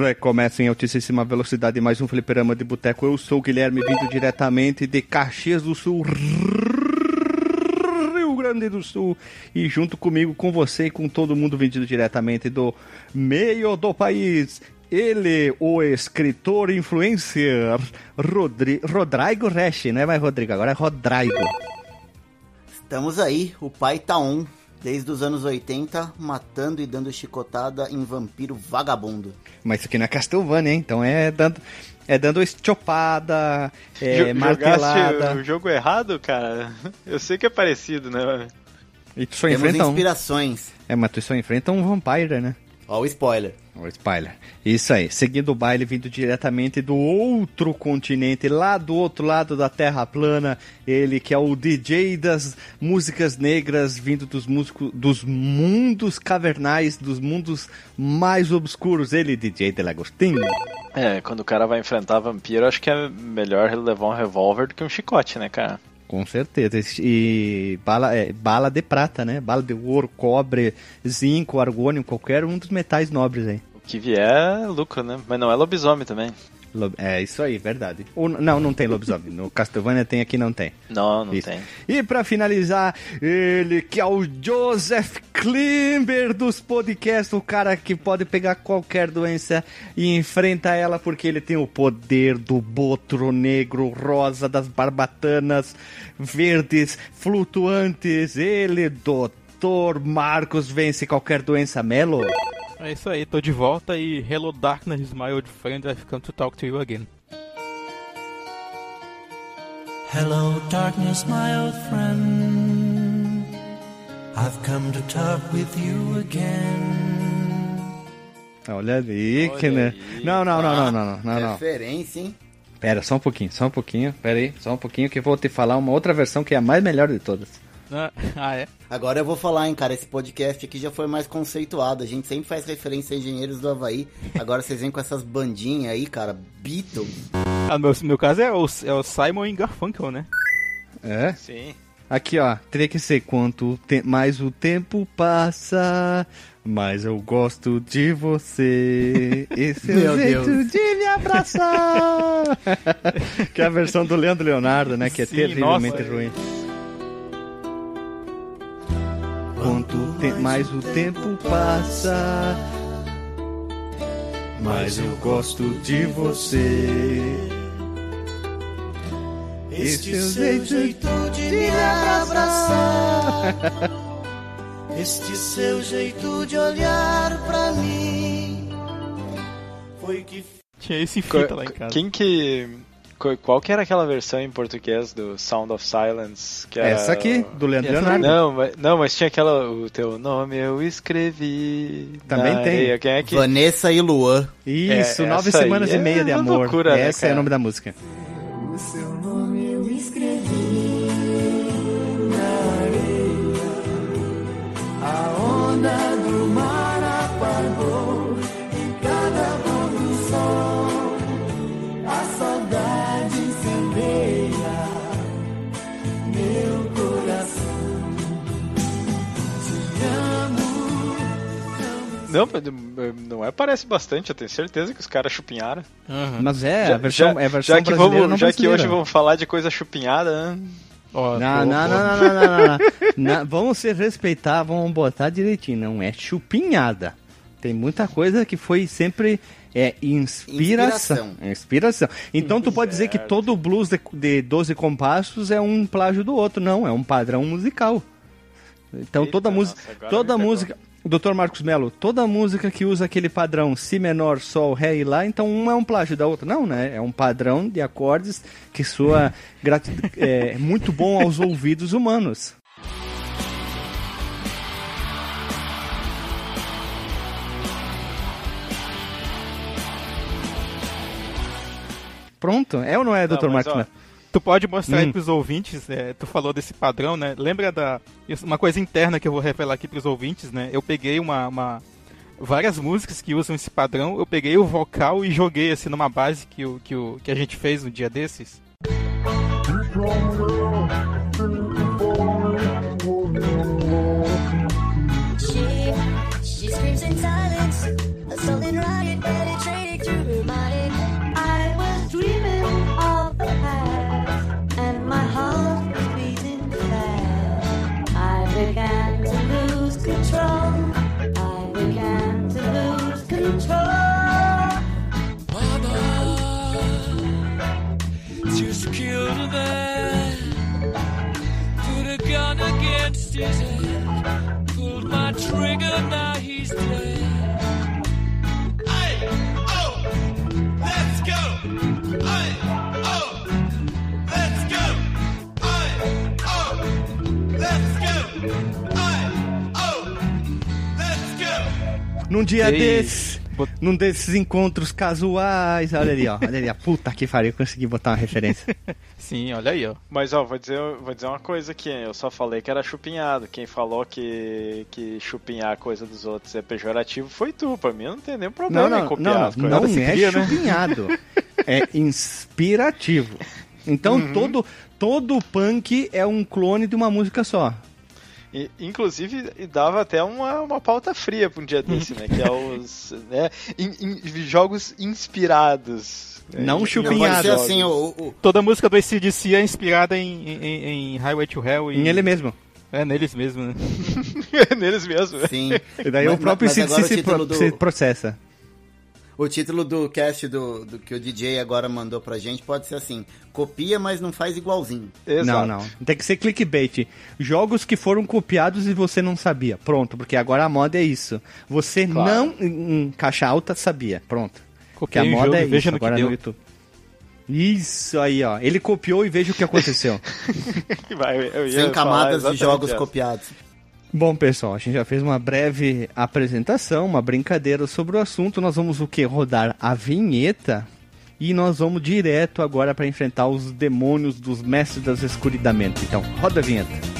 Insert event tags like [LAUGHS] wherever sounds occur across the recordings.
Recomeça em altíssima velocidade mais um fliperama de boteco. Eu sou o Guilherme, vindo diretamente de Caxias do Sul, Rio Grande do Sul. E junto comigo, com você e com todo mundo vindo diretamente do meio do país. Ele, o escritor influencer Rodri Rodrigo Resch, não é mais Rodrigo, agora é Rodrigo. Estamos aí, o pai tá on desde os anos 80, matando e dando chicotada em vampiro vagabundo. Mas isso aqui não é Castlevania, hein? Então é dando, é dando estopada, é martelada. o jogo errado, cara? Eu sei que é parecido, né? E tu só Temos enfrenta inspirações. Um... É, mas tu só enfrenta um vampire, né? Ó o spoiler. O spoiler. Isso aí. Seguindo o baile vindo diretamente do outro continente, lá do outro lado da Terra plana, ele que é o DJ das músicas negras, vindo dos músicos dos mundos cavernais, dos mundos mais obscuros, ele DJ Delagostinho. É, quando o cara vai enfrentar vampiro, acho que é melhor ele levar um revólver do que um chicote, né, cara? Com certeza. E bala, é, bala de prata, né? Bala de ouro, cobre, zinco, argônio, qualquer um dos metais nobres aí. O que vier é lucro, né? Mas não é lobisomem também. É isso aí, verdade. Ou, não, não tem lobisomem. No Castlevania tem, aqui não tem. Não, não isso. tem. E para finalizar, ele que é o Joseph Klimber dos podcasts, o cara que pode pegar qualquer doença e enfrenta ela porque ele tem o poder do botro negro rosa, das barbatanas verdes flutuantes. Ele, Dr. Marcos, vence qualquer doença, Melo. É isso aí, tô de volta e Hello Darkness, my old friend, I've come to talk to you again. Hello darkness, my old friend. I've come to talk with you again. Olha ali, que né? Não, não, não, não, não, não, não. Referência, hein? Pera, só um pouquinho, só um pouquinho. Pera aí, só um pouquinho que eu vou te falar uma outra versão que é a mais melhor de todas. [LAUGHS] Ah, é? Agora eu vou falar, hein, cara. Esse podcast aqui já foi mais conceituado. A gente sempre faz referência a engenheiros do Havaí. Agora vocês vêm com essas bandinhas aí, cara. Beatles. Ah, no meu, meu caso é o, é o Simon e Garfunkel, né? É? Sim. Aqui, ó. Teria que ser quanto te... mais o tempo passa. Mas eu gosto de você. Esse é o jeito Deus. de me abraçar. [LAUGHS] que é a versão do Leandro Leonardo, né? Que é Sim, terrivelmente nossa, ruim. Quanto te mais o tempo passa, mais eu gosto de você. Este seu jeito de me abraçar, este seu jeito de olhar pra mim, foi que tinha esse fita lá em casa. Quem que qual que era aquela versão em português do Sound of Silence? Que era... Essa aqui, do Leandro Leonardo. Não, mas, não, mas tinha aquela. O teu nome eu escrevi. Também tem. Quem é que... Vanessa e Luan. Isso, é, Nove Semanas e Meia é de Amor. Loucura, né, essa né, é o nome da música. O seu Não, não é, parece bastante, eu tenho certeza que os caras chupinharam. Uhum. Mas é, já, a versão, já, é a versão já que, vamos, já que hoje vamos falar de coisa chupinhada, né? Oh, não, não, não, não, não, não, não, Vamos se respeitar, vamos botar direitinho. Não é chupinhada. Tem muita coisa que foi sempre é inspiração. Inspiração. inspiração. Então tu pode dizer que todo blues de, de 12 compassos é um plágio do outro. Não, é um padrão musical. Então Eita, toda música, toda música, Dr. Marcos Melo, toda música que usa aquele padrão Si menor, Sol, Ré e Lá, então uma é um plágio da outra. Não, né? É um padrão de acordes que soa [LAUGHS] é, muito bom aos ouvidos humanos. Pronto, é ou não é, Dr. Marcos Melo? Tu pode mostrar hum. aí pros ouvintes, é, tu falou desse padrão, né? Lembra da. Uma coisa interna que eu vou revelar aqui pros ouvintes, né? Eu peguei uma, uma várias músicas que usam esse padrão, eu peguei o vocal e joguei assim numa base que, o, que, o, que a gente fez um dia desses. Pulled my trigger, now he's dead. Hey, oh, let's go. Hey, oh, let's go. Hey, oh, let's go. Hey, oh, let's go. Num dia Ei. Num desses encontros casuais. Olha ali, ó. Olha ali, a puta que pariu, consegui botar uma referência. [LAUGHS] Sim, olha aí, ó. Mas, ó, vou dizer, vou dizer uma coisa aqui. Eu só falei que era chupinhado. Quem falou que, que chupinhar a coisa dos outros é pejorativo foi tu. Pra mim não tem nenhum problema não, não, em copiar não, as coisas. Não, não é cria, né? chupinhado. Né? [LAUGHS] é inspirativo. Então, uhum. todo, todo punk é um clone de uma música só. E, inclusive, dava até uma, uma pauta fria para um dia desse, né? Que é os [LAUGHS] né, in, in, jogos inspirados. Não chupinhados. Assim, o, o... Toda música do ACDC é inspirada em, em, em Highway to Hell. E... Em ele mesmo. É, neles mesmo, né? é [LAUGHS] neles mesmo. Sim. E daí mas, o próprio ACDC se, pro, do... se processa. O título do cast do, do, que o DJ agora mandou pra gente pode ser assim: copia, mas não faz igualzinho. Exato. Não, não. Tem que ser clickbait. Jogos que foram copiados e você não sabia. Pronto, porque agora a moda é isso. Você claro. não, em caixa alta, sabia. Pronto. Porque a moda jogo, é isso agora no YouTube. Isso aí, ó. Ele copiou e veja o que aconteceu. [LAUGHS] Vai, Sem camadas de jogos copiados. Bom, pessoal, a gente já fez uma breve apresentação, uma brincadeira sobre o assunto. Nós vamos o que? Rodar a vinheta e nós vamos direto agora para enfrentar os demônios dos mestres das escuridamento. Então, roda a vinheta.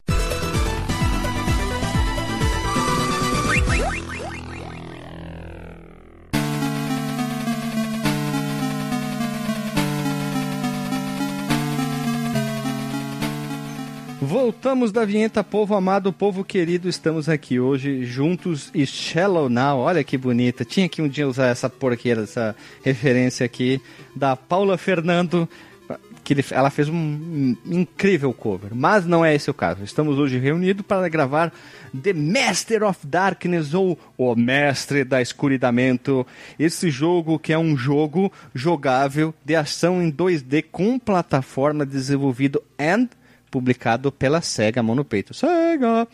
Voltamos da vinheta, povo amado, povo querido. Estamos aqui hoje juntos e Shallow Now. Olha que bonita. Tinha que um dia usar essa porqueira, essa referência aqui da Paula Fernando. Que ele, ela fez um incrível cover, mas não é esse o caso. Estamos hoje reunidos para gravar The Master of Darkness ou O Mestre da Escuridamento. Esse jogo que é um jogo jogável de ação em 2D com plataforma desenvolvido and publicado pela SEGA Mão no Peito. SEGA!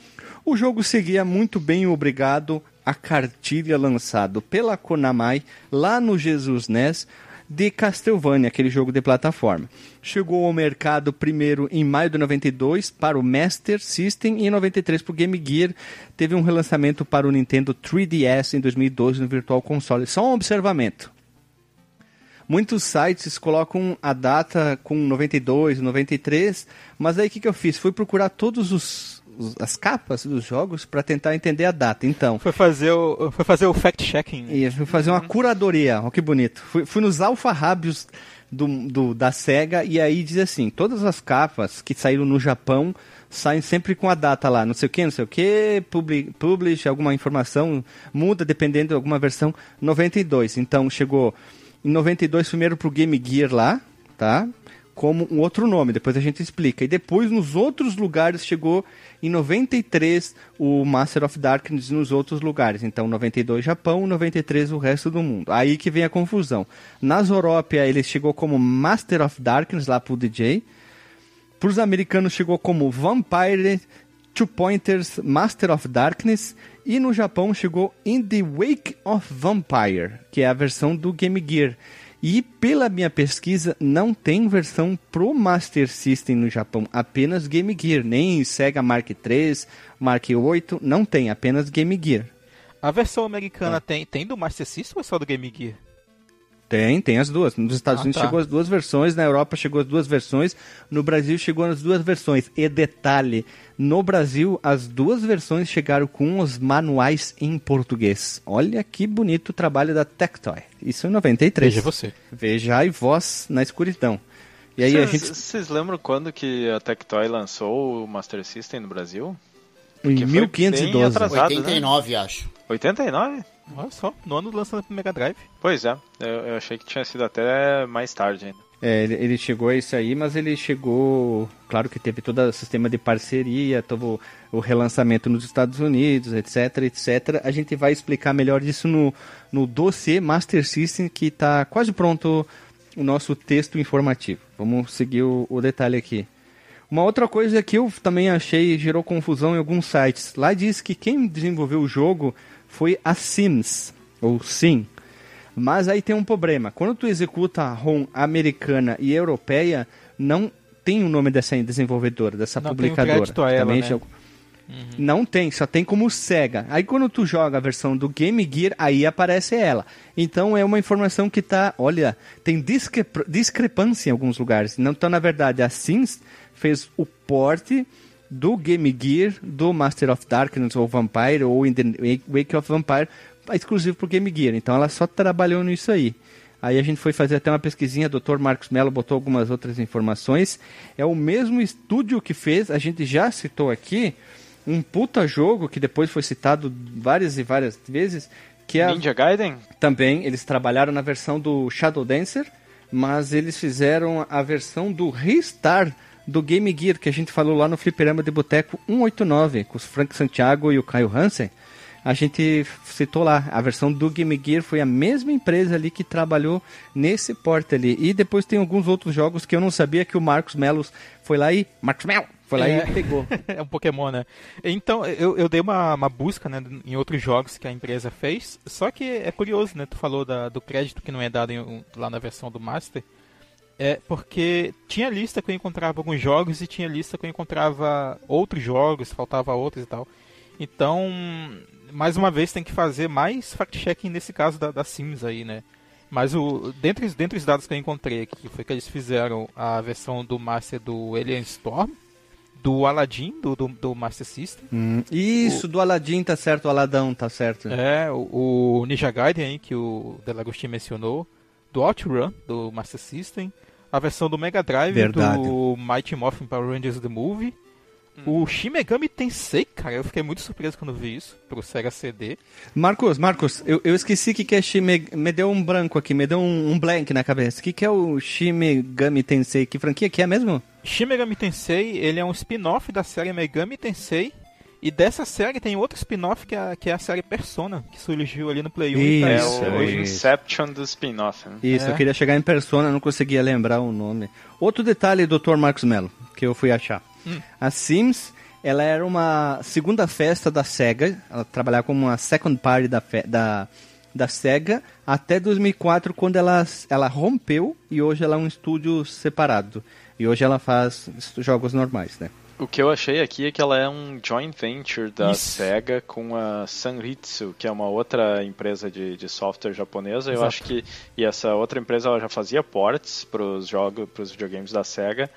O jogo seguia muito bem obrigado a cartilha lançado pela Konami lá no Jesus NES de Castlevania, aquele jogo de plataforma. Chegou ao mercado primeiro em maio de 92 para o Master System e em 93 para o Game Gear. Teve um relançamento para o Nintendo 3DS em 2012 no Virtual Console. Só um observamento. Muitos sites colocam a data com 92, 93, mas aí o que, que eu fiz? Fui procurar todos os as capas dos jogos para tentar entender a data. Então. Foi fazer o, foi fazer o fact-checking. E fui fazer uma curadoria. Olha que bonito. Fui, fui nos alfarrábios do, do, da SEGA e aí diz assim: todas as capas que saíram no Japão saem sempre com a data lá, não sei o que, não sei o que, publish, publish alguma informação, muda dependendo de alguma versão 92. Então chegou em 92 primeiro pro Game Gear lá, tá? Como um outro nome, depois a gente explica. E depois nos outros lugares chegou em 93 o Master of Darkness nos outros lugares. Então 92 Japão, 93 o resto do mundo. Aí que vem a confusão. Na Zorópia ele chegou como Master of Darkness lá pro DJ. Para os americanos chegou como Vampire Two Pointers Master of Darkness e no Japão chegou In the Wake of Vampire, que é a versão do Game Gear. E pela minha pesquisa, não tem versão pro Master System no Japão, apenas Game Gear, nem Sega Mark III, Mark VIII, não tem, apenas Game Gear. A versão americana ah. tem, tem do Master System ou é só do Game Gear? Tem, tem as duas. Nos Estados ah, Unidos tá. chegou as duas versões, na Europa chegou as duas versões, no Brasil chegou as duas versões. E detalhe, no Brasil as duas versões chegaram com os manuais em português. Olha que bonito o trabalho da Tectoy. Isso em 93. Veja você. Veja e voz na escuridão. E aí cês, a gente. Vocês lembram quando que a Tectoy lançou o Master System no Brasil? Porque em 1512. Atrasado, 89, né? acho. 89? Olha só, no ano do lançamento do Mega Drive. Pois é, eu, eu, achei que tinha sido até mais tarde ainda. É, ele, ele, chegou a isso aí, mas ele chegou. Claro que teve todo o sistema de parceria, todo o relançamento nos Estados Unidos, etc, etc. A gente vai explicar melhor isso no, no dossiê Master System, que está quase pronto o nosso texto informativo. Vamos seguir o, o detalhe aqui. Uma outra coisa que eu também achei gerou confusão em alguns sites. Lá diz que quem desenvolveu o jogo foi a Sims, ou Sim. Mas aí tem um problema. Quando tu executa a ROM americana e europeia, não tem o nome dessa desenvolvedora, dessa não publicadora. Tem a ela, né? Uhum. Não tem, só tem como Sega. Aí quando tu joga a versão do Game Gear, aí aparece ela. Então é uma informação que tá, olha, tem discrep discrepância em alguns lugares. Então, na verdade, a Sims fez o porte do Game Gear, do Master of Darkness ou Vampire, ou In the Wake of Vampire, exclusivo pro Game Gear. Então ela só trabalhou nisso aí. Aí a gente foi fazer até uma pesquisinha, o Dr. Marcos Mello botou algumas outras informações. É o mesmo estúdio que fez, a gente já citou aqui, um puta jogo que depois foi citado várias e várias vezes, que é Ninja Gaiden? Também, eles trabalharam na versão do Shadow Dancer, mas eles fizeram a versão do Ristar do Game Gear que a gente falou lá no Fliperama de Boteco 189, com o Frank Santiago e o Caio Hansen a gente citou lá, a versão do Game Gear foi a mesma empresa ali que trabalhou nesse porte ali. E depois tem alguns outros jogos que eu não sabia que o Marcos Melos foi lá e. Marcos Melo! Foi lá é, e pegou. [LAUGHS] é um Pokémon, né? Então, eu, eu dei uma, uma busca né, em outros jogos que a empresa fez. Só que é curioso, né? Tu falou da, do crédito que não é dado em, lá na versão do Master. É porque tinha lista que eu encontrava alguns jogos e tinha lista que eu encontrava outros jogos, faltava outros e tal. Então, mais uma vez tem que fazer mais fact-checking nesse caso da, da Sims aí, né? Mas o, dentre, dentre os dados que eu encontrei aqui, foi que eles fizeram a versão do Master do Alien Storm, do Aladdin, do, do, do Master System. Hum, isso, o, do Aladdin tá certo, o Aladão tá certo. É, o, o Ninja Gaiden aí, que o Delagostin mencionou, do OutRun, do Master System, a versão do Mega Drive, Verdade. do Mighty Morphin Power Rangers The Movie, o Shin Megami Tensei, cara, eu fiquei muito surpreso quando vi isso pro Sega CD. Marcos, Marcos, eu, eu esqueci o que, que é Shin Megami, me deu um branco aqui, me deu um, um blank na cabeça. O que, que é o Shin Megami Tensei? Que franquia que é mesmo? Shin Megami Tensei, ele é um spin-off da série Megami Tensei. E dessa série tem outro spin-off que, é, que é a série Persona, que surgiu ali no Play 1. Isso, é o isso. Inception do spin-off. Né? Isso, é. eu queria chegar em Persona, não conseguia lembrar o nome. Outro detalhe, Dr. Marcos Mello, que eu fui achar. Hum. A Sims, ela era uma segunda festa da SEGA, ela trabalhava como uma second party da, da, da SEGA, até 2004, quando ela, ela rompeu e hoje ela é um estúdio separado. E hoje ela faz jogos normais, né? O que eu achei aqui é que ela é um joint venture da Isso. SEGA com a Sanritsu, que é uma outra empresa de, de software japonesa. Exato. Eu acho que e essa outra empresa ela já fazia ports para os jogos, para os videogames da SEGA.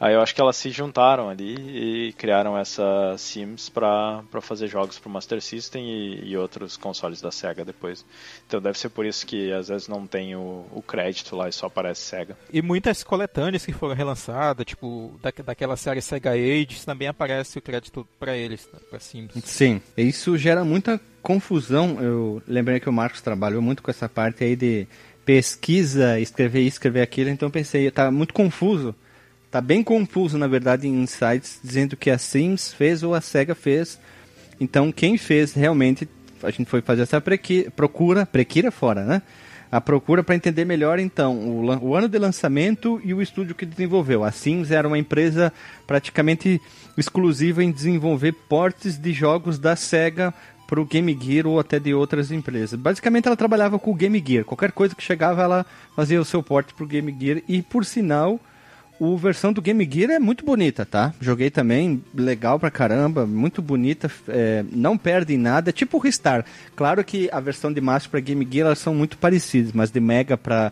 Aí eu acho que elas se juntaram ali e criaram essa Sims para fazer jogos para o Master System e, e, outros consoles da Sega depois. Então deve ser por isso que às vezes não tem o, o crédito lá e só aparece Sega. E muitas coletâneas que foram relançadas, tipo da, daquela série Sega Age, também aparece o crédito para eles, né, para Sims. Sim, isso gera muita confusão. Eu lembrei que o Marcos trabalhou muito com essa parte aí de pesquisa, escrever isso, escrever aquilo, então eu pensei, tá muito confuso Tá bem confuso, na verdade, em sites dizendo que a Sims fez ou a Sega fez. Então, quem fez realmente, a gente foi fazer essa procura, prequira fora, né? A procura para entender melhor, então, o, o, ano de lançamento e o estúdio que desenvolveu. A Sims era uma empresa praticamente exclusiva em desenvolver portes de jogos da Sega para o Game Gear ou até de outras empresas. Basicamente, ela trabalhava com o Game Gear. Qualquer coisa que chegava, ela fazia o seu porte para o Game Gear. E, por sinal, o versão do Game Gear é muito bonita, tá? Joguei também, legal pra caramba, muito bonita, é, não perde em nada, é tipo o Ristar. Claro que a versão de Master para Game Gear elas são muito parecidas, mas de Mega para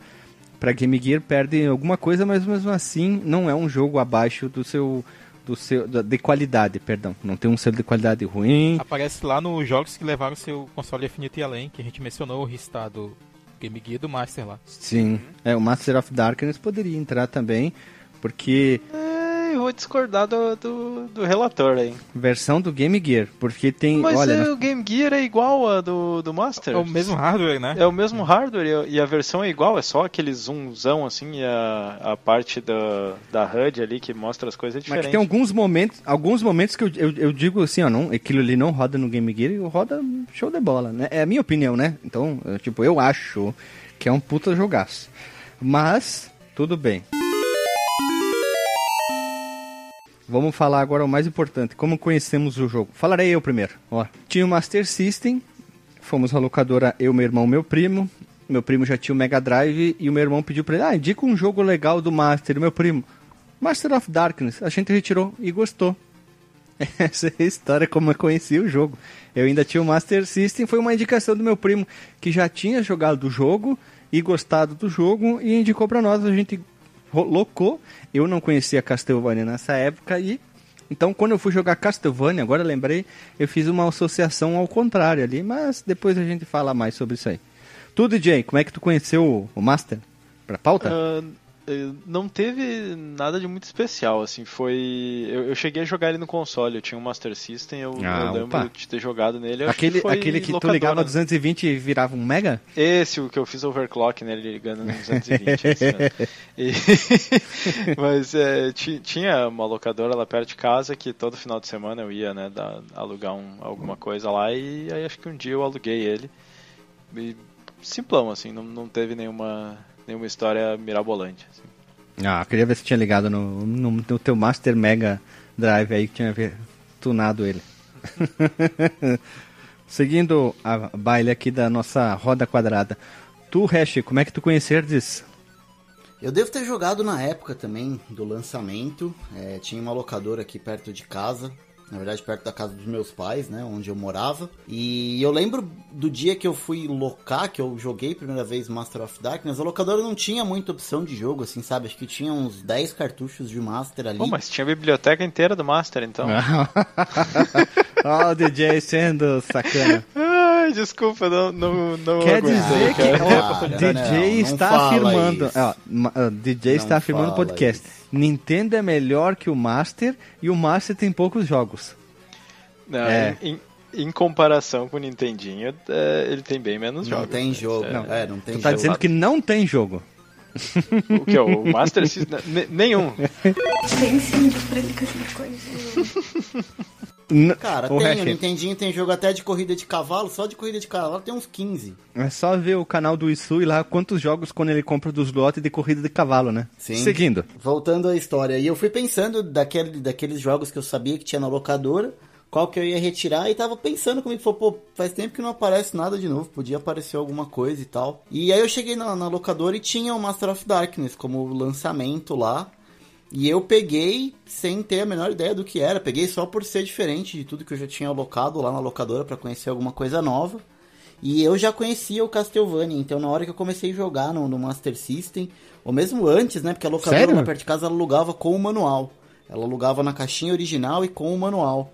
para Game Gear perde alguma coisa, mas mesmo assim não é um jogo abaixo do seu do seu de qualidade, perdão. Não tem um selo de qualidade ruim. Aparece lá nos jogos que levaram seu console Infinity além, que a gente mencionou o Ristar do Game Gear do Master lá. Sim, é o Master of Darkness poderia entrar também Porque. É, eu vou discordar do, do, do, relator aí. Versão do Game Gear, porque tem. Mas olha, é, o Game Gear é igual a do, do Master. É o mesmo hardware, né? É o mesmo hardware e a versão é igual, é só aquele zoomzão assim e a, a parte da, da HUD ali que mostra as coisas diferentes. Mas tem alguns momentos, alguns momentos que eu, eu, eu, digo assim, ó, não, aquilo ali não roda no Game Gear, roda show de bola, né? É a minha opinião, né? Então, eu, tipo, eu acho que é um puta jogaço. Mas, tudo bem. Vamos falar agora o mais importante, como conhecemos o jogo. Falarei eu primeiro. Ó, tinha o Master System, fomos à locadora, eu, meu irmão, meu primo. Meu primo já tinha o Mega Drive e o meu irmão pediu para ele, ah, indica um jogo legal do Master. meu primo, Master of Darkness. A gente retirou e gostou. [LAUGHS] Essa é a história como eu conheci o jogo. Eu ainda tinha o Master System, foi uma indicação do meu primo que já tinha jogado o jogo e gostado do jogo e indicou para nós. A gente locou. Eu não conhecia Castlevania nessa época e então quando eu fui jogar Castlevania, agora lembrei, eu fiz uma associação ao contrário ali, mas depois a gente fala mais sobre isso aí. Tu, DJ, como é que tu conheceu o Master? Pra pauta? Uh, não teve nada de muito especial, assim, foi... Eu, eu, cheguei a jogar ele no console, eu tinha um Master System, eu, ah, eu lembro de ter jogado nele. Aquele que, aquele que tu ligava 220 e virava um mega? Esse, o que eu fiz overclock nele, ligando no 220. e... [LAUGHS] [LAUGHS] Mas é, tinha uma locadora lá perto de casa que todo final de semana eu ia, né, alugar um, alguma coisa lá e aí acho que um dia eu aluguei ele. E, simplão, assim, não, não teve nenhuma nenhuma história mirabolante. Assim. Ah, queria ver se tinha ligado no, no, no teu Master Mega Drive aí que tinha ver, tunado ele. [LAUGHS] Seguindo a baile aqui da nossa roda quadrada. Tu, Hash, como é que tu conhecerdes? Eu devo ter jogado na época também do lançamento. É, tinha uma locadora aqui perto de casa na verdade perto da casa dos meus pais, né, onde eu morava. E eu lembro do dia que eu fui locar, que eu joguei primeira vez Master of Darkness, a locadora não tinha muita opção de jogo, assim, sabe? Acho que tinha uns 10 cartuchos de Master ali. Pô, mas tinha a biblioteca inteira do Master, então. [LAUGHS] Ó, o DJ sendo sacana. [LAUGHS] Ai, [LAUGHS] desculpa, não, não, não Quer dizer que o DJ não, está afirmando, ó, DJ está afirmando no podcast. Isso. Nintendo é melhor que o Master e o Master tem poucos jogos. Não, é. em, em comparação com o Nintendinho, é, ele tem bem menos não jogos. Tem jogo. É, não, é, não tem tu tá jogo. dizendo que não tem jogo. O que é o Master System? [LAUGHS] Nenhum. Tem sim, de coisa. [LAUGHS] Cara, o tem, o Nintendinho tem jogo até de corrida de cavalo, só de corrida de cavalo tem uns 15. É só ver o canal do Isui lá, quantos jogos quando ele compra dos lotes de corrida de cavalo, né? Sim. Seguindo. Voltando à história, e eu fui pensando daquele, daqueles jogos que eu sabia que tinha na locadora, qual que eu ia retirar, e tava pensando comigo, falou, pô, faz tempo que não aparece nada de novo, podia aparecer alguma coisa e tal. E aí eu cheguei na, na locadora e tinha o Master of Darkness como lançamento lá, e eu peguei sem ter a menor ideia do que era. Peguei só por ser diferente de tudo que eu já tinha alocado lá na locadora para conhecer alguma coisa nova. E eu já conhecia o Castlevania, então na hora que eu comecei a jogar no, no Master System, ou mesmo antes, né? Porque a locadora Sério? lá perto de casa alugava com o manual. Ela alugava na caixinha original e com o manual.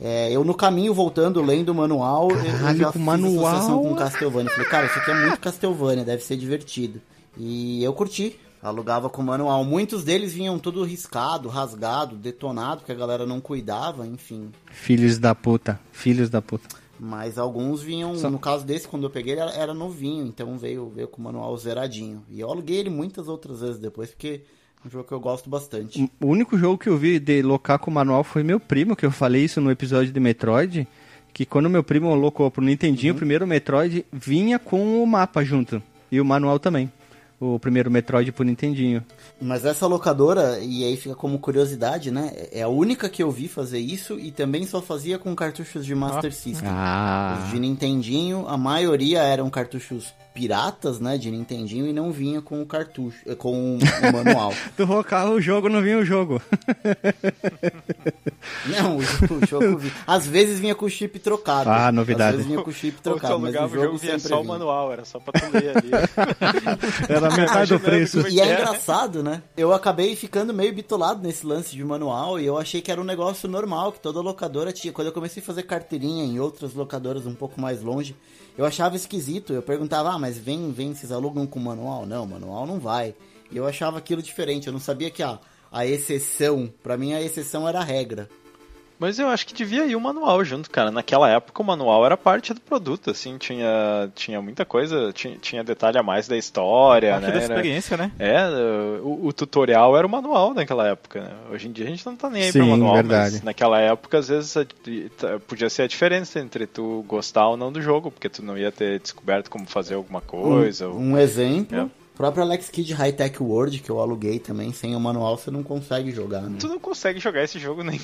É, eu no caminho voltando, lendo o manual, Caralho, eu já fiz manual? associação com Castlevania. Falei, cara, isso aqui é muito Castlevania, deve ser divertido. E eu curti. Alugava com manual. Muitos deles vinham tudo riscado, rasgado, detonado, que a galera não cuidava, enfim. Filhos da puta. Filhos da puta. Mas alguns vinham, Só... no caso desse, quando eu peguei, ele era, novinho, então veio, veio com o manual zeradinho. E eu aluguei ele muitas outras vezes depois, porque é um jogo que eu gosto bastante. O único jogo que eu vi de locar com manual foi meu primo, que eu falei isso no episódio de Metroid. Que quando meu primo locou pro Nintendinho, uhum. o primeiro Metroid vinha com o mapa junto. E o manual também o primeiro Metroid por Nintendinho. Mas essa locadora, e aí fica como curiosidade, né? É a única que eu vi fazer isso e também só fazia com cartuchos de Master ah. System. Ah. Os de Nintendinho, a maioria eram cartuchos piratas, né, de Nintendinho e não vinha com o cartucho, eh, com o manual. [LAUGHS] tu rocava o jogo, não vinha o jogo. [LAUGHS] não, o, o jogo vinha. Às vezes vinha com o chip trocado. Ah, novidade. Às vezes vinha com o chip [LAUGHS] trocado, mas o jogo, o jogo vinha só vinha. o manual, era só pra tu ler ali. era metade do preço. E é engraçado, né? Eu acabei ficando meio bitolado nesse lance de manual e eu achei que era um negócio normal, que toda locadora tinha. Quando eu comecei a fazer carteirinha em outras locadoras um pouco mais longe, eu achava esquisito. Eu perguntava, ah, mas vem, vem, vocês alugam com manual? Não, manual não vai. E eu achava aquilo diferente. Eu não sabia que a, a exceção. Para mim, a exceção era a regra. Mas eu acho que devia ir o manual junto, cara. Naquela época o manual era parte do produto, assim, tinha, tinha muita coisa, tinha, tinha detalhe a mais da história, parte né? da experiência, né? É, o, o, tutorial era o manual naquela época, né? Hoje em dia a gente não tá nem aí Sim, pra manual, verdade. mas naquela época às vezes podia ser a diferença entre tu gostar ou não do jogo, porque tu não ia ter descoberto como fazer alguma coisa. Um, ou... um exemplo... É o próprio Alex Kidd High Tech World, que eu aluguei também, sem o manual você não consegue jogar, né? Tu não consegue jogar esse jogo nem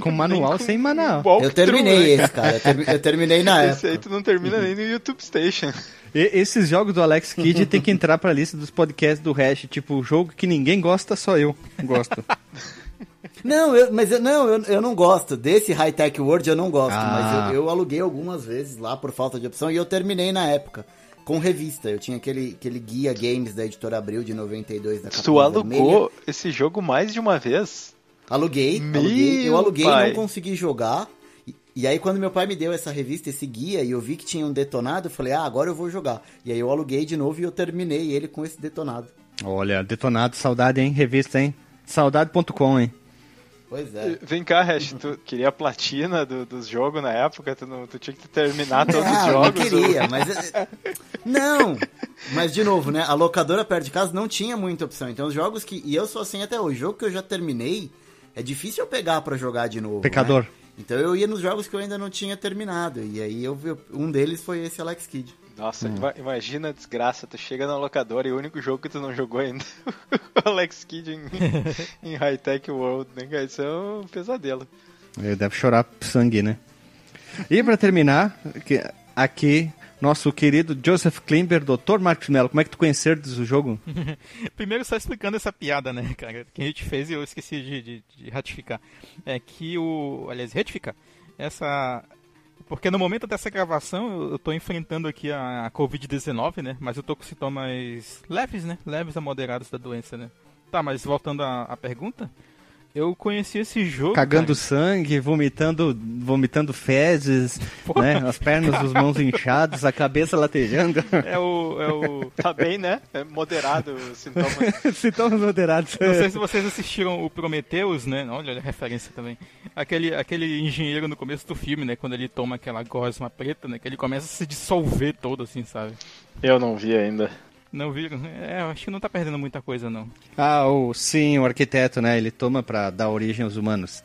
com [LAUGHS] manual, [LAUGHS] nem com sem manual. Eu terminei né? esse, cara. Eu, ter, eu, terminei na esse época. Esse aí tu não termina nem no YouTube Station. E, esses jogos do Alex Kidd tem que entrar pra lista dos podcasts do Hash, tipo, jogo que ninguém gosta, só eu gosto. [LAUGHS] Não, eu, mas eu, não, eu, eu não gosto. Desse High Tech World eu não gosto, ah. mas eu, eu aluguei algumas vezes lá por falta de opção e eu terminei na época com revista. Eu tinha aquele, aquele guia games da editora Abril de 92 da Tu alugou Vermelha. esse jogo mais de uma vez? Aluguei, aluguei. Eu aluguei, pai. não consegui jogar. E, e, aí quando meu pai me deu essa revista, esse guia, e eu vi que tinha um detonado, eu falei, ah, agora eu vou jogar. E aí eu aluguei de novo e eu terminei ele com esse detonado. Olha, detonado, saudade, hein? Revista, hein? Saudade.com, hein? Pois é. Vem cá, Hash, tu queria a platina do, dos jogos na época? Tu, não, tu tinha que terminar todos não, os jogos? Não, queria, mas... não! Mas, de novo, né? A locadora perto de casa não tinha muita opção. Então, os jogos que... E eu sou assim até hoje. O jogo que eu já terminei, é difícil eu pegar para jogar de novo, Pecador. Né? Então, eu ia nos jogos que eu ainda não tinha terminado. E aí, eu, um deles foi esse Alex Kidd. Nossa, hum. imagina a desgraça, tu chega na locadora e o único jogo que tu não jogou ainda é o [LAUGHS] Alex Kidd em, [LAUGHS] em High Tech World, né? Isso é um pesadelo. Ele deve chorar sangue, né? E para terminar, aqui, nosso querido Joseph Klimber, Dr. Marcos Mello, como é que tu conheceu o jogo? [LAUGHS] Primeiro, só explicando essa piada, né, cara, que a gente fez e eu esqueci de, de, de ratificar. É que o. Aliás, retificar. Essa porque no momento dessa gravação eu estou enfrentando aqui a, a Covid-19, né? Mas eu tô com sintomas leves, né? Leves a moderados da doença, né? Tá, mas voltando à pergunta, eu conheci esse jogo. Cagando cara. sangue, vomitando, vomitando fezes, né? As pernas, as mãos inchadas, a cabeça latejando. É o. É o... Tá bem, né? É moderado os sintomas. [LAUGHS] sintomas moderados. Não sei se vocês assistiram o Prometheus, né? Olha a referência também. Aquele, aquele engenheiro no começo do filme, né? Quando ele toma aquela gosma preta, né? Que ele começa a se dissolver todo, assim, sabe? Eu não vi ainda. Não viram? É, acho que não tá perdendo muita coisa, não. Ah, o, sim, o arquiteto, né? Ele toma pra dar origem aos humanos.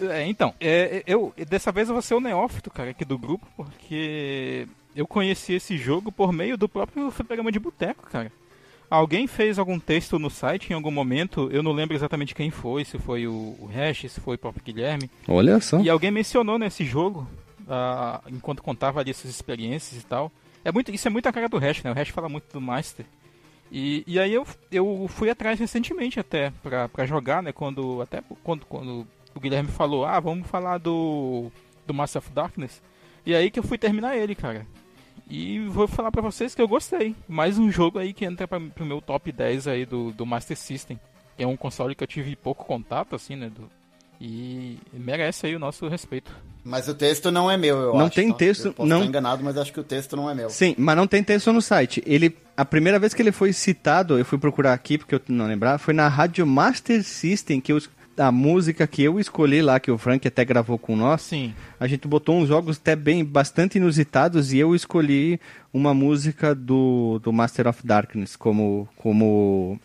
É, então, é, eu dessa vez eu vou ser o neófito, cara, aqui do grupo, porque eu conheci esse jogo por meio do próprio programa de boteco, cara. Alguém fez algum texto no site em algum momento, eu não lembro exatamente quem foi, se foi o, o Hash, se foi o próprio Guilherme. Olha só. E alguém mencionou nesse jogo, uh, enquanto contava ali essas experiências e tal. É muito, isso é muito a cara do Hash, né? O Hash fala muito do Master. E, e aí eu, eu fui atrás recentemente até pra, pra jogar, né? Quando, até quando, quando o Guilherme falou, ah, vamos falar do, do Master of Darkness. E aí que eu fui terminar ele, cara. E vou falar pra vocês que eu gostei. Mais um jogo aí que entra pra, pro meu top 10 aí do, do Master System. É um console que eu tive pouco contato, assim, né? Do, e merece aí o nosso respeito. Mas o texto não é meu, eu não acho. tem tá? texto, eu posso não. Estar enganado, mas acho que o texto não é meu. Sim, mas não tem texto no site. Ele, a primeira vez que ele foi citado, eu fui procurar aqui porque eu não lembrar, foi na Rádio Master System que eu a música que eu escolhi lá, que o Frank até gravou com nós, Sim. a gente botou uns jogos até bem, bastante inusitados e eu escolhi uma música do, do Master of Darkness como, como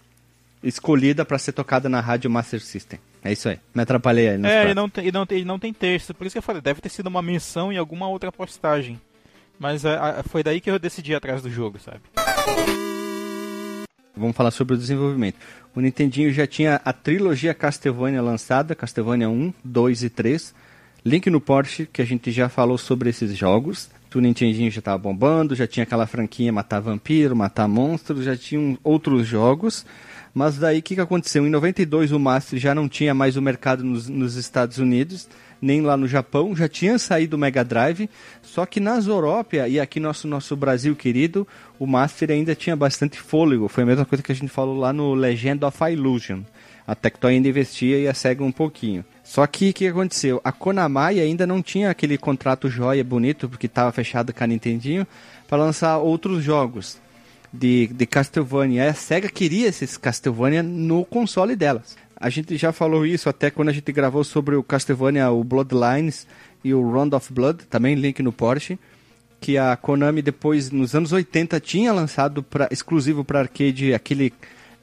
escolhida para ser tocada na Rádio Master System. É isso aí. Me atrapalhei aí. É, ele não, tem, ele, não tem, ele não tem texto. Por isso que eu falei, deve ter sido uma menção em alguma outra postagem. Mas a, a, foi daí que eu decidi atrás do jogo, sabe? Vamos falar sobre o desenvolvimento. O Nintendinho já tinha a trilogia Castlevania lançada, Castlevania 1, 2 e 3. Link no Porsche, que a gente já falou sobre esses jogos. O Nintendinho já estava bombando, já tinha aquela franquia Matar Vampiro, Matar Monstros, já tinham outros jogos. Mas daí o que, que aconteceu? Em 92 o Master já não tinha mais o mercado nos, nos Estados Unidos, nem lá no Japão, já tinha saído o Mega Drive, só que na Zorópia e aqui nosso nosso Brasil querido, o Master ainda tinha bastante fôlego. Foi a mesma coisa que a gente falou lá no Legend of Illusion. A Tectoy ainda investia e a Sega um pouquinho. Só que o que aconteceu? A Konami ainda não tinha aquele contrato joia bonito, porque estava fechado com a Nintendinho, para lançar outros jogos. De, de Castlevania. A SEGA queria esses Castlevania no console delas. A gente já falou isso até quando a gente gravou sobre o Castlevania, o Bloodlines e o Round of Blood, também link no Porsche, que a Konami depois, nos anos 80, tinha lançado pra, exclusivo para arcade aquele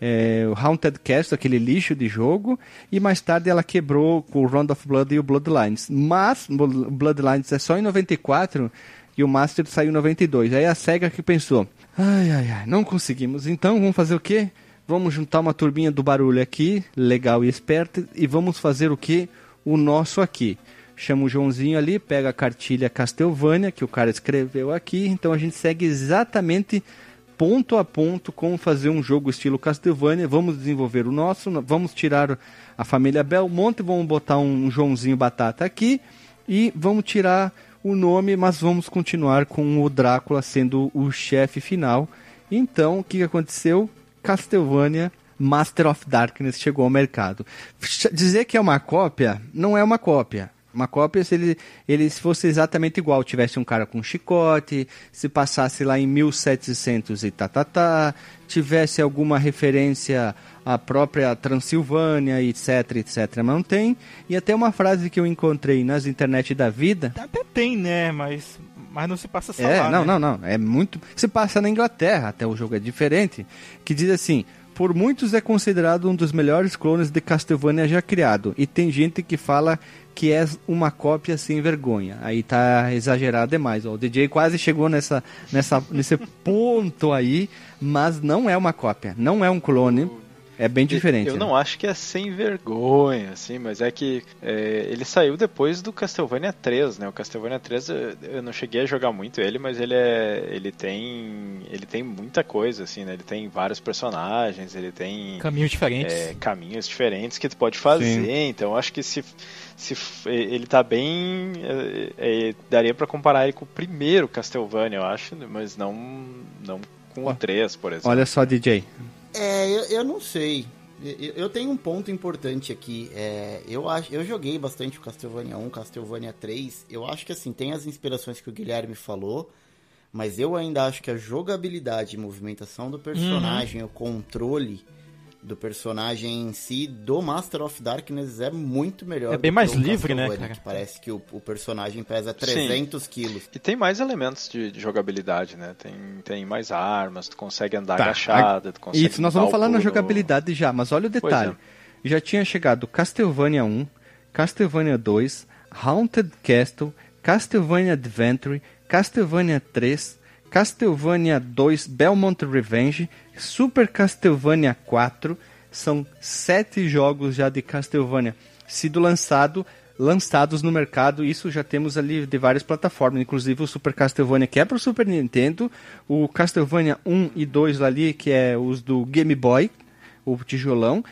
é, Haunted Castle, aquele lixo de jogo, e mais tarde ela quebrou com o Round of Blood e o Bloodlines. Mas o Bloodlines é só em 94 e o Master saiu em 92. Aí a SEGA que pensou, ai ai ai, não conseguimos, então vamos fazer o quê? Vamos juntar uma turbinha do barulho aqui, legal e esperto, e vamos fazer o que? O nosso aqui. Chama o Joãozinho ali, pega a cartilha Castlevania, que o cara escreveu aqui, então a gente segue exatamente ponto a ponto como fazer um jogo estilo Castlevania. Vamos desenvolver o nosso, vamos tirar a família Belmonte, vamos botar um Joãozinho Batata aqui e vamos tirar o nome, mas vamos continuar com o Drácula sendo o chefe final. Então, o que aconteceu? Castlevania Master of Darkness chegou ao mercado. Dizer que é uma cópia, não é uma cópia. Uma cópia se ele, ele fosse exatamente igual, tivesse um cara com chicote, se passasse lá em 1700 e tá, tá, tá, tivesse alguma referência à própria Transilvânia, etc, etc, mas não tem. E até uma frase que eu encontrei nas internet da vida... Até tem, né, mas mas não se passa só é, lá, não, né? não, não. É muito. Se passa na Inglaterra, até o jogo é diferente. Que diz assim: por muitos é considerado um dos melhores clones de Castlevania já criado. E tem gente que fala que é uma cópia sem vergonha. Aí tá exagerado demais. Ó. O DJ quase chegou nessa, nessa, nesse [LAUGHS] ponto aí, mas não é uma cópia, não é um clone. É bem diferente. Eu né? não acho que é sem vergonha, assim, mas é que é, ele saiu depois do Castlevania 3, né? O Castlevania 3 eu não cheguei a jogar muito ele, mas ele é. ele tem. ele tem muita coisa, assim, né? Ele tem vários personagens, ele tem. Caminhos diferentes. É, caminhos diferentes que tu pode fazer. Sim. Então eu acho que se. se ele tá bem. É, é daria para comparar ele com o primeiro Castlevania, eu acho, mas não. não com o 3, por exemplo. Olha só, DJ. É, eu, eu não sei. Eu, eu, tenho um ponto importante aqui. É, eu, acho, eu joguei bastante o Castlevania 1, Castlevania 3. Eu acho que assim, tem as inspirações que o Guilherme falou. Mas eu ainda acho que a jogabilidade e movimentação do personagem, uhum. o controle do personagem em si do Master of Darkness é muito melhor. É bem mais livre, né, cara? Que parece que o, o personagem pesa 300 Sim. quilos. E tem mais elementos de, de, jogabilidade, né? Tem, tem mais armas, tu consegue andar tá. agachada, tu consegue Isso, nós vamos falar na jogabilidade já, mas olha o detalhe. É. Já tinha chegado Castlevania 1, Castlevania 2, Haunted Castle, Castlevania Adventure, Castlevania 3, Castlevania 2 Belmont Revenge, Super Castlevania 4. São sete jogos já de Castlevania sido lançado, lançados no mercado. Isso já temos ali de várias plataformas, inclusive o Super Castlevania que é para o Super Nintendo, o Castlevania 1 e 2 ali que é os do Game Boy, o tijolão,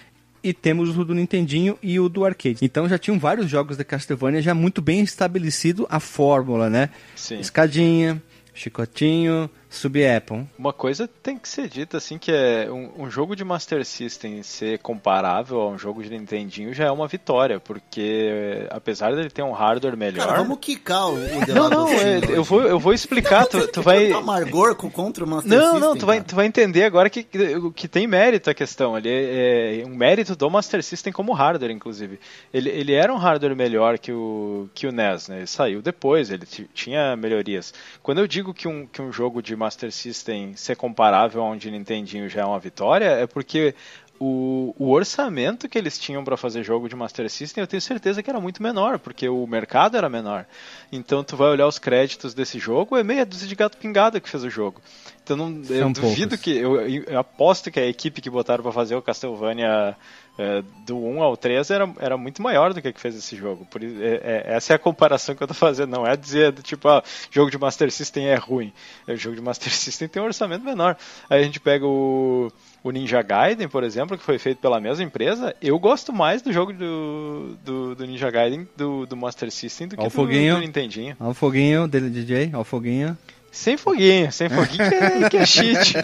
e temos o do Nintendinho e o do arcade. Então já tinham vários jogos de Castlevania já muito bem estabelecido a fórmula, né? Sim. Escadinha, chicotinho, Sub-Apple. Uma coisa tem que ser dita assim que é um, um, jogo de Master System ser comparável a um jogo de Nintendinho já é uma vitória, porque apesar dele ter um hardware melhor. Cara, vamos quicar o, o Não, não, é, eu vou eu vou explicar, tu, tu vai amargor contra o Master não, System. Não, não, tu vai tu vai entender agora que que tem mérito a questão, ali é, é um mérito do Master System como hardware inclusive. Ele, ele era um hardware melhor que o que o NES, né? Ele saiu depois, ele tinha melhorias. Quando eu digo que um que um jogo de Master System ser comparável a um de Nintendinho já é uma vitória, é porque o, o, orçamento que eles tinham para fazer jogo de Master System, eu tenho certeza que era muito menor, porque o mercado era menor. Então tu vai olhar os créditos desse jogo, é meia dúzia de gato pingado que fez o jogo. Então não, eu duvido poucos. que. Eu, eu, aposto que a equipe que botaram para fazer o Castlevania é, do 1 ao 3 era, era muito maior do que que fez esse jogo. Por, é, é, essa é a comparação que eu tô fazendo. Não é dizer, tipo, ah, jogo de Master System é ruim. O jogo de Master [LAUGHS] System tem um orçamento menor. Aí a gente pega o, o Ninja Gaiden, por exemplo, que foi feito pela mesma empresa. Eu gosto mais do jogo do, do, do Ninja Gaiden do, do Master System do que do, do Nintendinho. Olha o foguinho dele, DJ. Olha o foguinho. Sem foguinho, sem foguinho que é, que é cheat.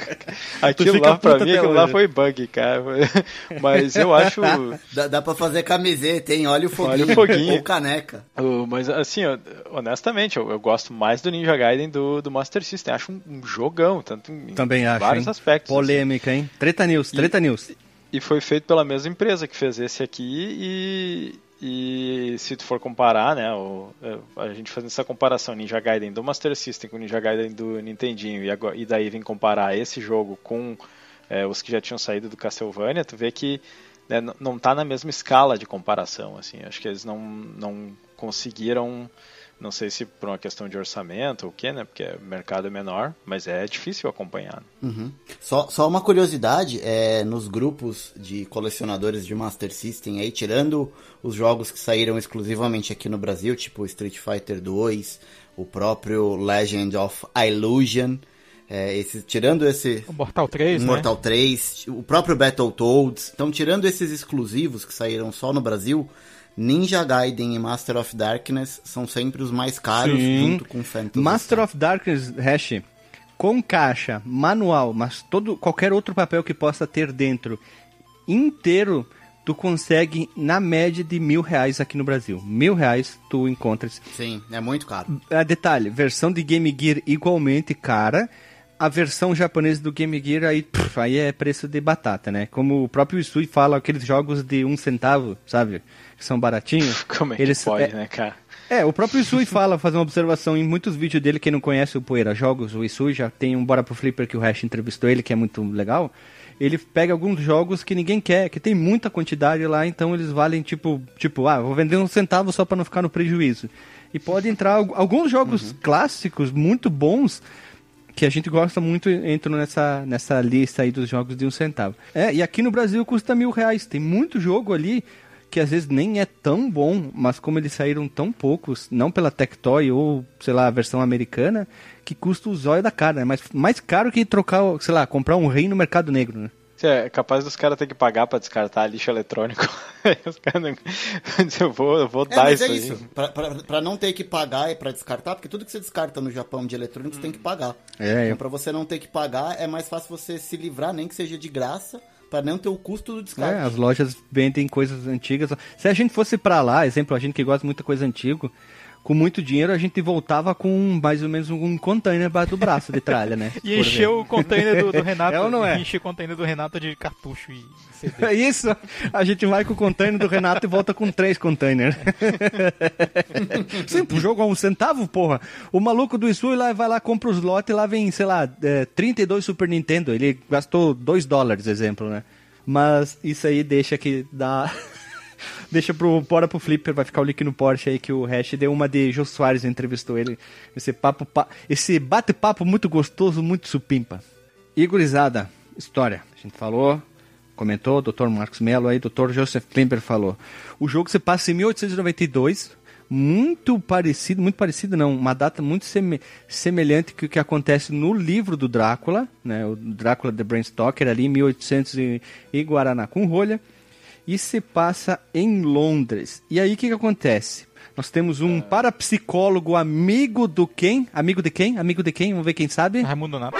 [LAUGHS] aquilo lá pra mim, aquilo lá foi bug, cara. [LAUGHS] Mas eu acho. Dá, dá pra fazer camiseta, hein? Olha o foguinho. Olha o foguinho. Ou caneca. mas assim, honestamente, eu, eu, gosto mais do Ninja Gaiden do, do Master System. Acho um, um jogão, tanto em, Também acho, vários hein? aspectos. Assim. Polêmica, assim. hein? Treta News, Treta e, News. E foi feito pela mesma empresa que fez esse aqui e, e se tu for comparar, né, o, é, a gente fazendo essa comparação Ninja Gaiden do Master System com Ninja Gaiden do Nintendinho e, agora, e daí vem comparar esse jogo com é, os que já tinham saído do Castlevania, tu vê que né, não está na mesma escala de comparação, assim, acho que eles não, não conseguiram não sei se por uma questão de orçamento ou o que, né? Porque o mercado é menor, mas é difícil acompanhar. Uhum. Só, só uma curiosidade, é, nos grupos de colecionadores de Master System, aí, tirando os jogos que saíram exclusivamente aqui no Brasil, tipo Street Fighter 2, o próprio Legend of Illusion, é, esse, tirando esse. O Mortal 3, Mortal né? 3, o próprio Battletoads. Então, tirando esses exclusivos que saíram só no Brasil, Ninja Gaiden e Master of Darkness são sempre os mais caros, Sim. junto com Phantasy. Master of Darkness, Hash, com caixa, manual, mas todo qualquer outro papel que possa ter dentro, inteiro, tu consegue na média de mil reais aqui no Brasil. Mil reais tu encontras. Sim, é muito caro. Ah, detalhe, versão de Game Gear igualmente cara. A versão japonesa do Game Gear aí, pff, aí é preço de batata, né? Como o próprio Isui fala, aqueles jogos de um centavo, sabe? que são baratinhos. [LAUGHS] Como é que eles, pode, é, né, cara? É, o próprio Isui fala, faz uma observação em muitos vídeos dele, quem não conhece o Poeira Jogos, o Isui já tem um Bora pro Flipper que o Hash entrevistou ele, que é muito legal. Ele pega alguns jogos que ninguém quer, que tem muita quantidade lá, então eles valem tipo, tipo, ah, vou vender um centavo só para não ficar no prejuízo. E pode entrar alguns jogos uhum. clássicos muito bons que a gente gosta muito entram nessa, nessa lista aí dos jogos de um centavo. É, e aqui no Brasil custa mil reais. Tem muito jogo ali que às vezes nem é tão bom, mas como eles saíram tão poucos, não pela Tectoy ou, sei lá, a versão americana, que custa o zóio da cara, né? Mais, mais caro que trocar, sei lá, comprar um rei no mercado negro, né? É capaz dos caras ter que pagar para descartar lixo eletrônico. [LAUGHS] Os caras não... [LAUGHS] eu vou, eu vou é, dar isso, é isso. Pra, pra, pra, não ter que pagar e para descartar, porque tudo que você descarta no Japão de eletrônicos hum. tem que pagar. É, então, para você não ter que pagar, é mais fácil você se livrar, nem que seja de graça, para não ter o custo do descarte. É, as lojas vendem coisas antigas. Se a gente fosse para lá, exemplo, a gente que gosta de muita coisa antiga, com muito dinheiro a gente voltava com mais ou menos um container baixo do braço de tralha, né? [LAUGHS] e encheu o container do, do Renato. [LAUGHS] É ou não é? Enche o container do Renato de cartucho e CD. É [LAUGHS] isso. A gente vai com o container do Renato e volta com três containers. Sim, o jogo a um centavo, porra. O maluco do Isu lá vai lá, compra os lotes e lá vem, sei lá, é, 32 Super Nintendo. Ele gastou 2 dólares, exemplo, né? Mas isso aí deixa que dá deixa pro bora pro Flipper, vai ficar o link no Porsche aí que o Hash deu uma de Jô Soares entrevistou ele. Esse papo, pa, esse bate-papo muito gostoso, muito supimpa. Igorizada, história. A gente falou, comentou, Dr. Marcos Mello aí, Dr. Joseph Klimper falou. O jogo se passa em 1892, muito parecido, muito parecido não, uma data muito seme, semelhante que o que acontece no livro do Drácula, né, o Drácula de Bram Stoker ali em 1800 e, e Guaraná com rolha e se passa em Londres. E aí o que, que acontece? Nós temos um parapsicólogo amigo do quem? Amigo de quem? Amigo de quem? Vamos ver quem sabe? Raimundo Nato.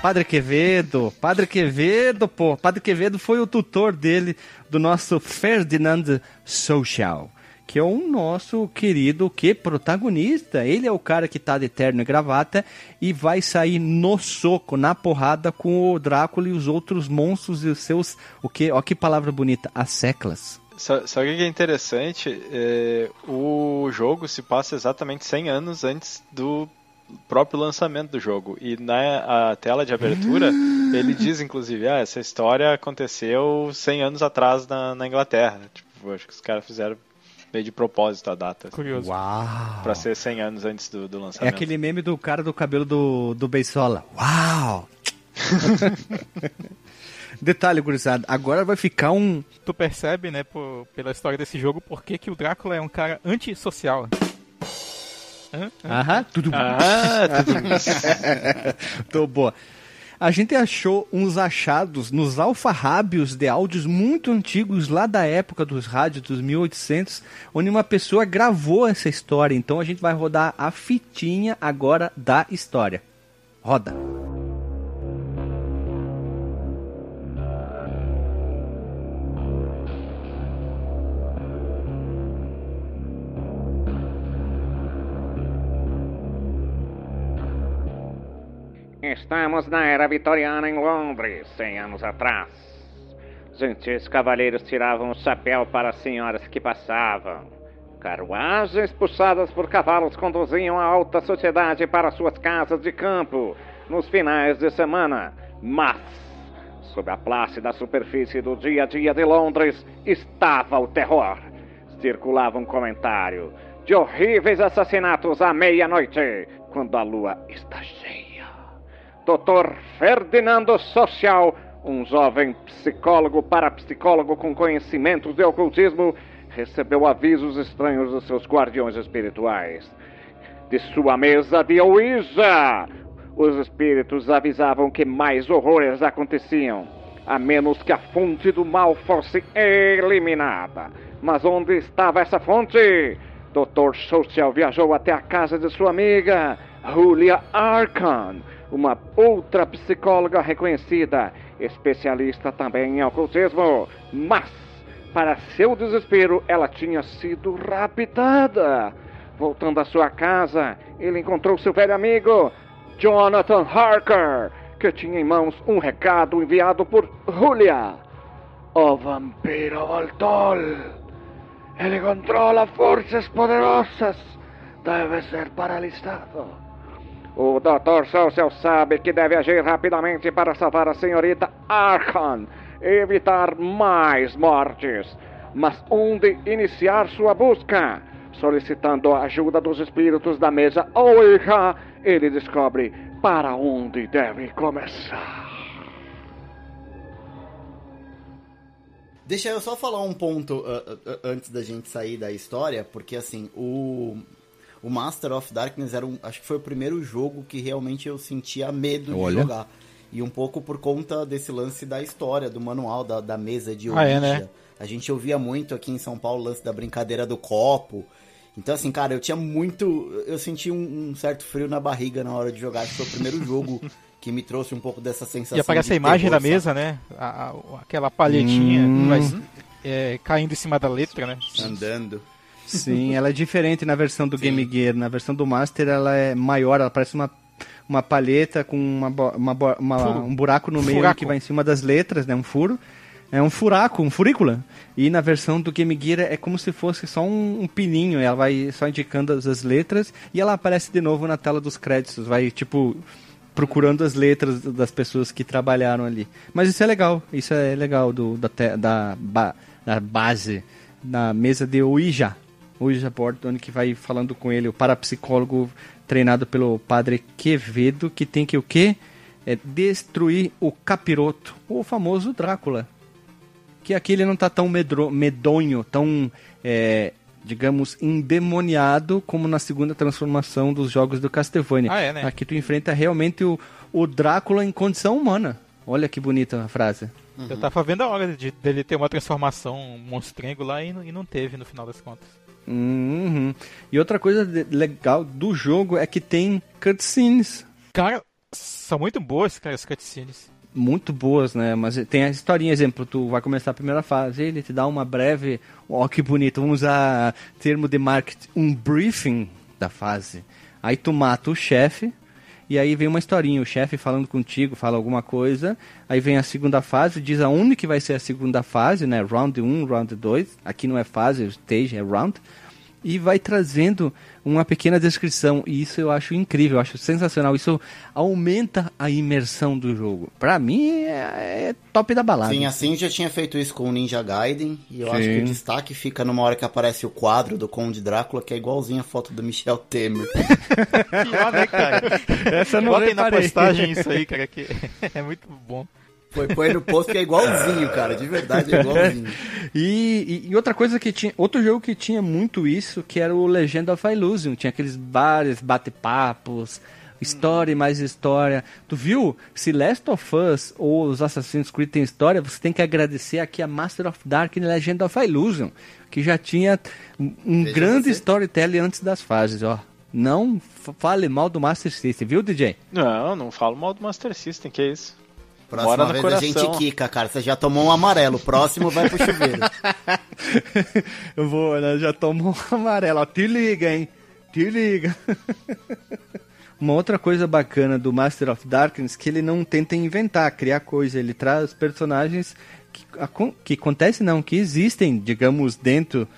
Padre Quevedo, Padre Quevedo, pô. Padre Quevedo foi o tutor dele, do nosso Ferdinand Social que é o nosso querido que protagonista. Ele é o cara que tá de terno e gravata e vai sair no soco, na porrada com o Drácula e os outros monstros e os seus. O que? Ó, que palavra bonita, as seclas. Sabe o que é interessante? É, o jogo se passa exatamente 100 anos antes do próprio lançamento do jogo. E na tela de abertura, ele diz, inclusive, ah, essa história aconteceu 100 anos atrás na, na Inglaterra. Tipo, acho que os caras fizeram meio de propósito a data. Curioso. Uau! Pra ser 100 anos antes do, do lançamento. É aquele meme do cara do cabelo do, do Beisola. Uau! [LAUGHS] Detalhe, gurizada, agora vai ficar um. Tu percebe, né, por, pela história desse jogo, por que, que o Drácula é um cara antissocial. Aham, tudo Ah, tudo [LAUGHS] Tô boa. A gente achou uns achados nos alfarrábios de áudios muito antigos lá da época dos rádios dos 1800, onde uma pessoa gravou essa história. Então a gente vai rodar a fitinha agora da história. Roda. Estamos na era vitoriana em Londres, 100 anos atrás. Gentis cavaleiros tiravam o chapéu para as senhoras que passavam. Carruagens puxadas por cavalos conduziam a alta sociedade para suas casas de campo nos finais de semana. Mas, sob a plácida superfície do dia a dia de Londres, estava o terror. Circulava um comentário de horríveis assassinatos à meia-noite, quando a lua está cheia. Dr. Ferdinando Social, um jovem psicólogo parapsicólogo com conhecimentos de ocultismo, recebeu avisos estranhos dos seus guardiões espirituais. De sua mesa de Ouija, os espíritos avisavam que mais horrores aconteciam, a menos que a fonte do mal fosse eliminada. Mas onde estava essa fonte? Dr. Social viajou até a casa de sua amiga, Julia Arkan, uma outra psicóloga reconhecida, especialista também em ocultismo. Mas, para seu desespero, ela tinha sido raptada. Voltando à sua casa, ele encontrou seu velho amigo, Jonathan Harker, que tinha em mãos um recado enviado por Julia. O vampiro voltou. Ele controla forças poderosas. Deve ser paralisado. O Dr. Social sabe que deve agir rapidamente para salvar a senhorita Arkan e evitar mais mortes. Mas onde iniciar sua busca? Solicitando a ajuda dos espíritos da mesa Ouija, ele descobre para onde deve começar. Deixa eu só falar um ponto uh, uh, antes da gente sair da história, porque assim, o o Master of Darkness era um, acho que foi o primeiro jogo que realmente eu sentia medo Olha. de jogar. E um pouco por conta desse lance da história, do manual, da, da mesa de Ouija. Ah, é, né? A gente ouvia muito aqui em São Paulo o lance da brincadeira do copo. Então, assim, cara, eu tinha muito. Eu senti um, um certo frio na barriga na hora de jogar. Acho que foi o primeiro jogo [LAUGHS] que me trouxe um pouco dessa sensação. E aparece a imagem terror, da mesa, né? A, a, aquela palhetinha hum. vai, é, caindo em cima da letra, né? Andando. Sim, [LAUGHS] ela é diferente na versão do Sim. Game Gear. Na versão do Master ela é maior, ela parece uma, uma palheta com uma, uma, uma um buraco no meio Furaco. que vai em cima das letras, né? Um furo. É um furaco, um furícula. E na versão do Game Gear é como se fosse só um, um pininho. Ela vai só indicando as, as letras e ela aparece de novo na tela dos créditos. Vai, tipo, procurando as letras das pessoas que trabalharam ali. Mas isso é legal. Isso é legal do, da, da, da base da mesa de Ouija o Ouija Board, que vai falando com ele, o parapsicólogo treinado pelo padre Quevedo, que tem que o quê? É destruir o capiroto, o famoso Drácula. Que aqui ele não está tão medro, medonho, tão, é, digamos, endemoniado como na segunda transformação dos jogos do Castlevania. Ah, é, né? Aqui tu enfrenta realmente o, o Drácula em condição humana. Olha que bonita a frase. Uhum. Eu tava vendo a hora de, dele ter uma transformação monstrengo lá e, e não teve no final das contas. Uhum. E outra coisa legal do jogo é que tem cutscenes. Cara, são muito boas, cara, as cutscenes. Muito boas, né? Mas tem a historinha, exemplo, tu vai começar a primeira fase, ele te dá uma breve. Ó, oh, que bonito, vamos usar termo de marketing, um briefing da fase. Aí tu mata o chefe, e aí vem uma historinha, o chefe falando contigo, fala alguma coisa, aí vem a segunda fase, diz aonde que vai ser a segunda fase, né? Round 1, round 2, aqui não é fase, é stage, é round e vai trazendo uma pequena descrição. E isso eu acho incrível, eu acho sensacional. Isso aumenta a imersão do jogo. Pra mim é, é top da balada. Sim, assim já tinha feito isso com o Ninja Gaiden. E eu Sim. acho que o destaque fica numa hora que aparece o quadro do Conde Drácula, que é igualzinho a foto do Michel Temer. [LAUGHS] Pior, né, cara? Essa não Botem na postagem isso aí, cara, que [LAUGHS] é muito bom. Põe, põe no posto que é igualzinho, cara. De verdade, é igualzinho. [LAUGHS] e, e, e, outra coisa que tinha. Outro jogo que tinha muito isso, que era o Legend of Illusion. Tinha aqueles bares, bate-papos, História e mais história. Tu viu? Se Last of Us ou os Assassin's Creed tem história, você tem que agradecer aqui a Master of Dark e Legend of Illusion, que já tinha um Veja grande você. storytelling antes das fases, ó. Não fale mal do Master System, viu, DJ? Não, não falo mal do Master System, que é isso. Próxima Bora vez coração. a gente quica, cara. Você já tomou um amarelo. Próximo vai pro chuveiro. [LAUGHS] Eu vou, né? Já tomou um amarelo. Ó, te liga, hein? Te liga. [LAUGHS] Uma outra coisa bacana do Master of Darkness que ele não tenta inventar, criar coisa. Ele traz personagens que, que acontecem, não, que existem, digamos, dentro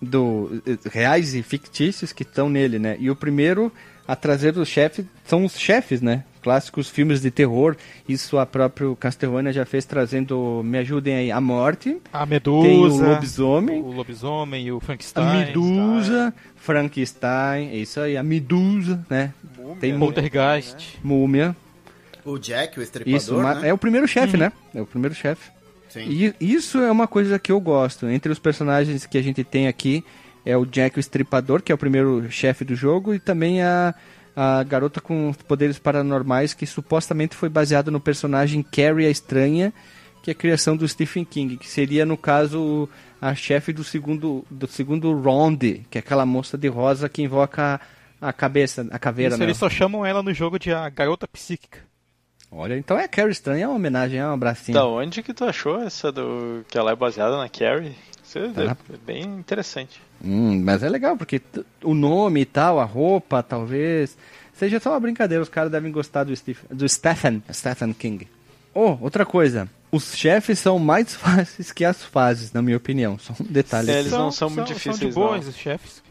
do reais e fictícios que estão nele, né? E o primeiro a trazer os chefes são os chefes, né? Clássicos filmes de terror. Isso a própria Castlevania já fez trazendo, me ajudem aí, a morte. A Medusa. Tem o lobisomem. O lobisomem e o Frankenstein. A Medusa, Frankenstein, é isso aí, a Medusa, né? Múmia, Tem Poltergeist. Né? Múmia. O Jack, o estripador, isso, né? É o primeiro chefe, uhum. né? É o primeiro chefe. Sim. E isso é uma coisa que eu gosto. Entre os personagens que a gente tem aqui, é o Jack o Estripador, que é o primeiro chefe do jogo, e também a a garota com poderes paranormais que supostamente foi baseado no personagem Carrie a Estranha, que é a criação do Stephen King, que seria no caso a chefe do segundo do segundo round, que é aquela moça de rosa que invoca a, a cabeça, a caveira. Isso, eles só chamam ela no jogo de a garota psíquica. Olha, então é a Carrie Estranha, é uma homenagem, é um abracinho. Da onde que tu achou essa do que ela é baseada na Carrie? Isso é, tá. é bem interessante. Hum, mas é legal, porque o nome e tal, a roupa, talvez. Seja só uma brincadeira, os caras devem gostar do, Steve, do Stephen, Stephen King. Oh, outra coisa. Os chefes são mais [LAUGHS] fáceis que as fases, na minha opinião. Só um detalhe. É, eles não são, são muito difíceis. São de boas, os chefes.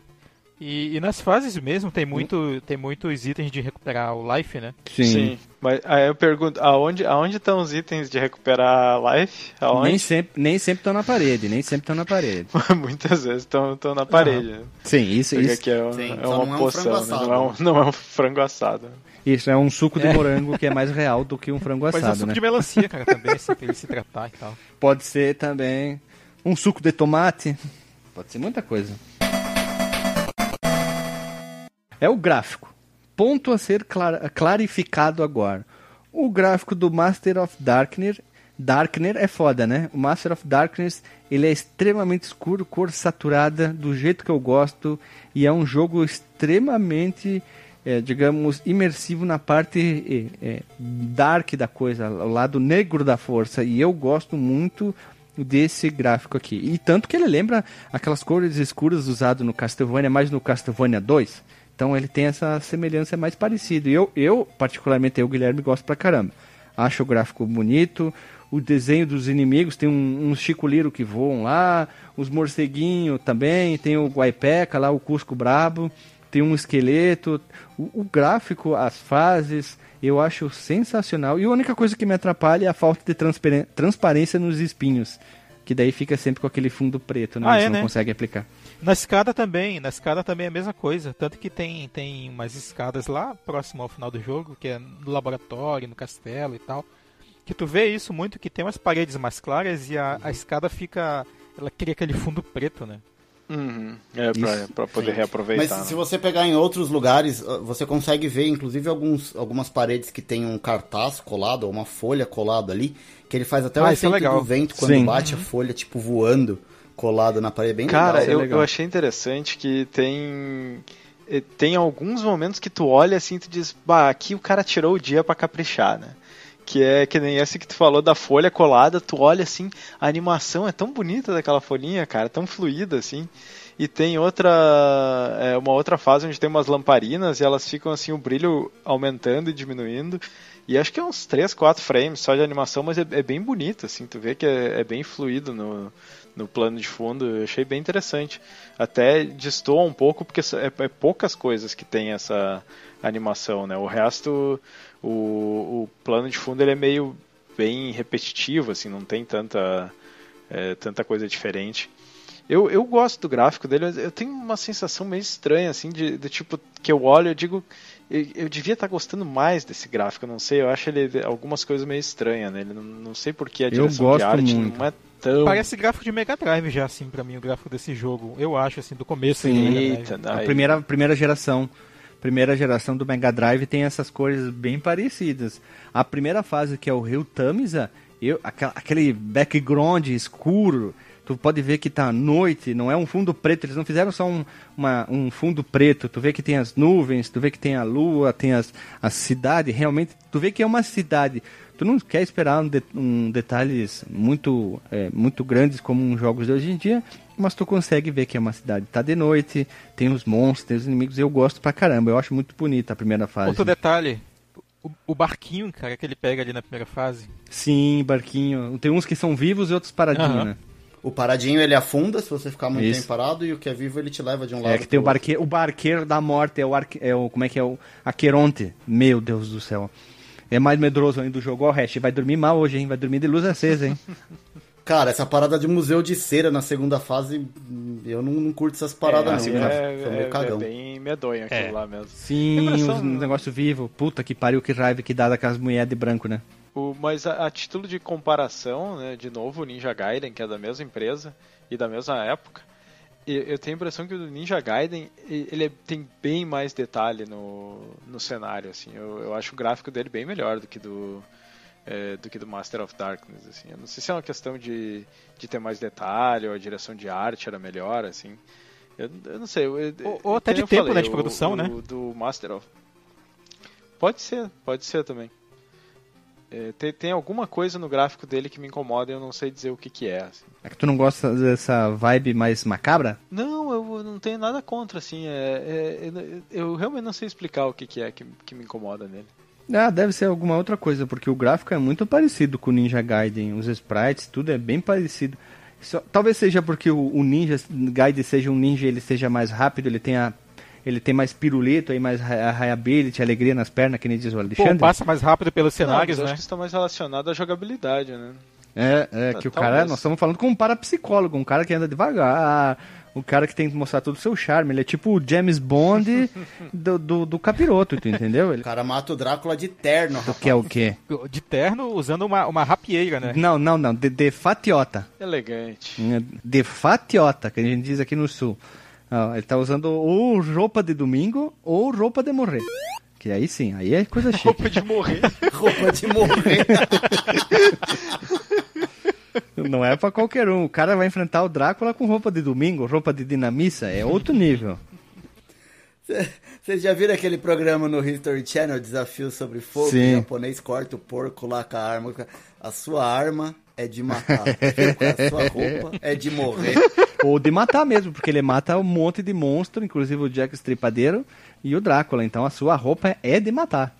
E, e, nas fases mesmo tem, muito, hum. tem muitos itens de recuperar o life, né? Sim. Sim. Mas aí eu pergunto, aonde, aonde estão os itens de recuperar life? Aonde? Nem sempre nem sempre estão na parede, nem sempre estão na parede. [LAUGHS] Muitas vezes estão na parede. Uhum. Sim, isso, Porque isso. Aqui é, Sim, é uma poção, é um né? não, é um, não é um frango assado. Isso, é um suco de é. morango que é mais real do que um frango assado, Mas é um suco né? de melancia, cara, também, pra ele se tratar e tal. Pode ser também. Um suco de tomate. Pode ser muita coisa é o gráfico. Ponto a ser clar clarificado agora. O gráfico do Master of Darkness, Darkner é foda, né? O Master of Darkness ele é extremamente escuro, cor saturada, do jeito que eu gosto, e é um jogo extremamente, é, digamos, imersivo na parte é, dark da coisa, o lado negro da força. E eu gosto muito desse gráfico aqui. E tanto que ele lembra aquelas cores escuras usadas no Castlevania, mais no Castlevania 2 então ele tem essa semelhança mais parecida. E eu, eu, particularmente, eu, Guilherme, gosto pra caramba. Acho o gráfico bonito, o desenho dos inimigos, tem um, uns Chico Liro que voam lá, os morceguinhos também, tem o Guaipeca lá, o Cusco Brabo, tem um esqueleto. O, o, gráfico, as fases, eu acho sensacional. E a única coisa que me atrapalha é a falta de transparência nos espinhos. Que daí fica sempre com aquele fundo preto, né? Ah, Você é, não né? consegue aplicar. Na escada também, na escada também é a mesma coisa. Tanto que tem, tem umas escadas lá próximo ao final do jogo, que é no laboratório, no castelo e tal. Que tu vê isso muito, que tem umas paredes mais claras e a, a escada fica. Ela cria aquele fundo preto, né? Uhum. É pra, pra poder Sim. reaproveitar. Mas né? se você pegar em outros lugares, você consegue ver, inclusive, alguns, algumas paredes que tem um cartaz colado, ou uma folha colada ali, que ele faz até o ah, é efeito é do vento quando Sim. bate uhum. a folha, tipo, voando colado na parede, bem Cara, legal. Cara, eu, eu achei interessante que tem eh, tem alguns momentos que tu olha assim e tu diz, bah, aqui o cara tirou o dia para caprichar, né? Que é que nem esse que tu falou da folha colada, tu olha assim, a animação é tão bonita daquela folhinha, cara, tão fluida assim. E tem outra, é, uma outra fase onde tem umas lamparinas e elas ficam assim, o brilho aumentando e diminuindo. E acho que é uns 3, 4 frames só de animação, mas é, é bem bonito, assim, tu vê que é, é bem fluido no, no plano de fundo, eu achei bem interessante. Até destoa um pouco, porque é, é poucas coisas que tem essa animação, né? O resto, o, o plano de fundo ele é meio bem repetitivo, assim, não tem tanta, é, tanta coisa diferente. Eu, eu gosto do gráfico dele, eu tenho uma sensação meio estranha, assim, de, de tipo, que eu olho e digo, eu, eu devia estar tá gostando mais desse gráfico, não sei, eu acho ele algumas coisas meio estranhas nele, não, não sei porque a direção de arte muito. não é tão... Parece gráfico de Mega Drive já, assim, pra mim, o gráfico desse jogo. Eu acho, assim, do começo. Sim, Eita, a primeira, primeira geração. primeira geração do Mega Drive tem essas cores bem parecidas. A primeira fase, que é o Rio Tamisa, eu, aquele background escuro, tu pode ver que tá à noite, não é um fundo preto, eles não fizeram só um, uma, um fundo preto, tu vê que tem as nuvens, tu vê que tem a lua, tem as, a cidade, realmente, tu vê que é uma cidade. Tu não quer esperar um, de, um detalhes muito, é, muito grandes como uns jogos de hoje em dia, mas tu consegue ver que é uma cidade. Tá de noite, tem os monstros, tem os inimigos, eu gosto pra caramba, eu acho muito bonita a primeira fase. Outro detalhe, o, o, barquinho, cara, que ele pega ali na primeira fase. Sim, barquinho. Tem uns que são vivos e outros paradinhos, uhum. né? O paradinho ele afunda se você ficar muito Isso. tempo parado e o que é vivo ele te leva de um é lado. É que tem o barqueiro, o barqueiro da morte, é o, arque, é o como é que é o Aqueronte. Meu Deus do céu. É mais medroso ainda do jogo. Ó, o Hash, vai dormir mal hoje, hein? Vai dormir de luz acesa, hein? [LAUGHS] Cara, essa parada de museu de cera na segunda fase, eu não, não curto essas paradas, é, não, cara. É, meio é, cagão. é bem medonho aquilo é. lá mesmo. Sim, um negócio vivo. Puta que pariu, que raiva que dá daquelas mulheres de branco, né? O, mas a, a, título de comparação, né, de novo, o Ninja Gaiden, que é da mesma empresa e da mesma época, eu tenho a impressão que o Ninja Gaiden ele é, tem bem mais detalhe no, no cenário assim eu, eu acho o gráfico dele bem melhor do que do é, do que do Master of Darkness assim eu não sei se é uma questão de, de ter mais detalhe ou a direção de arte era melhor assim eu, eu não sei eu, ou, ou até de tempo falei, né, de produção o, né o, do Master of pode ser pode ser também é, tem, tem, alguma coisa no gráfico dele que me incomoda e eu não sei dizer o que, que é. Assim. É que tu não gosta dessa vibe mais macabra? Não, eu não tenho nada contra, assim. É, é, eu realmente não sei explicar o que, que é que, que me incomoda nele. Ah, deve ser alguma outra coisa, porque o gráfico é muito parecido com o Ninja Gaiden. Os sprites, tudo é bem parecido. Só, talvez seja porque o, o Ninja Gaiden seja um ninja, ele seja mais rápido, ele tenha ele tem mais pirulito, aí mais raiability, alegria nas pernas, que nem diz o Alexandre. Pô, passa mais rápido pelos cenários, Não, né? acho que isso está mais relacionado à jogabilidade, né? É, é que o cara, nós estamos falando com um parapsicólogo, um cara que anda devagar, o cara que tem que mostrar todo o seu charme. Ele é tipo o James Bond do, do, do, capiroto, tu entendeu? Ele... O cara mata o Drácula de terno, rapaz. Que é o quê? De terno usando uma, uma rapieira, né? Não, não, não. De, de fatiota. Elegante. De fatiota, que a gente diz aqui no sul. Não, ele tá usando ou roupa de domingo ou roupa de morrer. Que aí sim, aí é coisa [LAUGHS] chique. Roupa de morrer. roupa de morrer. [LAUGHS] Não é para qualquer um. O cara vai enfrentar o Drácula com roupa de domingo, roupa de dinamissa, é outro nível. Vocês já viram aquele programa no History Channel, Desafio sobre Fogo? Sim. O japonês corta o porco lá com a arma. A sua arma é de matar. a sua roupa é de morrer. [LAUGHS] Ou de matar mesmo, porque ele mata um monte de monstro, inclusive o Jack Estripadeiro e o Drácula. Então a sua roupa é de matar.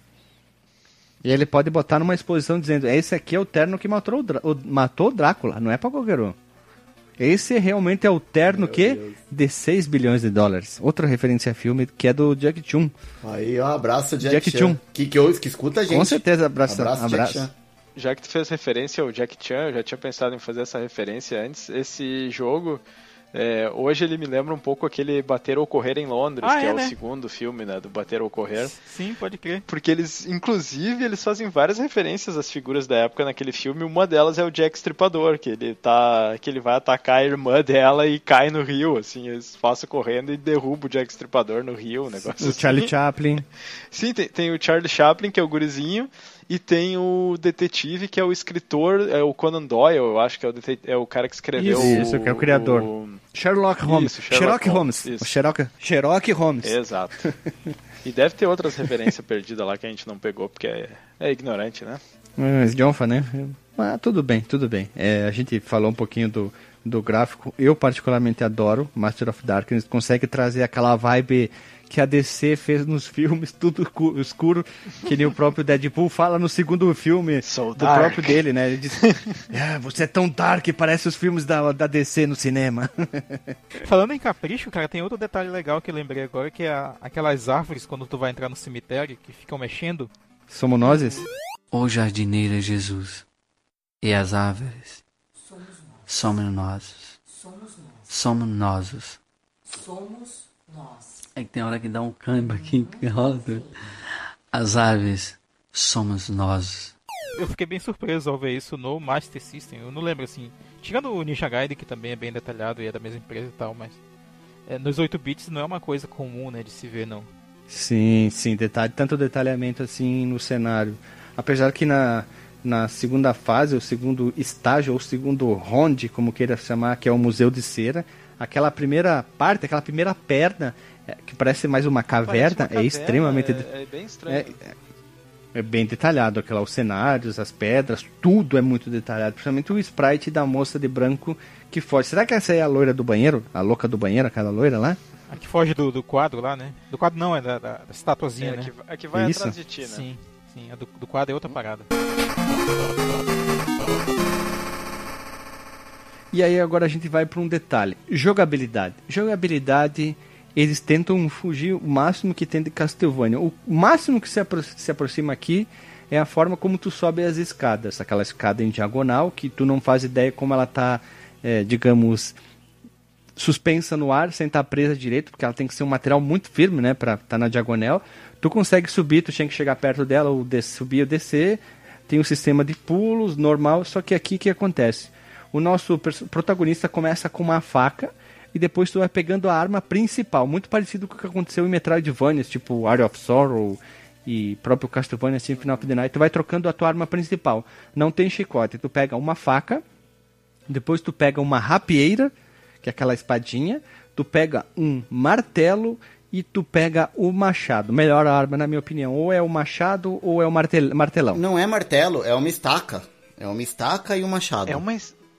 E ele pode botar numa exposição dizendo: esse aqui é o terno que matou o, matou o Drácula, não é pra qualquer um. Esse realmente é o terno Meu que Deus. de 6 bilhões de dólares. Outra referência a filme que é do Jack Chun. Aí, ó, abraço Jack, Jack Chun. Que, que, que escuta a gente. Com certeza, abraço. abraço, abraço já que tu fez referência ao Jack Chan, eu já tinha pensado em fazer essa referência antes. Esse jogo, é, hoje ele me lembra um pouco aquele Bater ou Correr em Londres, ah, que é, é né? o segundo filme, né, do Bater ou Correr. Sim, pode crer. Porque eles, inclusive, eles fazem várias referências às figuras da época naquele filme. Uma delas é o Jack Stripador, que ele tá, que ele vai atacar a irmã dela e cai no rio, assim, eles passam correndo e derruba o Jack Stripador no rio, um negócio o assim. Charlie Chaplin. Sim, tem, tem o Charlie Chaplin, que é o gurizinho, e tem o detetive, que é o escritor, é o Conan Doyle, eu acho que é o, é o cara que escreveu. Isso, isso que é o criador. O... Sherlock Holmes. Isso, Sherlock, Sherlock Holmes. Holmes. Sherlock, Sherlock Holmes. Exato. [LAUGHS] e deve ter outras referências perdidas lá que a gente não pegou, porque é, é ignorante, né? Mas Jonfa, né? Ah, tudo bem, tudo bem. É, a gente falou um pouquinho do, do gráfico. Eu particularmente adoro Master of Darkness. Consegue trazer aquela vibe que a DC fez nos filmes, tudo escuro, que nem o próprio Deadpool fala no segundo filme so do próprio dele, né? Ele diz: [LAUGHS] ah, Você é tão dark, parece os filmes da, da DC no cinema. [LAUGHS] Falando em capricho, cara, tem outro detalhe legal que eu lembrei agora, que é aquelas árvores, quando tu vai entrar no cemitério, que ficam mexendo. Somos nós? O jardineiro é Jesus, e as árvores somos nós. Somos nós. Somos nós. Somos nós. É que tem hora que dá um câmbio aqui que roda. As aves somos nós. Eu fiquei bem surpreso ao ver isso no Master System. Eu não lembro assim. Tirando o Ninja Gaiden, que também é bem detalhado e é da mesma empresa e tal, mas. É, nos 8 bits não é uma coisa comum, né, de se ver, não. Sim, sim, detalhe, tanto detalhamento assim no cenário. Apesar que na, na segunda fase, o segundo estágio, ou o segundo ronde, como queira chamar, que é o Museu de Cera, aquela primeira parte, aquela primeira perna, que parece mais uma caverna, uma caverna é extremamente. É, é bem estranho. É, é, bem detalhado, aquela, os cenários, as pedras, tudo é muito detalhado. Principalmente o sprite da moça de branco que foge. Será que essa é a loira do banheiro? A louca do banheiro, aquela loira lá? A que foge do, do quadro lá, né? Do quadro não, é da, da, da estatuazinha, é, né? A que, vai Isso? atrás de ti, né? Sim, sim. A do, do quadro é outra parada. E aí agora a gente vai para um detalhe. Jogabilidade. Jogabilidade, eles tentam fugir o máximo que tem de Castlevania. O máximo que se, apro se aproxima aqui é a forma como tu sobe as escadas. Aquela escada em diagonal, que tu não faz ideia como ela está, é, digamos, suspensa no ar, sem estar presa direito, porque ela tem que ser um material muito firme, né, para estar tá na diagonal. Tu consegue subir, tu tinha que chegar perto dela, ou subir ou descer. Tem um sistema de pulos normal, só que aqui o que acontece? o nosso protagonista começa com uma faca e depois tu vai pegando a arma principal, muito parecido com o que aconteceu em Metroidvania, tipo Art of Sorrow e próprio Castlevania Symphony of the Night, tu vai trocando a tua arma principal. Não tem chicote, tu pega uma faca, depois tu pega uma rapieira, que é aquela espadinha, tu pega um martelo e tu pega o machado. Melhor arma, na minha opinião. Ou é o machado ou é o martel martelão. Não é martelo, é uma estaca. É uma estaca e um machado. É uma,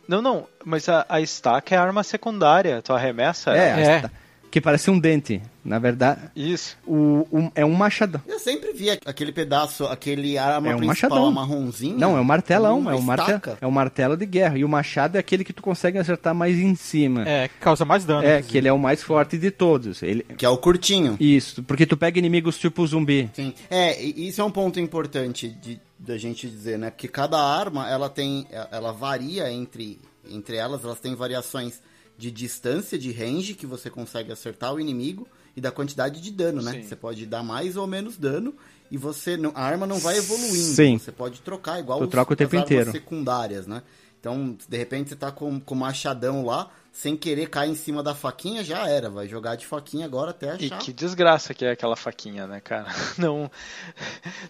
não, não, mas a, a estaca é a arma secundária, tu arremessa é, é. Que parece um dente, na verdade. Isso. O, o, é um machadão. Eu sempre vi aquele pedaço, aquele arma é um principal machadão. marronzinho. Não, é um martelão, é um martelo, é um martelo de guerra. E o machado é aquele que tu consegue acertar mais em cima. É, que causa mais dano. É, que ele é o mais forte de todos. Ele... Que é o curtinho. Isso, porque tu pega inimigos tipo zumbi. Sim. É, isso é um ponto importante de da gente dizer, né? Porque cada arma, ela tem, ela varia entre, entre elas, elas têm variações de distância, de range, que você consegue acertar o inimigo, e da quantidade de dano, né? Sim. Você pode dar mais ou menos dano, e você não, a arma não vai evoluindo. Sim. Você pode trocar, igual tu os, troca o tempo inteiro. secundárias, né? Então, de repente você tá com, com machadão lá, sem querer cair em cima da faquinha, já era. Vai jogar de faquinha agora até achar. E que desgraça que é aquela faquinha, né, cara? [LAUGHS] Não,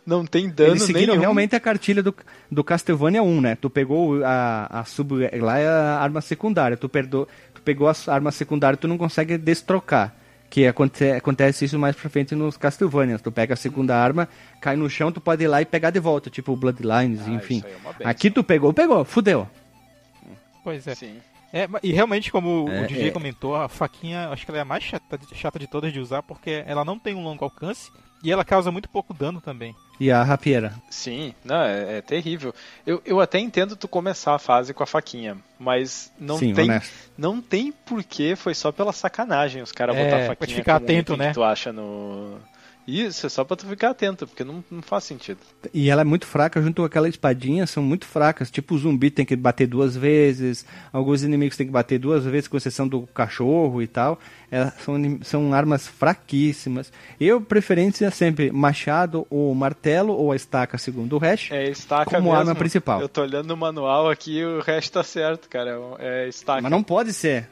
não tem dano Eles seguiram nenhum. realmente a cartilha do, do Castlevania 1, né? Tu pegou a, a sub... Lá é a arma secundária. Tu, perdo, pegou a arma secundária tu não consegue destrocar. Que acontece, acontece isso mais pra frente nos Castlevania. Tu pega a segunda arma, cai no chão, tu pode ir lá e pegar de volta. Tipo Bloodlines, ah, enfim. É Aqui tu pegou, pegou, fudeu. Pois é. Sim. É, e realmente, como é, o DJ é. comentou, a faquinha, acho que ela é a mais chata, chata de todas de usar, porque ela não tem um longo alcance e ela causa muito pouco dano também. E a rapieira? Sim, não, é, é, terrível. Eu, eu até entendo tu começar a fase com a faquinha, mas não Sim, tem honesto. não tem porquê, foi só pela sacanagem os caras é, botar a faquinha. ficar atento, né? Que tu acha no isso, é só pra tu ficar atento, porque não, não faz sentido. E ela é muito fraca junto com aquela espadinha, são muito fracas. Tipo, o zumbi tem que bater duas vezes, alguns inimigos tem que bater duas vezes, com exceção do cachorro e tal. Elas são, são armas fraquíssimas. Eu, preferência sempre machado ou martelo ou a estaca, segundo o hash, é, estaca como mesmo. arma principal. Eu tô olhando no manual aqui o resto tá certo, cara. É estaca. Mas não pode ser.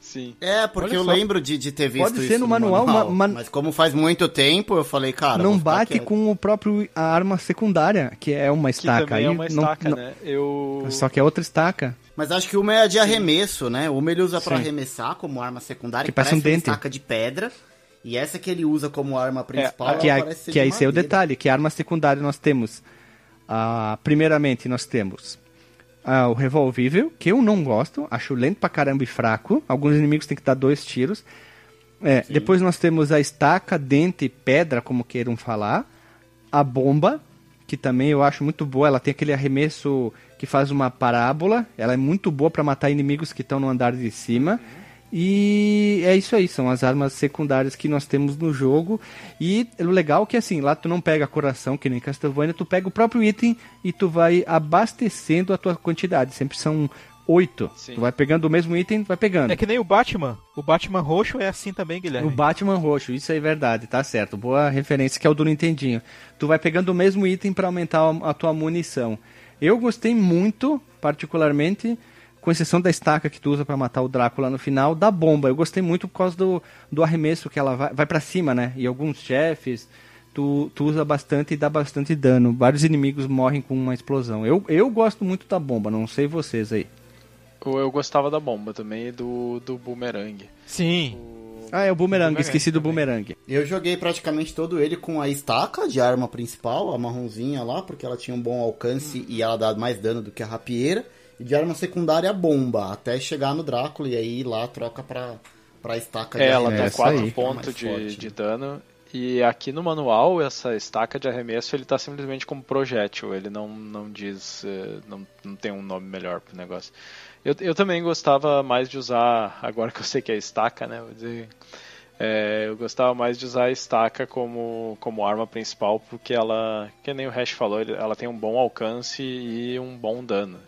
Sim. É, porque eu lembro de, de ter visto Pode ser no manual, manual. Ma, mas como faz muito tempo, eu falei, cara. Não bate com o próprio a arma secundária, que é uma estaca. Que também é uma estaca, não, né? Eu... Só que é outra estaca. Mas acho que uma é de arremesso, né? Uma ele usa para arremessar como arma secundária, que, que parece, um dente. uma estaca de pedra. E essa que ele usa como arma principal, é, que, é, que é esse é o detalhe, que arma secundária nós temos. Uh, primeiramente nós temos ah, o revolvível, que eu não gosto, acho lento pra caramba e fraco. Alguns inimigos têm que dar dois tiros. É, depois nós temos a estaca, dente, pedra, como queiram falar. A bomba, que também eu acho muito boa. Ela tem aquele arremesso que faz uma parábola. Ela é muito boa para matar inimigos que estão no andar de cima. Uhum. E é isso aí, são as armas secundárias que nós temos no jogo. E o legal é que assim, lá tu não pega coração, que nem Castlevania, tu pega o próprio item e tu vai abastecendo a tua quantidade. Sempre são oito. Sim. Tu vai pegando o mesmo item, vai pegando. É que nem o Batman. O Batman roxo é assim também, Guilherme. O Batman roxo, isso é verdade, tá certo. Boa referência que é o do Nintendinho. Tu vai pegando o mesmo item para aumentar a tua munição. Eu gostei muito, particularmente, com exceção da estaca que tu usa para matar o Drácula no final, da bomba. Eu gostei muito por causa do, do arremesso que ela vai, vai para cima, né? E alguns chefes tu, tu usa bastante e dá bastante dano. Vários inimigos morrem com uma explosão. Eu, eu gosto muito da bomba, não sei vocês aí. Eu, eu gostava da bomba também e do, do boomerang. Sim. O... Ah, é o boomerang, boomerang esqueci do boomerang. Eu joguei praticamente todo ele com a estaca de arma principal, a marronzinha lá, porque ela tinha um bom alcance hum. e ela dá mais dano do que a rapieira. E de arma secundária a bomba, até chegar no Drácula e aí lá troca pra, pra estaca de é, arma. Ela tem 4 pontos de, forte, de né? dano e aqui no manual, essa estaca de arremesso, ele tá simplesmente como projétil. Ele não, não diz. Eh, não, não tem um nome melhor pro negócio. Eu, eu também gostava mais de usar. [LAUGHS] Agora que eu sei que é estaca, né? Vou dizer. É, eu gostava mais de usar a estaca como, como arma principal, porque ela, que nem o Hash falou, ela tem um bom alcance e um bom dano.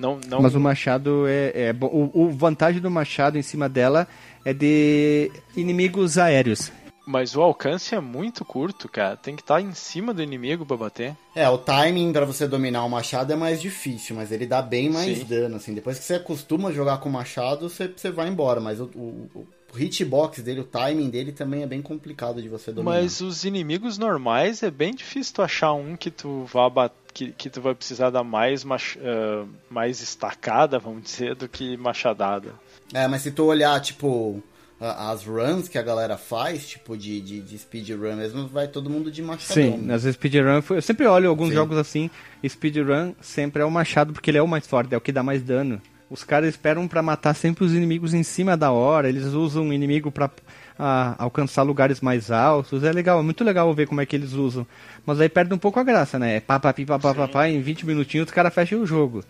Não, não... Mas o machado é, é o, o vantagem do machado em cima dela é de inimigos aéreos. Mas o alcance é muito curto, cara. Tem que estar tá em cima do inimigo para bater. É, o timing para você dominar o machado é mais difícil, mas ele dá bem mais Sim. dano, assim. Depois que você acostuma a jogar com o machado, você, você vai embora. Mas o, o, o hitbox dele, o timing dele também é bem complicado de você dominar. Mas os inimigos normais é bem difícil tu achar um que tu vá que, que tu vai precisar dar mais, mach... uh, mais estacada, vamos dizer, do que machadada. É, mas se tu olhar, tipo, as runs que a galera faz, tipo de, de, de speedrun mesmo, vai todo mundo de machadão. Sim, nas speedrun, eu sempre olho alguns Sim. jogos assim, speedrun sempre é o machado porque ele é o mais forte, é o que dá mais dano. Os caras esperam para matar sempre os inimigos em cima da hora, eles usam o inimigo para alcançar lugares mais altos. É legal, é muito legal ver como é que eles usam. Mas aí perde um pouco a graça, né? É pá, pá, pá, pá, pá, pá, em 20 minutinhos os caras fecham o jogo.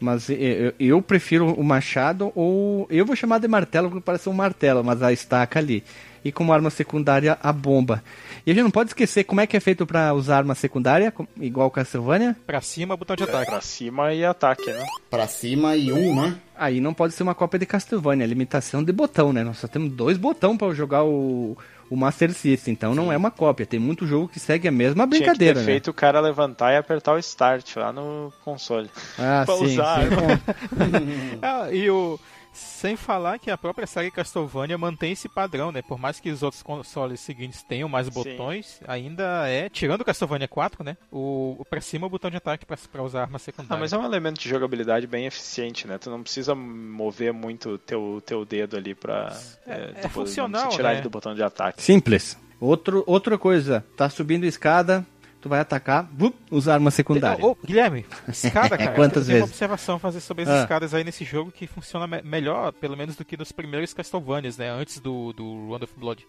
Mas eu, eu, prefiro o machado ou. Eu vou chamar de martelo porque parece um martelo, mas a estaca ali. E como arma secundária, a bomba. E a gente não pode esquecer como é que é feito para usar arma secundária, igual Castlevania. Pra cima, botão de ataque. É, pra cima e ataque, né? Pra cima e um, né? Aí não pode ser uma cópia de Castlevania, é limitação de botão, né? Nós só temos dois botões para jogar o, o Master System, então Sim. não é uma cópia. Tem muito jogo que segue a mesma brincadeira, Tinha que ter né? feito o cara levantar e apertar o Start lá no console. Ah, [LAUGHS] pra sim, usar. Sim. [LAUGHS] [LAUGHS] ah, e o sem falar que a própria série Castlevania mantém esse padrão, né? Por mais que os outros consoles seguintes tenham mais botões, Sim. ainda é, tirando o Castlevania 4, né? O, o pra cima é o botão de ataque para usar arma secundária. Ah, mas é um elemento de jogabilidade bem eficiente, né? Tu não precisa mover muito teu teu dedo ali pra é, é, é funcional, tirar né? ele do botão de ataque. Simples. Outro, outra coisa, tá subindo escada, tu vai atacar, vup, usar arma secundária. Ô, oh, Guilherme, escada, [LAUGHS] cara. Quantas vezes? uma observação fazer sobre as ah. escadas aí nesse jogo que funciona me melhor, pelo menos, do que nos primeiros Castlevanias, né? Antes do, do Round of Blood.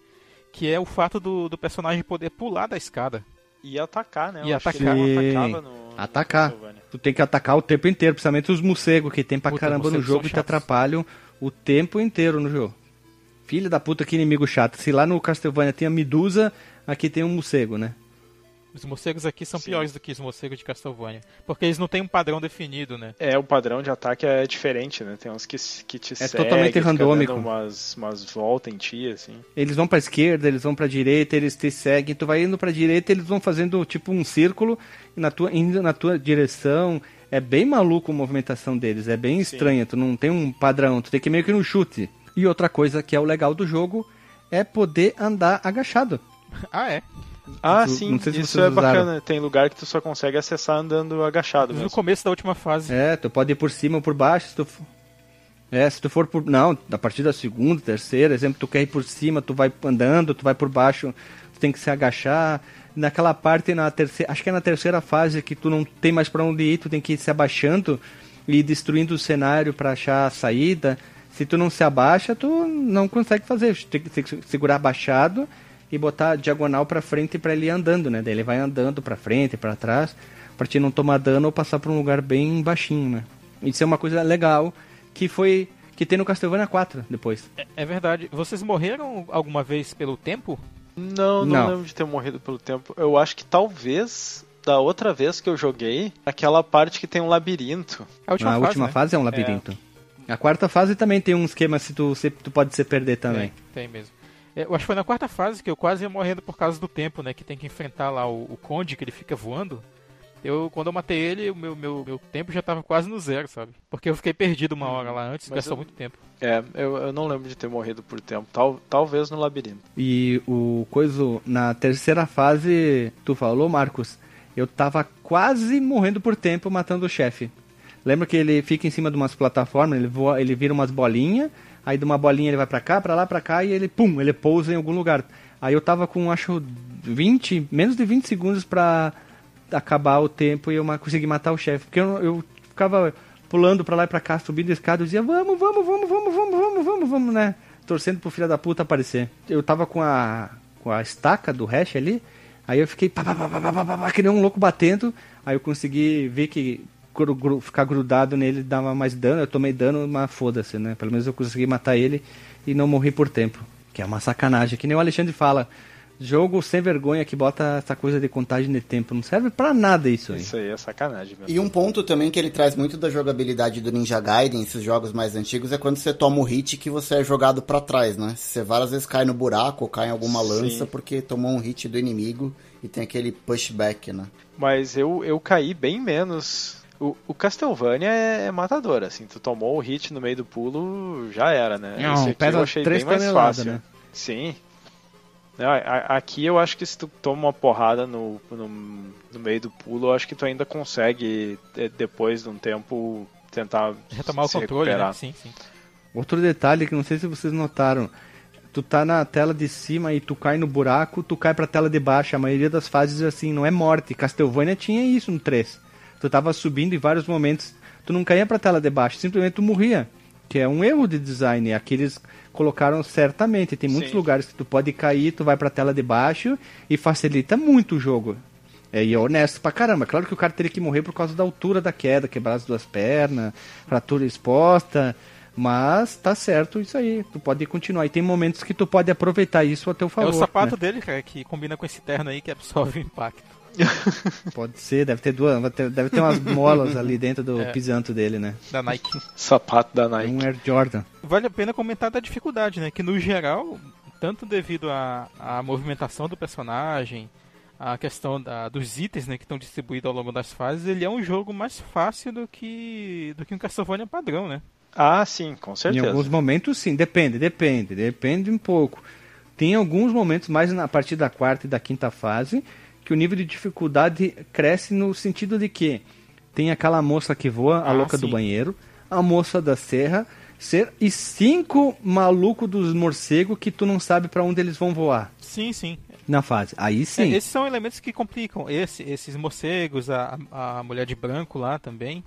Que é o fato do, do personagem poder pular da escada. E atacar, né? E atacar. No, atacar. No tu tem que atacar o tempo inteiro, principalmente os morcegos que tem pra puta, caramba no jogo e te atrapalham o tempo inteiro no jogo. Filha da puta, que inimigo chato. Se lá no Castlevania tem a Medusa, aqui tem um morcego, né? Os morcegos aqui são Sim. piores do que os morcegos de Castlevania. Porque eles não têm um padrão definido, né? É, o padrão de ataque é diferente, né? Tem uns que, que te É totalmente randômico. umas, umas voltas em ti, assim. Eles vão pra esquerda, eles vão pra direita, eles te seguem. Tu vai indo pra direita, eles vão fazendo tipo um círculo na tua, indo na tua direção. É bem maluco a movimentação deles, é bem Sim. estranha. Tu não tem um padrão, tu tem que ir meio que no chute. E outra coisa que é o legal do jogo é poder andar agachado. ah, é? Ah, tu, sim, se isso é bacana. Tem lugar que tu só consegue acessar andando agachado mesmo. No começo da última fase. É, tu pode ir por cima ou por baixo. Se tu... É, se tu for por. Não, a partir da segunda, terceira, exemplo, tu quer ir por cima, tu vai andando, tu vai por baixo, tu tem que se agachar. Naquela parte, na terceira. Acho que é na terceira fase que tu não tem mais para onde ir, tu tem que ir se abaixando e destruindo o cenário para achar a saída. Se tu não se abaixa, tu não consegue fazer. Tu tem que segurar abaixado e botar diagonal para frente para ele ir andando, né? Daí ele vai andando para frente, para trás, para te não tomar dano ou passar por um lugar bem baixinho, né? Isso é uma coisa legal que foi que tem no Castlevania 4 depois. É, é verdade. Vocês morreram alguma vez pelo tempo? Não, não, não, lembro de ter morrido pelo tempo. Eu acho que talvez da outra vez que eu joguei, aquela parte que tem um labirinto. A última, a fase, última né? fase é um labirinto. É. A quarta fase também tem um esquema se tu, se tu pode se perder também. Tem, tem mesmo. É, eu acho que foi na quarta fase que eu quase ia morrendo por causa do tempo, né? Que tem que enfrentar lá o, o Conde, que ele fica voando. Eu, quando eu matei ele, o meu, meu, meu tempo já tava quase no zero, sabe? Porque eu fiquei perdido uma hora lá antes, gastou eu, muito tempo. É, eu, eu não lembro de ter morrido por tempo. Tal, talvez no labirinto. E o coisa, na terceira fase, tu falou, Marcos, eu tava quase morrendo por tempo matando o chefe. Lembra que ele fica em cima de umas plataformas, ele, voa, ele vira umas bolinhas, aí de uma bolinha ele vai para cá, para lá, para cá, e ele, pum, ele pousa em algum lugar. Aí eu tava com, acho, 20, menos de 20 segundos pra acabar o tempo e eu conseguir matar o chefe. Porque eu, eu ficava pulando pra lá e pra cá, subindo a escada, eu dizia, vamos, vamos, vamos, vamos, vamos, vamos, vamos, vamos, né? Torcendo pro filho da puta aparecer. Eu tava com a, com a estaca do hash ali, aí eu fiquei pá, pá, pá, pá, pá, pá, pá, que nem um louco batendo, aí eu consegui ver que gru, gru, ficar grudado nele dava mais dano, eu tomei dano, mas foda-se, né? Pelo menos eu consegui matar ele e não morri por tempo. Que é uma sacanagem, que nem o Alexandre fala, Jogo sem vergonha que bota essa coisa de contagem de tempo. Não serve para nada isso aí. Isso aí é sacanagem. E um ponto também que ele traz muito da jogabilidade do Ninja Gaiden, esses jogos mais antigos, é quando você toma o hit que você é jogado para trás, né? Você várias vezes cai no buraco ou cai em alguma lança Sim. porque tomou um hit do inimigo e tem aquele pushback, né? Mas eu, eu caí bem menos o, o Castlevania é, é, matador, assim, tu tomou o hit no meio do pulo, já era, né? Não, Esse aqui eu achei bem mais fácil. Né? Sim, Aqui eu acho que se tu toma uma porrada no, no, no, meio do pulo, eu acho que tu ainda consegue, depois de um tempo, tentar retomar o controle, né? recuperar. Né? Sim, sim. Outro detalhe que não sei se vocês notaram, tu tá na tela de cima e tu cai no buraco, tu cai pra tela de baixo. A maioria das fases assim não é morte. Castlevania tinha isso no 3. Tu tava subindo em vários momentos, tu não caía pra tela de baixo, simplesmente tu morria. Que é um erro de design. Aqueles colocaram certamente. Tem muitos Sim. lugares que tu pode cair, tu vai pra tela de baixo e facilita muito o jogo. É, e é honesto pra caramba. Claro que o cara teria que morrer por causa da altura da queda, quebrar as duas pernas, fratura exposta. Mas tá certo isso aí. Tu pode continuar. E tem momentos que tu pode aproveitar isso a teu favor. É o sapato né? dele, cara, que combina com esse terno aí que absorve o impacto. [LAUGHS] Pode ser, deve ter duas, deve ter umas molas ali dentro do [LAUGHS] é. pisanto dele, né? Da Nike. Sapato da Nike. Um Air Jordan. Vale a pena comentar da dificuldade, né? Que no geral, tanto devido à, à movimentação do personagem, a questão da, dos itens né, que estão distribuídos ao longo das fases, ele é um jogo mais fácil do que, do que um Castlevania padrão, né? Ah, sim, com certeza. Em alguns momentos, sim, depende, depende, depende um pouco. Tem alguns momentos, mais na partir da quarta e da quinta fase, que o nível de dificuldade cresce no sentido de que tem aquela moça que voa, a ah, louca sim. do banheiro, a moça da serra, ser e cinco malucos dos morcegos que tu não sabe para onde eles vão voar. Sim, sim. Na fase. Aí sim. É, esses são elementos que complicam. Esse, esses morcegos, a, a mulher de branco lá também.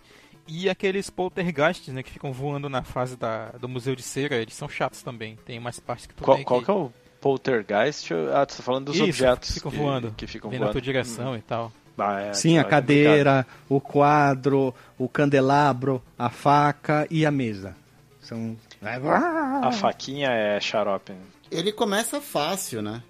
E aqueles poltergeists, né, que ficam voando na fase da, do Museu de Cera, eles são chatos também. Tem mais partes que tu qual, qual que... que é o poltergeist. Ah, tu tá falando dos Isso, objetos ficam que, voando, que ficam voando. na tua direção hum. e tal. Ah, é, Sim, a é cadeira, o quadro, o candelabro, a faca e a mesa. São. A faquinha é xarope. Ele começa fácil, né?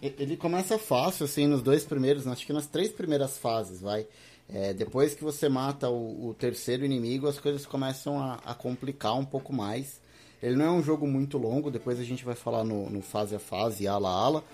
Ele começa fácil, assim, nos dois primeiros, acho que nas três primeiras fases, vai. É, depois que você mata o, o, terceiro inimigo, as coisas começam a, a complicar um pouco mais. Ele não é um jogo muito longo, depois a gente vai falar no, no fase a fase, ala a ala.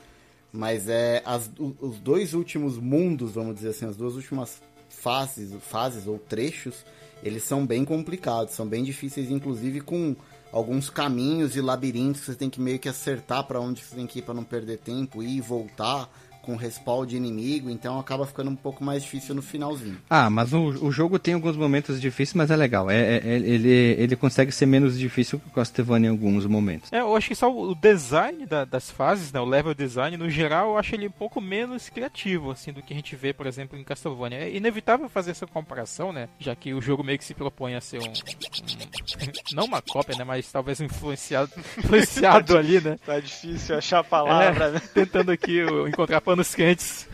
Mas é as, os dois últimos mundos, vamos dizer assim, as duas últimas fases, fases ou trechos, eles são bem complicados, são bem difíceis, inclusive com alguns caminhos e labirintos que você tem que meio que acertar para onde você tem que ir para não perder tempo, ir e voltar com respawn de inimigo, então acaba ficando um pouco mais difícil no finalzinho. Ah, mas o, o jogo tem alguns momentos difíceis, mas é legal. É, é, é ele, ele consegue ser menos difícil que o Castlevania em alguns momentos. É, eu acho que só o design da, das fases, né, o level design, no geral, eu acho ele um pouco menos criativo, assim, do que a gente vê, por exemplo, em Castlevania. É inevitável fazer essa comparação, né, já que o jogo meio que se propõe a ser um... um não uma cópia, né, mas talvez um influenciado, [LAUGHS] influenciado [LAUGHS] ali, né. Tá difícil achar a palavra, é, né. Tentando aqui encontrar [LAUGHS] panos quentes.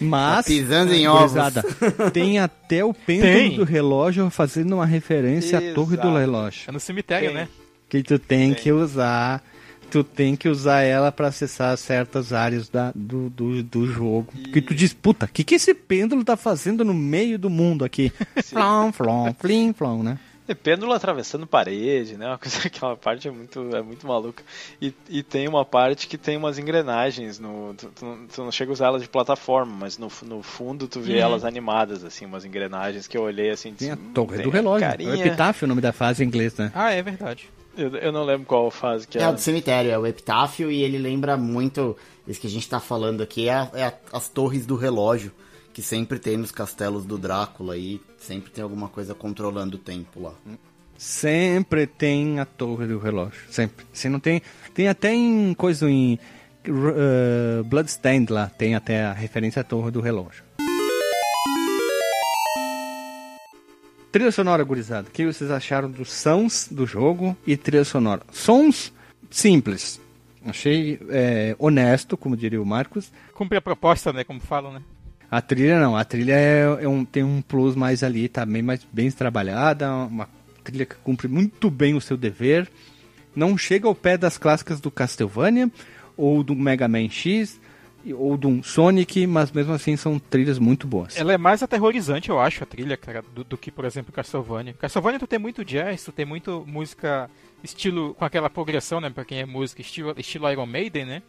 Mas, tá pisando em ovos. [LAUGHS] tem até o pêndulo tem. do relógio fazendo uma referência Exato. à torre do relógio. É no cemitério, tem. né? Que tu tem, tem, que usar. Tu tem que usar ela para acessar certas áreas da, do, do, do jogo. E... Que tu diz, puta, o que, que esse pêndulo tá fazendo no meio do mundo aqui? [LAUGHS] flom, flom, flim, flom, né? É pêndulo atravessando parede, né? Uma [LAUGHS] coisa, aquela parte é muito, é muito maluca. E, e tem uma parte que tem umas engrenagens. No, tu, tu, tu não chega a usar elas de plataforma, mas no, no fundo tu vê uhum. elas animadas, assim, umas engrenagens que eu olhei assim. Tem a torre do relógio. Carinha. É o epitáfio, o nome da fase em inglês, né? Ah, é verdade. Eu, eu não lembro qual fase que é. É do cemitério, é o epitáfio, e ele lembra muito. Isso que a gente tá falando aqui é, é as torres do relógio que sempre tem nos castelos do Drácula e sempre tem alguma coisa controlando o tempo lá. Sempre tem a torre do relógio, sempre. Se não tem, tem até em coisa em uh, Bloodstained lá, tem até a referência à torre do relógio. Trilha sonora, gurizada. O que vocês acharam dos sons do jogo e trilha sonora? Sons simples. Achei é, honesto, como diria o Marcos. Cumpre a proposta, né? Como falam, né? A trilha não, a trilha é, é um, tem um plus mais ali, tá bem mais bem trabalhada, uma trilha que cumpre muito bem o seu dever. Não chega ao pé das clássicas do Castlevania ou do Mega Man X ou do Sonic, mas mesmo assim são trilhas muito boas. Ela é mais aterrorizante, eu acho, a trilha, cara, do, do que, por exemplo, Castlevania. Castlevania tu tem muito jazz, tu tem muito música estilo com aquela progressão, né, para quem é música, estilo, estilo Iron Maiden, né?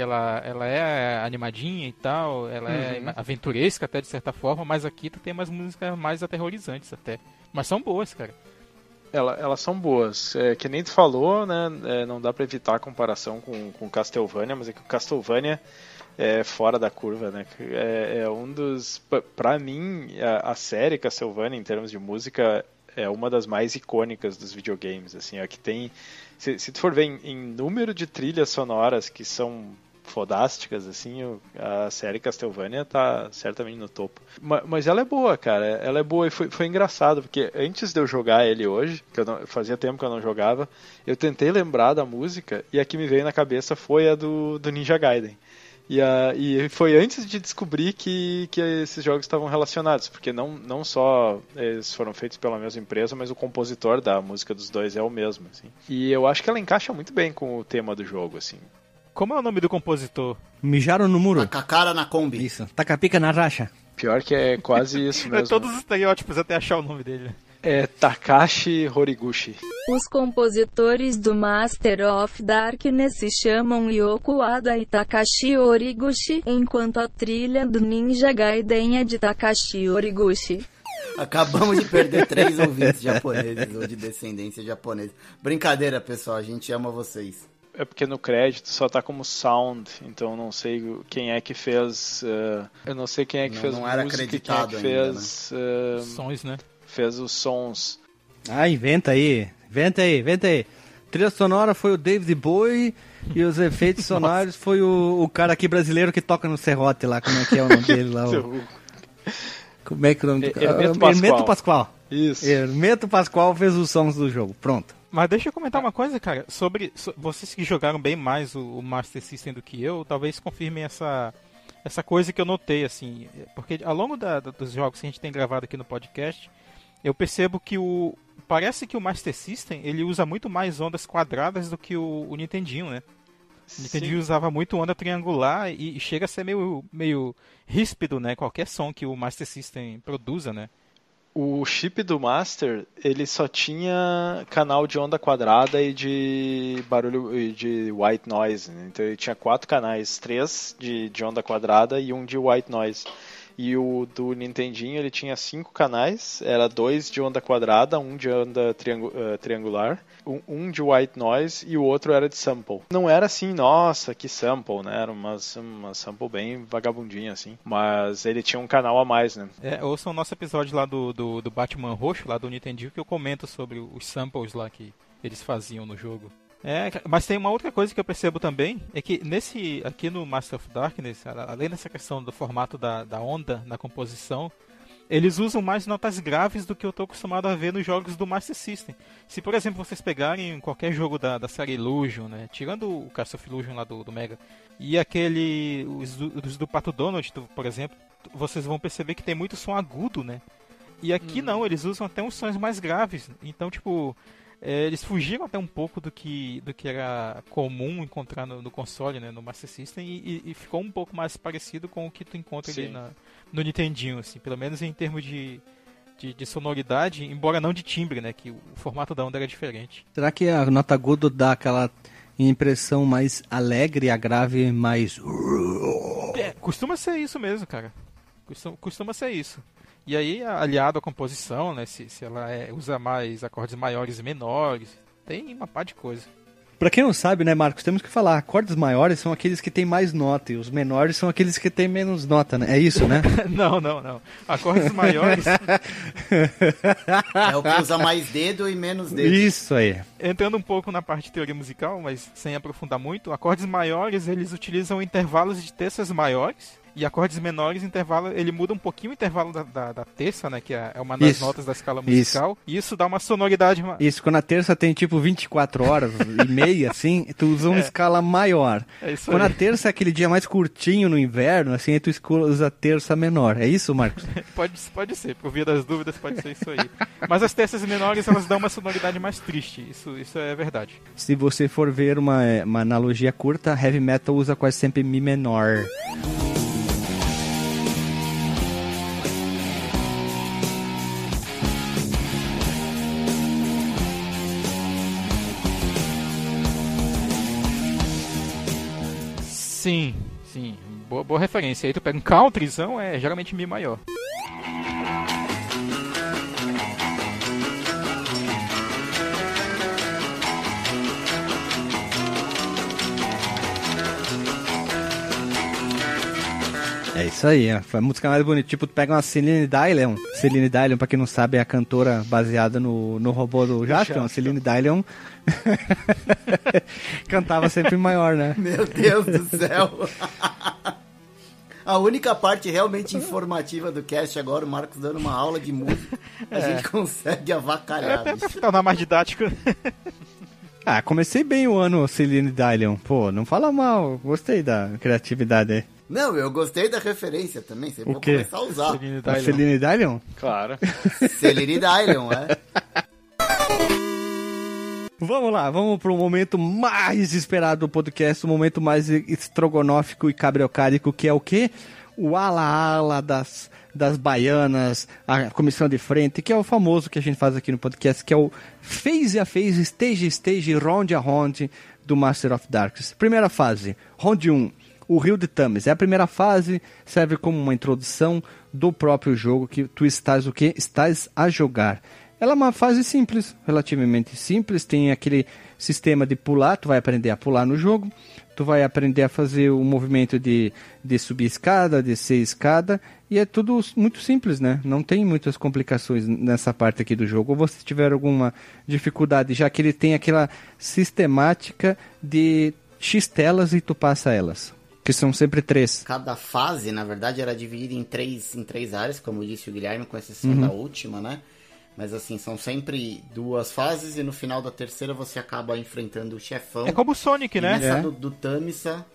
Ela, ela é animadinha e tal, ela é uhum. é aventuresca até de certa forma, mas aqui tu tem umas músicas mais aterrorizantes até. Mas são boas, cara. Ela, elas são boas. É, que nem tu falou, né? É, não dá para evitar a comparação com, com Castlevania, mas é que o Castlevania é fora da curva, né? É, é um dos. Pra mim, a, a, série Castlevania, em termos de música, é uma das mais icônicas dos videogames. Assim, é que tem. Se, se tu for ver em, em número de trilhas sonoras que são fodásticas, assim, a série Castlevania tá certamente no topo. Mas, ela é boa, cara. Ela é boa e foi, foi engraçado, porque antes de eu jogar ele hoje, que eu não, fazia tempo que eu não jogava, eu tentei lembrar da música e a que me veio na cabeça foi a do, do Ninja Gaiden. E, a, e foi antes de descobrir que, que esses jogos estavam relacionados, porque não, não só eles foram feitos pela mesma empresa, mas o compositor da música dos dois é o mesmo. Assim. E eu acho que ela encaixa muito bem com o tema do jogo. assim. Como é o nome do compositor? Mijaram no muro. Taca a cara na Kombi. Isso. Taca pica na racha. Pior que é quase [LAUGHS] isso mesmo. é todos os estereótipos até achar o nome dele. É Takashi Horiguchi. Os compositores do Master of Darkness se chamam Yoko Ada e Takashi Horiguchi, enquanto a trilha do Ninja Gaiden é de Takashi Horiguchi. Acabamos de perder [LAUGHS] três ouvintes japoneses ou de descendência japonesa. Brincadeira, pessoal, a gente ama vocês é porque no crédito só tá como sound, então não sei quem é que fez. Uh, eu não sei quem é que não, fez não era música, acreditado quem é que fez. Ainda, né? uh, sons, né? Fez os sons. Ah, inventa aí, inventa aí, inventa aí. trilha sonora foi o David Bowie e os efeitos [LAUGHS] sonoros foi o, o cara aqui brasileiro que toca no serrote lá, como é que é o nome dele lá? O... [LAUGHS] Como é que é o nome do cara? Hermeto Pascoal. Isso. Hermeto Pascoal fez os sons do jogo. Pronto. Mas deixa eu comentar uma coisa, cara, sobre so, vocês que jogaram bem mais o, o, Master System do que eu, talvez confirmem essa essa coisa que eu notei assim, porque ao longo da, dos jogos que a gente tem gravado aqui no podcast, eu percebo que o parece que o Master System ele usa muito mais ondas quadradas do que o, o Nintendinho, né? O Nintendinho usava muito onda triangular e, e chega a ser meio meio ríspido, né? Qualquer som que o Master System produza, né? O chip do Master ele só tinha canal de onda quadrada e de barulho de white noise. Né? Então ele tinha quatro canais, três de, de onda quadrada e um de white noise. E o do Nintendinho ele tinha cinco canais, era dois de onda quadrada, um de onda triangu uh, triangular, um, um, de white noise e o outro era de sample. Não era assim, nossa, que sample, né? Era uma, uma sample bem vagabundinha, assim. Mas ele tinha um canal a mais, né? É, ouça o nosso episódio lá do, do, do Batman Roxo, lá do Nintendinho, que eu comento sobre os samples lá que eles faziam no jogo. É, mas tem uma outra coisa que eu percebo também, é que nesse aqui no Master of Darkness, além dessa questão do formato da, da onda na composição, eles usam mais notas graves do que eu estou acostumado a ver nos jogos do Master System. Se, por exemplo, vocês pegarem qualquer jogo da, da série Illusion, né, tirando o Castle of Illusion lá do, do Mega, e aquele, os do, os do Pato Donald, por exemplo, vocês vão perceber que tem muito som agudo, né? E aqui hum. não, eles usam até uns sons mais graves. Então, tipo, eles fugiram até um pouco do que, do que era comum encontrar no, no console, né, no Master System, e, e, ficou um pouco mais parecido com o que tu encontra ali na, no Nintendinho, assim, pelo menos em termos de, de, de, sonoridade, embora não de timbre, né? Que o formato da onda era diferente. Será que a nota agudo dá aquela impressão mais alegre, a grave mais. É, costuma ser isso mesmo, cara. Costuma, costuma ser isso. E aí, aliado à composição, né? Se, se ela é, usa mais acordes maiores e menores, tem uma par de coisa. Pra quem não sabe, né, Marcos, temos que falar, acordes maiores são aqueles que têm mais nota e os menores são aqueles que têm menos nota, né? É isso, né? [LAUGHS] não, não, não. Acordes maiores. é o que usa mais dedo e menos dedo. Isso aí. Entrando um pouco na parte de teoria musical, mas sem aprofundar muito, acordes maiores eles utilizam intervalos de terças maiores e acordes menores, intervalo, ele muda um pouquinho o intervalo da, da, da terça, né? Que é, é uma das isso, notas da escala musical. Isso. E isso dá uma sonoridade. Isso, quando a terça tem tipo 24 horas e meia, [LAUGHS] assim, tu usa uma é. escala maior. É isso quando aí. a terça é aquele dia mais curtinho no inverno, assim, aí tu usa a terça menor. É isso, Marcos? [LAUGHS] pode, pode ser, por via das dúvidas, pode ser isso aí. Mas as terças menores, elas dão uma sonoridade mais triste. Isso, isso é verdade. Se você for ver uma, uma analogia curta, heavy metal usa quase sempre Mi menor. Sim, sim. Boa, boa referência. Aí tu pega um countryzão, é geralmente Mi maior. É isso aí, foi a música mais bonita. Tipo, tu pega uma Celine Dion. Celine Dion, pra quem não sabe, é a cantora baseada no, no robô do Jasper. Celine Dion [LAUGHS] cantava sempre maior, né? Meu Deus do céu! A única parte realmente informativa do cast agora, o Marcos dando uma aula de música, a é. gente consegue avacalhar. É, pra mais didático. ah, comecei bem o ano Celine Dion. Pô, não fala mal, gostei da criatividade aí. Não, eu gostei da referência também. Você pode começar a usar. Celine Dion. Celine Dion? Claro. [LAUGHS] Celine Dion, é. Vamos lá, vamos para o momento mais esperado do podcast, o momento mais estrogonófico e cabriocárico, que é o quê? O ala-ala das, das baianas, a comissão de frente, que é o famoso que a gente faz aqui no podcast, que é o phase a phase, stage a stage, round a round do Master of Darkness. Primeira fase, round 1 o Rio de Thames. É a primeira fase, serve como uma introdução do próprio jogo que tu estás o que estás a jogar. Ela é uma fase simples, relativamente simples, tem aquele sistema de pular, tu vai aprender a pular no jogo, tu vai aprender a fazer o movimento de, de subir escada, descer escada, e é tudo muito simples, né? Não tem muitas complicações nessa parte aqui do jogo. Ou você tiver alguma dificuldade, já que ele tem aquela sistemática de X telas e tu passa elas. Que são sempre três. Cada fase, na verdade, era dividida em três, em três áreas, como disse o Guilherme, com exceção uhum. da última, né? Mas assim, são sempre duas fases e no final da terceira você acaba enfrentando o chefão. É como o Sonic, né? Essa é. do, do Tamisa.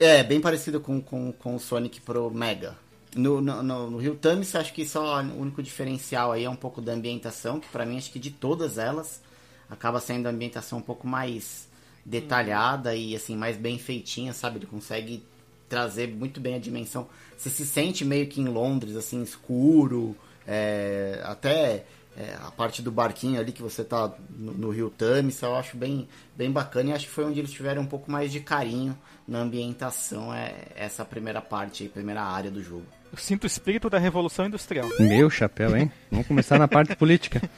É, bem parecido com, com, com o Sonic pro Mega. No, no, no, no Rio Tamisa, acho que só o único diferencial aí é um pouco da ambientação, que para mim acho que de todas elas acaba sendo a ambientação um pouco mais detalhada e assim mais bem feitinha, sabe? Ele consegue trazer muito bem a dimensão. Você se sente meio que em Londres, assim, escuro, é, até é, a parte do barquinho ali que você tá no, no Rio Thames, eu acho bem, bem bacana e acho que foi onde eles tiveram um pouco mais de carinho na ambientação, é essa primeira parte, primeira área do jogo. Eu sinto o espírito da Revolução Industrial. Meu chapéu, hein? Vamos começar na parte política. [LAUGHS]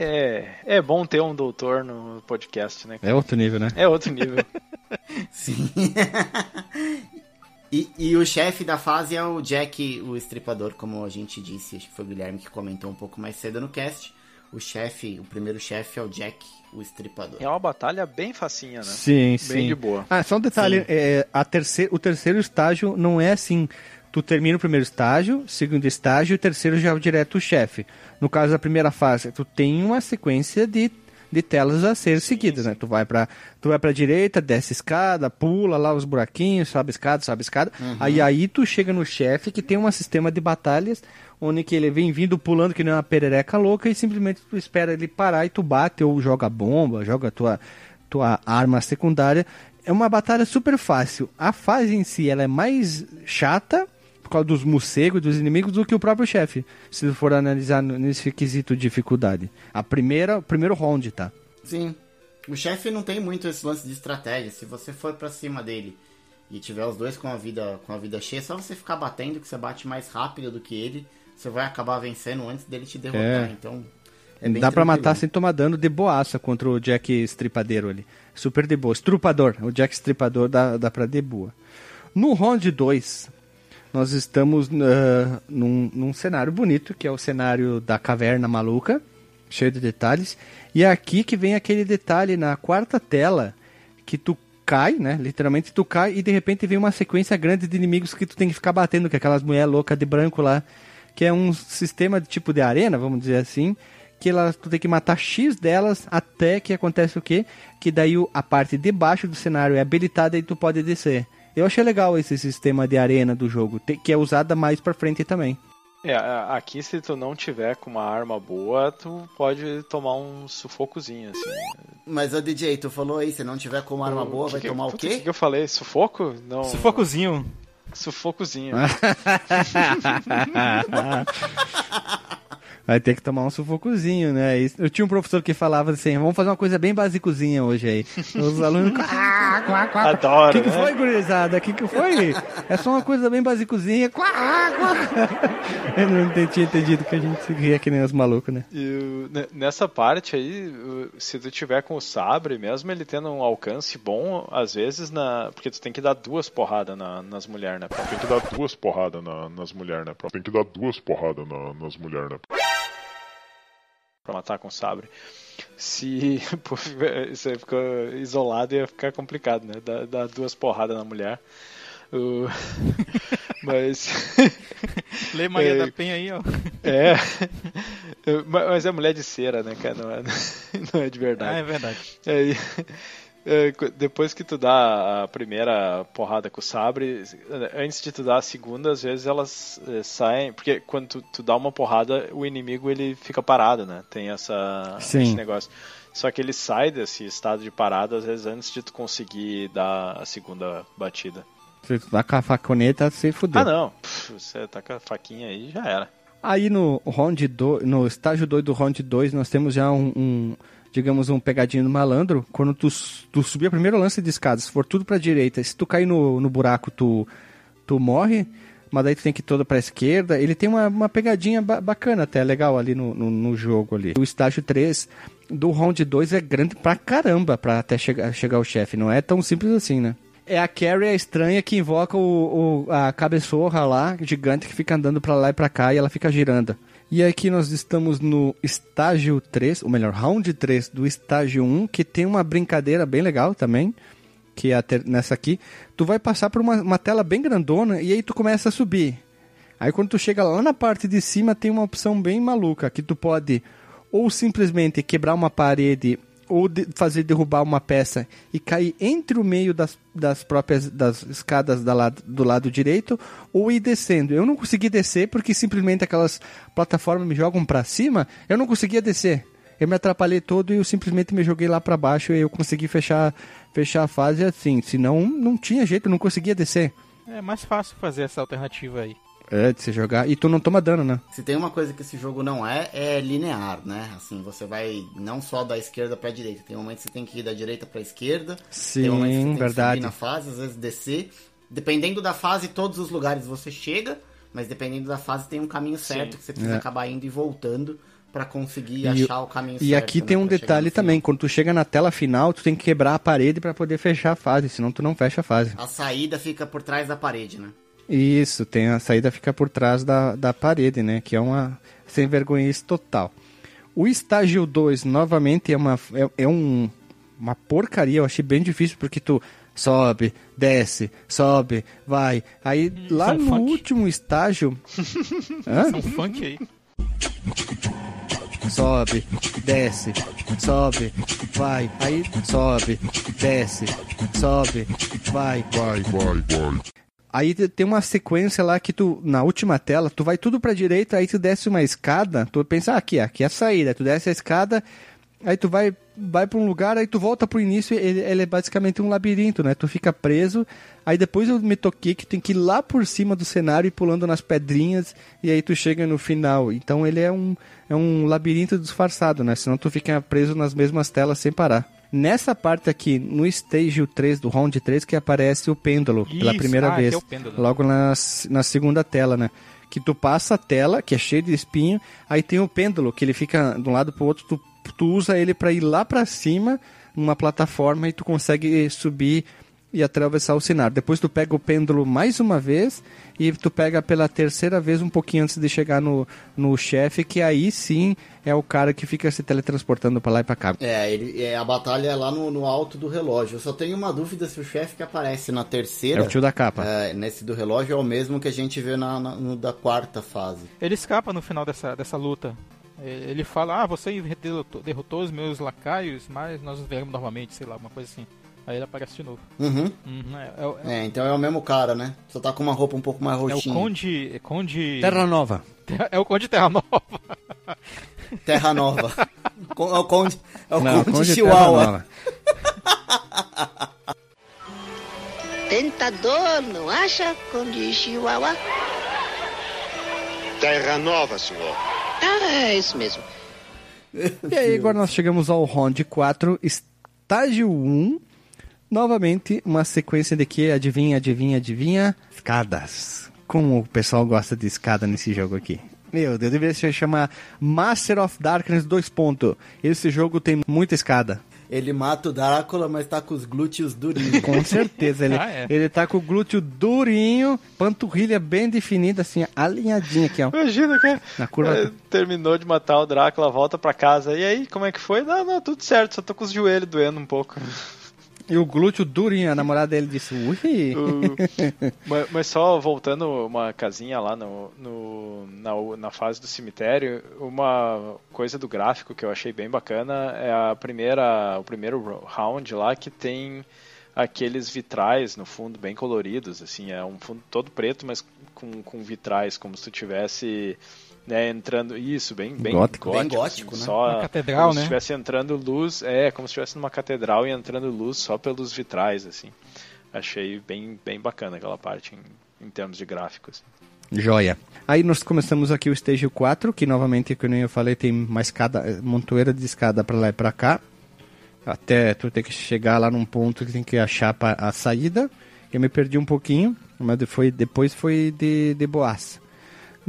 É, é bom ter um doutor no podcast, né? É outro nível, né? É outro nível. [LAUGHS] Sim. [LAUGHS] e, e o chefe da fase é o Jack, o estripador, como a gente disse. Acho que foi o Guilherme que comentou um pouco mais cedo no cast. O chefe, o primeiro chefe é o Jack, o estripador. É uma batalha bem facinha, né? Sim, bem sim. Bem de boa. Ah, só um detalhe. É, a terceiro, o terceiro estágio não é assim tu termina o primeiro estágio, segundo estágio e o terceiro já é direto o chefe. No caso da primeira fase, tu tem uma sequência de, de telas a ser seguidas, né? Tu vai para tu vai para direita, desce escada, pula lá os buraquinhos, sobe escada, sobe escada. Uhum. Aí aí tu chega no chefe que tem um sistema de batalhas onde que ele vem vindo pulando que nem uma perereca louca e simplesmente tu espera ele parar e tu bate ou joga bomba, joga tua tua arma secundária. É uma batalha super fácil. A fase em si ela é mais chata por causa dos morcegos, dos inimigos, do que o próprio chefe, se for analisar nesse quesito de dificuldade. A primeira, o primeiro round, tá? Sim. O chefe não tem muito esse lance de estratégia. Se você for para cima dele e tiver os dois com a vida com a vida cheia, é só você ficar batendo que você bate mais rápido do que ele, você vai acabar vencendo antes dele te derrotar. É. Então, é Dá para matar sem tomar dano de boaça contra o Jack Estripadeiro ali. Super de boa. Estrupador. O Jack Estripador dá, dá pra de boa. No round 2, nós estamos uh, num, num cenário bonito, que é o cenário da caverna maluca, cheio de detalhes. E é aqui que vem aquele detalhe na quarta tela que tu cai, né? Literalmente tu cai e de repente vem uma sequência grande de inimigos que tu tem que ficar batendo, que é aquelas mulheres loucas de branco lá, que é um sistema de tipo de arena, vamos dizer assim, que ela, tu tem que matar X delas até que acontece o quê? Que daí a parte de baixo do cenário é habilitada e tu pode descer. Eu achei legal esse sistema de arena do jogo, que é usada mais pra frente também. É, aqui se tu não tiver com uma arma boa, tu pode tomar um sufocozinho, assim. Mas o DJ, tu falou aí, se não tiver com uma arma boa, que vai que, tomar o quê? O que eu falei? Sufoco? Não. Sufocozinho. Sufocozinho. [LAUGHS] [LAUGHS] Vai ter que tomar um sufocozinho, né? Eu tinha um professor que falava assim, vamos fazer uma coisa bem basicozinha hoje aí. Os alunos... Adoro, O que, que né? foi, gurizada? O que, que foi? É só uma coisa bem basicozinha. [LAUGHS] Eu não tinha entendido que a gente se ria que nem os malucos, né? E, nessa parte aí, se tu tiver com o sabre, mesmo ele tendo um alcance bom, às vezes, na porque tu tem que dar duas porradas na, nas mulheres, né? Tem que dar duas porradas na, nas mulheres, né? Tem que dar duas porradas na, nas mulheres, né? Para matar com sabre. Se [LAUGHS] pô, [LAUGHS] você ficar isolado ia ficar complicado, né? Dar, duas porradas na mulher. Uh, [LAUGHS] mas. Lê Maria é, da Penha aí, ó. É. Mas é mulher de cera, né, cara? Não é, não é de verdade. Ah, é verdade. É, depois que tu dá a primeira porrada com o sabre, antes de tu dar a segunda, às vezes elas é, saem, porque quando tu, tu, dá uma porrada, o inimigo ele fica parado, né? Tem essa, esse negócio. Só que ele sai desse estado de parada, às vezes, antes de tu conseguir dar a segunda batida. Se tu dá com a faconeta, você fudeu. Ah, não. Pff, você tá com a faquinha aí, já era. Aí no round do, no estágio 2 do round 2, nós temos já um, um digamos, um pegadinho do malandro, quando tu, tu subir a primeira lance de escada, se for tudo pra direita, se tu cair no, no buraco, tu, tu morre, mas daí tu tem que ir toda pra esquerda. Ele tem uma, uma pegadinha ba bacana até, legal ali no, no, no, jogo ali. O estágio 3 do round 2 é grande pra caramba pra até chegar, chegar ao chefe, não é tão simples assim, né? É a Carrie a estranha que invoca o, o, a cabeçorra lá, gigante, que fica andando pra lá e pra cá e ela fica girando. E aqui nós estamos no estágio 3, ou melhor, round 3 do estágio 1, que tem uma brincadeira bem legal também, que é nessa aqui. Tu vai passar por uma, uma tela bem grandona e aí tu começa a subir. Aí quando tu chega lá na parte de cima tem uma opção bem maluca, que tu pode ou simplesmente quebrar uma parede ou de fazer derrubar uma peça e cair entre o meio das, das próprias das escadas da lado, do lado direito ou ir descendo. Eu não consegui descer porque simplesmente aquelas plataformas me jogam para cima, eu não conseguia descer. Eu me atrapalhei todo e eu simplesmente me joguei lá para baixo e eu consegui fechar, fechar a fase assim. Senão não tinha jeito, eu não conseguia descer. É mais fácil fazer essa alternativa aí. É, de você jogar. E tu não toma dano, né? Se tem uma coisa que esse jogo não é, é linear, né? Assim, você vai não só da esquerda pra direita. Tem um momento que você tem que ir da direita pra esquerda. Sim, tem um momento que você tem verdade. Que subir na fase, às vezes descer. Dependendo da fase, todos os lugares você chega. Mas dependendo da fase, tem um caminho certo Sim. que você precisa é. acabar indo e voltando para conseguir e, achar o caminho e certo. E aqui né, tem um detalhe também, quando tu chega na tela final, tu tem que quebrar a parede para poder fechar a fase, senão tu não fecha a fase. A saída fica por trás da parede, né? Isso, tem a saída fica por trás da, da parede, né? Que é uma sem vergonhice total. O estágio 2, novamente, é uma, é, é um, uma porcaria. Eu achei bem difícil porque tu sobe, desce, sobe, vai. Aí lá São no funk. último estágio. [LAUGHS] Hã? São funk aí. Sobe, desce, sobe, vai. Aí sobe, desce, sobe, vai. Vai, vai, vai. Aí tem uma sequência lá que tu, na última tela, tu vai tudo pra direita, aí tu desce uma escada, tu pensa, ah, aqui, aqui é a saída, tu desce a escada, aí tu vai vai pra um lugar, aí tu volta pro início, ele, ele é basicamente um labirinto, né? Tu fica preso, aí depois eu me toquei que tem que ir lá por cima do cenário e pulando nas pedrinhas, e aí tu chega no final. Então ele é um, é um labirinto disfarçado, né? Senão tu fica preso nas mesmas telas sem parar. Nessa parte aqui, no Stage 3 do Round 3, que aparece o pêndulo pela Isso, primeira ah, vez. é o pêndulo. Logo na, na segunda tela, né? Que tu passa a tela, que é cheio de espinho, aí tem o pêndulo, que ele fica de um lado pro outro, tu, tu usa ele para ir lá para cima, numa plataforma, e tu consegue subir e atravessar o cenário. Depois tu pega o pêndulo mais uma vez e tu pega pela terceira vez um pouquinho antes de chegar no, no chefe, que aí sim é o cara que fica se teletransportando para lá e pra cá. É, ele, é, a batalha é lá no, no alto do relógio. Eu só tenho uma dúvida se o chefe que aparece na terceira. É o tio da capa. é, nesse do relógio é o mesmo que a gente vê na, na- no da quarta fase. Ele escapa no final dessa, dessa luta. É, Ele fala, ah, você derrotou, derrotou os meus lacaios, mas nós nos veremos novamente, sei lá, uma coisa assim. Aí ele aparece de novo. Uhum. Uhum, é, é é, É, então é o mesmo cara, né? Só tá com uma roupa um pouco mais é o roxinha. Conde. É, Conde... Terra Nova. [LAUGHS] É o Conde Terra Nova. Terra Nova. [LAUGHS] É o Conde, é o Não, Conde, Conde Chihuahua. [LAUGHS] Tentador, não acha, Conde Chihuahua? Terra Nova, senhor. Ah, é isso mesmo. E aí, agora nós chegamos ao round 4, estágio 1. Novamente, uma sequência de que, adivinha, adivinha, adivinha? Escadas. Como o pessoal gosta de escada nesse jogo aqui. Meu Deus, deveria se chamar Master of Darkness 2 pontos. Esse jogo tem muita escada. Ele mata o Drácula, mas tá com os glúteos durinhos. Com certeza. Ele, [LAUGHS] Ah, é. ele tá com o glúteo durinho, panturrilha bem definida, assim, alinhadinha aqui, ó. Imagina, cara. Na curva. É, terminou de matar o Drácula, volta pra casa. E aí, como é que foi? Não, não, tudo certo, só tô com os joelhos doendo um pouco. E o glúteo durinho, a namorada dele disse, ui. [LAUGHS] Mas, mas só voltando uma casinha lá no, no- na, na fase do cemitério, uma coisa do gráfico que eu achei bem bacana é a primeira, o primeiro ro- round lá que tem aqueles vitrais no fundo bem coloridos, assim, é um fundo todo preto, mas com, com vitrais, como se tu tivesse né, entrando isso, bem, bem Gótico. Bem gótico, assim, né? Só, Uma catedral, como se né? estivesse entrando luz, é, como se estivesse numa catedral e entrando luz só pelos vitrais, assim. Achei bem, bem bacana aquela parte em, em termos de gráficos. Joia. Aí nós começamos aqui o stage 4, que novamente, como eu falei, tem uma escada, eh, montoeira de escada pra lá e pra cá. Até tu ter que chegar lá num ponto que tem que achar a saída. Eu me perdi um pouquinho, mas foi, depois foi de, de boas.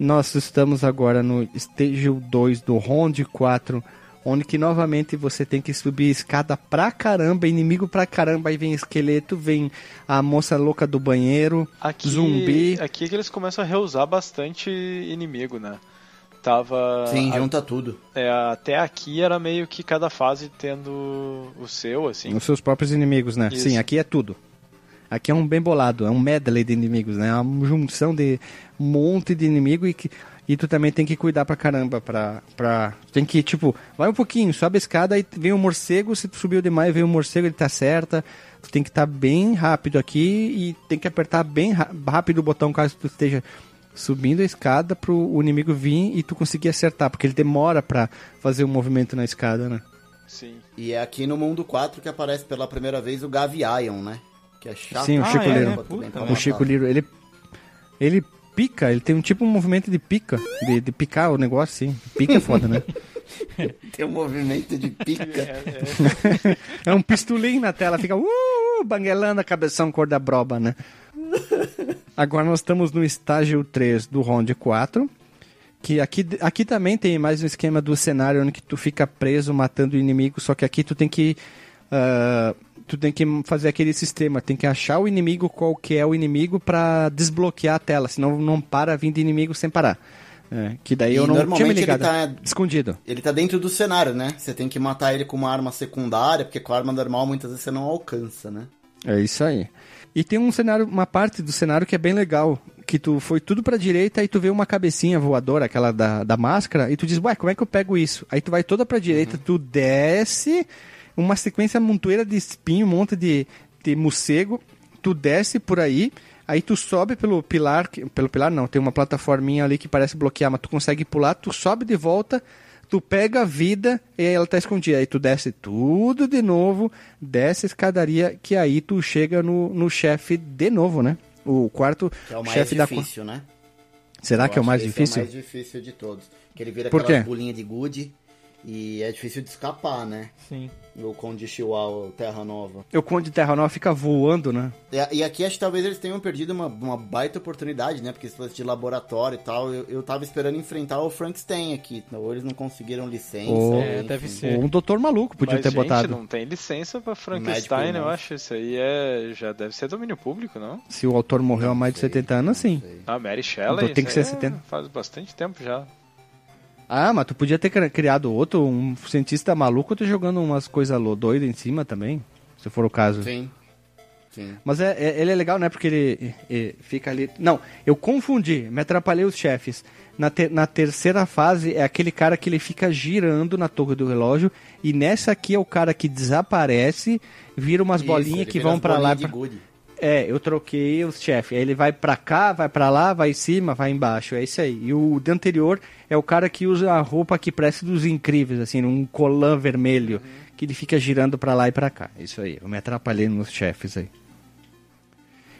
Nós estamos agora no stage 2 do round 4, onde que novamente você tem que subir escada pra caramba, inimigo pra caramba, aí vem esqueleto, vem a moça louca do banheiro, Aqui, zumbi. Aqui é que eles começam a reusar bastante inimigo, né? Tava. Sim, a- junta tudo. é, até aqui era meio que cada fase tendo o seu, assim. Os seus próprios inimigos, né? Isso. Sim, aqui é tudo. Aqui é um bem bolado, é um medley de inimigos, né? É uma junção de um monte de inimigo e que e tu também tem que cuidar pra caramba pra, pra... Tem que, tipo, vai um pouquinho, sobe a escada e vem um morcego, se tu subiu demais, vem um morcego, ele tá certa. Tu tem que estar bem rápido aqui e tem que apertar bem rápido o botão caso tu esteja subindo a escada pro o inimigo vir e tu conseguir acertar, porque ele demora pra fazer o movimento na escada, né? Sim. E é aqui no mundo 4 que aparece pela primeira vez o Gaviion, né? Que é chato. Sim, o Ah, Chico é, Liro. né? Puta, pra né? O. Chico Liro, ele, ele pica, ele tem um tipo um movimento de pica, de, de picar o negócio, sim. Pica é foda, né? [LAUGHS] Tem um movimento de pica. É um pistolim na tela, fica uh, uh, banguelando a cabeção cor da broba, né? Agora nós estamos no estágio 3 do round 4. Que aqui, aqui também tem mais um esquema do cenário onde que tu fica preso matando o inimigo, só que aqui tu tem que. ah, tu tem que fazer aquele sistema, tem que achar o inimigo qual que é o inimigo pra desbloquear a tela, senão não para vir de inimigo sem parar. É, que daí E eu não tinha me normalmente ele ligado. tá- Escondido. Ele tá dentro do cenário, né? Você tem que matar ele com uma arma secundária, porque com a arma normal muitas vezes você não alcança, né? É isso aí. E tem um cenário, uma parte do cenário que é bem legal, que tu foi tudo pra direita e tu vê uma cabecinha voadora, aquela da, da máscara, e tu diz, ué, como é que eu pego isso? Aí tu vai toda pra direita, tu desce, uma sequência montoeira de espinho, um monte de, de morcego, tu desce por aí, aí tu sobe pelo pilar, pelo pilar não, tem uma plataforminha ali que parece bloquear, mas tu consegue pular, tu sobe de volta, tu pega a vida e aí ela tá escondida. Aí tu desce tudo de novo, desce a escadaria, que aí tu chega no, no chefe de novo, né? O quarto Que é o mais chefe da. difícil, né? Será Eu que é o mais difícil? É o mais difícil de todos. Que ele vira Por quê? bolinhas de gude e é difícil de escapar, né? Sim. O Conde Chihuahua, Terra Nova. O Conde Terra Nova fica voando, né? E, e aqui acho que talvez eles tenham perdido uma, uma baita oportunidade, né? Porque esse lance de laboratório e tal, eu, eu tava esperando enfrentar o Frankenstein aqui. Ou eles não conseguiram licença. Ou- É, deve ser. Ou um Doutor Maluco podia Mas, ter gente, botado. não tem licença pra Frankenstein, eu não. acho. Isso aí é, já deve ser domínio público, não? Se o autor morreu há mais de sei, 70 anos, sim. Ah, Mary Shelley, Então tem que ser é- 70. Faz bastante tempo já. Ah, mas tu podia ter cri- criado outro, um cientista maluco, tu jogando umas coisas doidas em cima também, se for o caso. Sim. Sim. Mas é, é- ele é legal, né? Porque ele, ele fica ali. Não, eu confundi, me atrapalhei os chefes. Na, ter- na terceira fase é aquele cara que ele fica girando na torre do relógio. E nessa aqui é o cara que desaparece, vira umas Isso, bolinhas que vão pra lá. pra- gude. É, eu troquei os chefes. Aí ele vai pra cá, vai pra lá, vai em cima, vai embaixo. É isso aí. E o de anterior é o cara que usa a roupa que parece dos incríveis, assim, um colã vermelho, que ele fica girando pra lá e pra cá. É Isso aí. Eu me atrapalhei nos chefes aí.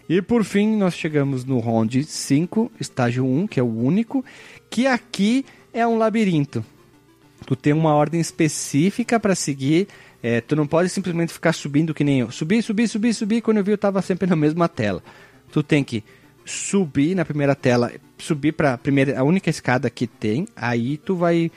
E por fim, nós chegamos no round 5, estágio 1, que é o único, que aqui é um labirinto. Tu tem uma ordem específica pra seguir. É, tu não pode simplesmente ficar subindo que nem eu. Subir, subir, subir, subir. Quando eu vi, eu tava sempre na mesma tela. Tu tem que subir na primeira tela, subir pra primeira, a única escada que tem. Aí tu vai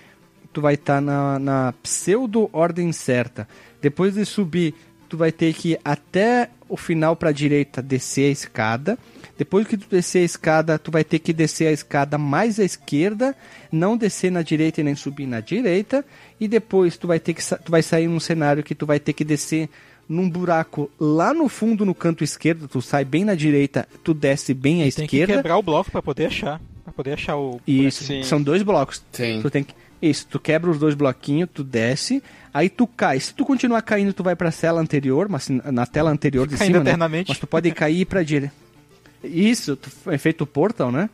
tu vai estar na, na pseudo ordem certa. Depois de subir, tu vai ter que ir até o final para direita descer a escada. Depois que tu descer a escada, tu vai ter que descer a escada mais à esquerda, não descer na direita e nem subir na direita. E depois tu vai ter que tu vai sair num cenário que tu vai ter que descer num buraco lá no fundo no canto esquerdo, tu sai bem na direita, tu desce bem à Tem que esquerda. quebrar o bloco pra poder achar. Pra poder achar o. Isso, Sim. são dois blocos. Sim. Tu tem que... Isso, tu quebra os dois bloquinhos, tu desce, aí tu cai. Se tu continuar caindo, tu vai pra tela anterior, mas na tela anterior de Caindo cima, né? eternamente. Mas tu pode cair e ir pra direita. Isso, é feito o portal, né?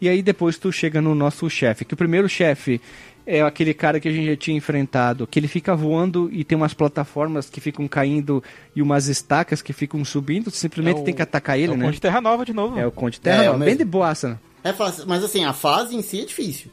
E aí depois tu chega no nosso chefe, que o primeiro chefe é aquele cara que a gente já tinha enfrentado, que ele fica voando e tem umas plataformas que ficam caindo e umas estacas que ficam subindo, tu simplesmente É o- tem que atacar ele, é o né? Conde Terra Nova de novo. É o Conde Terra, É, o bem de boaça, né? É fácil, mas assim, a fase em si é difícil.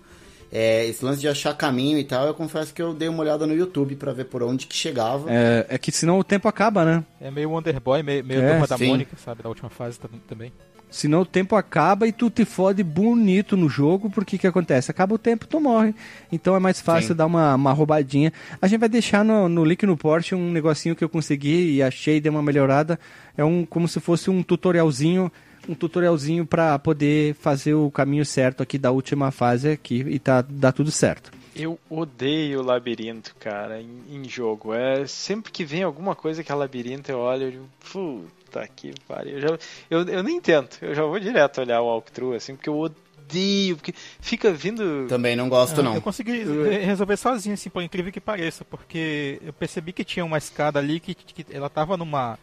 É, esse lance de achar caminho e tal, eu confesso que eu dei uma olhada no YouTube pra ver por onde que chegava. É, é que senão o tempo acaba, né? É meio Wonder Boy, meio, meio É, Turma da sim. Mônica, sabe? Da última fase tam- também. Senão o tempo acaba e tu te fode bonito no jogo, porque que acontece? Acaba o tempo, tu morre. Então é mais fácil Sim. dar uma, uma roubadinha. A gente vai deixar no, no link no Porsche um negocinho que eu consegui e achei, deu uma melhorada. É um como se fosse um tutorialzinho, um tutorialzinho para poder fazer o caminho certo aqui da última fase aqui e tá dá tudo certo. Eu odeio labirinto, cara, em, em jogo. É sempre que vem alguma coisa que é labirinto, eu olho e digo, puta que pariu. Eu, já, eu, eu nem tento, eu já vou direto olhar o walkthrough, assim, porque eu odeio, porque fica vindo. Também não gosto, Ah, não. Eu consegui re- resolver sozinho, assim, por incrível que pareça, porque eu percebi que tinha uma escada ali que, que ela tava numa,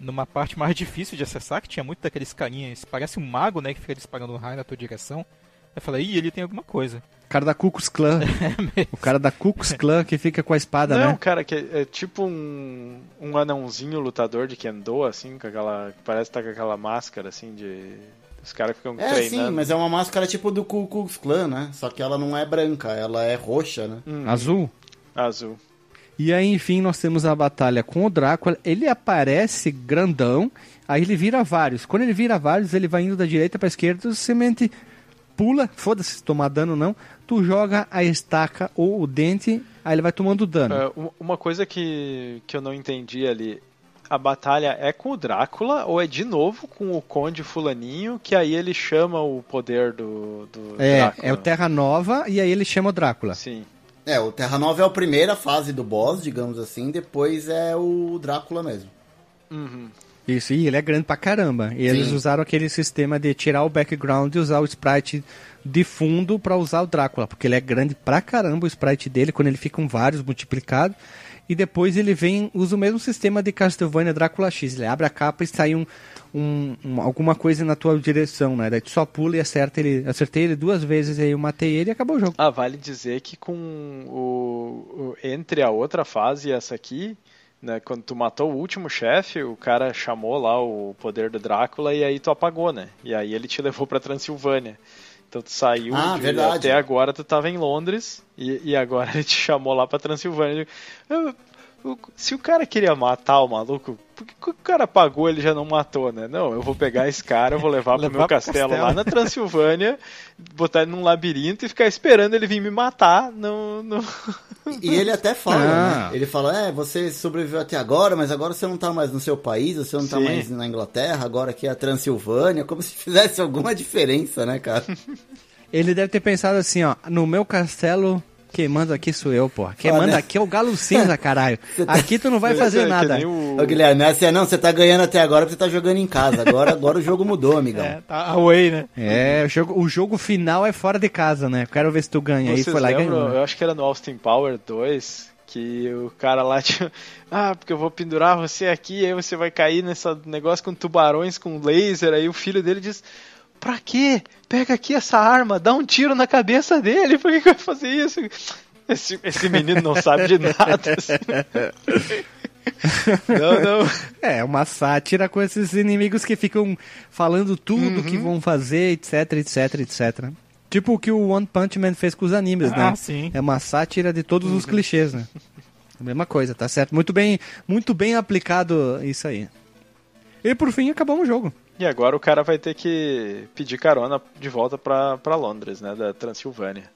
numa parte mais difícil de acessar, que tinha muito daqueles carinhas, parece um mago, né, que fica disparando um raio na tua direção. Eu falei, ih, ele tem alguma coisa. O cara da Ku Klux Klan, [LAUGHS] o cara da Ku Klux Klan que fica com a espada, Não, né? cara, que é, é tipo um, um anãozinho lutador de Kendo, assim, com aquela. que Parece estar com aquela máscara, assim, de. Os caras ficam É, treinando. sim, mas é uma máscara tipo do Ku Klux Klan, né? Só que ela não é branca, ela é roxa, né? Uhum. Azul. Azul. E aí, enfim, nós temos a batalha com o Drácula. Ele aparece grandão, aí ele vira vários. Quando ele vira vários, ele vai indo da direita pra esquerda, tu semente pula, foda-se se tomar dano ou não, tu joga a estaca ou o dente, aí ele vai tomando dano. É, um- uma coisa que, que eu não entendi ali. A batalha é com o Drácula ou é de novo com o Conde Fulaninho que aí ele chama o poder do, do É, Drácula? é o Terra Nova e aí ele chama o Drácula. Sim. É, o Terra Nova é a primeira fase do boss, digamos assim, depois é o Drácula mesmo. Uhum. Isso, e ele é grande pra caramba. E eles Sim. usaram aquele sistema de tirar o background e usar o sprite de fundo pra usar o Drácula, porque ele é grande pra caramba o sprite dele, quando ele fica com vários multiplicados. e depois ele vem, usa o mesmo sistema de Castlevania Drácula X. Ele abre a capa e sai um, um, um, alguma coisa na tua direção, né? Daí tu só pula e acerta ele. Acertei ele duas vezes aí eu matei ele e acabou o jogo. Ah, vale dizer que com o, o entre a outra fase e essa aqui, né, quando tu matou o último chefe, o cara chamou lá o poder do Drácula e aí tu apagou, né? E aí ele te [LAUGHS] levou pra Transilvânia. Então tu saiu Ah, de- até agora tu tava em Londres e, e agora [LAUGHS] ele te chamou lá pra Transilvânia. Eu- o- se o cara queria matar o maluco, que que o cara pagou ele já não matou, né? Não, eu vou pegar esse cara, eu vou levar pro Levar meu pro castelo, castelo. lá na Transilvânia, botar ele num labirinto e ficar esperando ele vir me matar no, no... E ele até fala, Ah. né? Ele fala, é, você sobreviveu até agora, mas agora você não tá mais no seu país, você não tá Sim. mais na Inglaterra, agora aqui é a Transilvânia, como se fizesse alguma diferença, né, cara? Ele deve ter pensado assim, ó, no meu castelo, quem manda aqui sou eu, porra. Quem Olha. manda aqui é o galo cinza, caralho. [LAUGHS] Aqui tu não vai fazer que nada. o- Ô, Guilherme, essa é, não, você tá ganhando até agora porque você tá jogando em casa. Agora, [LAUGHS] agora o jogo mudou, amigão. É, tá away, né? É, o jogo, o jogo final é fora de casa, né? Quero ver se tu ganha. Aí Vocês foi lá e lembram? ganhou. né? Eu acho que era no Austin Power 2 que o cara lá [LAUGHS] tinha. Ah, porque eu vou pendurar você aqui, aí você vai cair nesse negócio com tubarões com laser. Aí o filho dele diz: Pra quê? Pega aqui essa arma, dá um tiro na cabeça dele. Por que, que vai fazer isso? Esse, esse menino não sabe de nada. assim. [LAUGHS] Não, não. É, uma sátira com esses inimigos que ficam falando tudo que Uhum. vão fazer, etc, etc, etc. Tipo o que o One Punch Man fez com os animes, né? Ah, sim. É uma sátira de todos Uhum. os clichês, né? A mesma coisa, tá certo? Muito bem, muito bem aplicado isso aí. E por fim, acabamos o jogo. E agora o cara vai ter que pedir carona de volta pra, pra Londres, né? Da Transilvânia.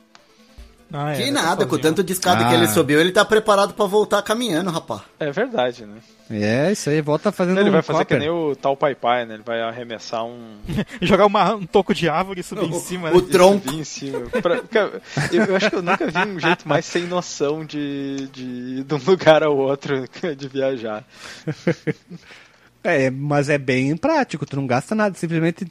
Ah, é, que tá nada, com o tanto de escada que Ah. ele subiu, ele tá preparado pra voltar caminhando, rapaz. É verdade, né? É, isso aí, volta fazendo Ele um vai fazer que copper. nem o tal Pai Pai, né? Ele vai arremessar um. [LAUGHS] Jogar uma- um toco de árvore e subir em cima, o né? tronco. Subir em cima. Pra- eu, eu acho que eu nunca vi um jeito mais sem noção de, de, de um lugar ao outro [LAUGHS] de viajar. [LAUGHS] É, mas é bem prático, tu não gasta nada, simplesmente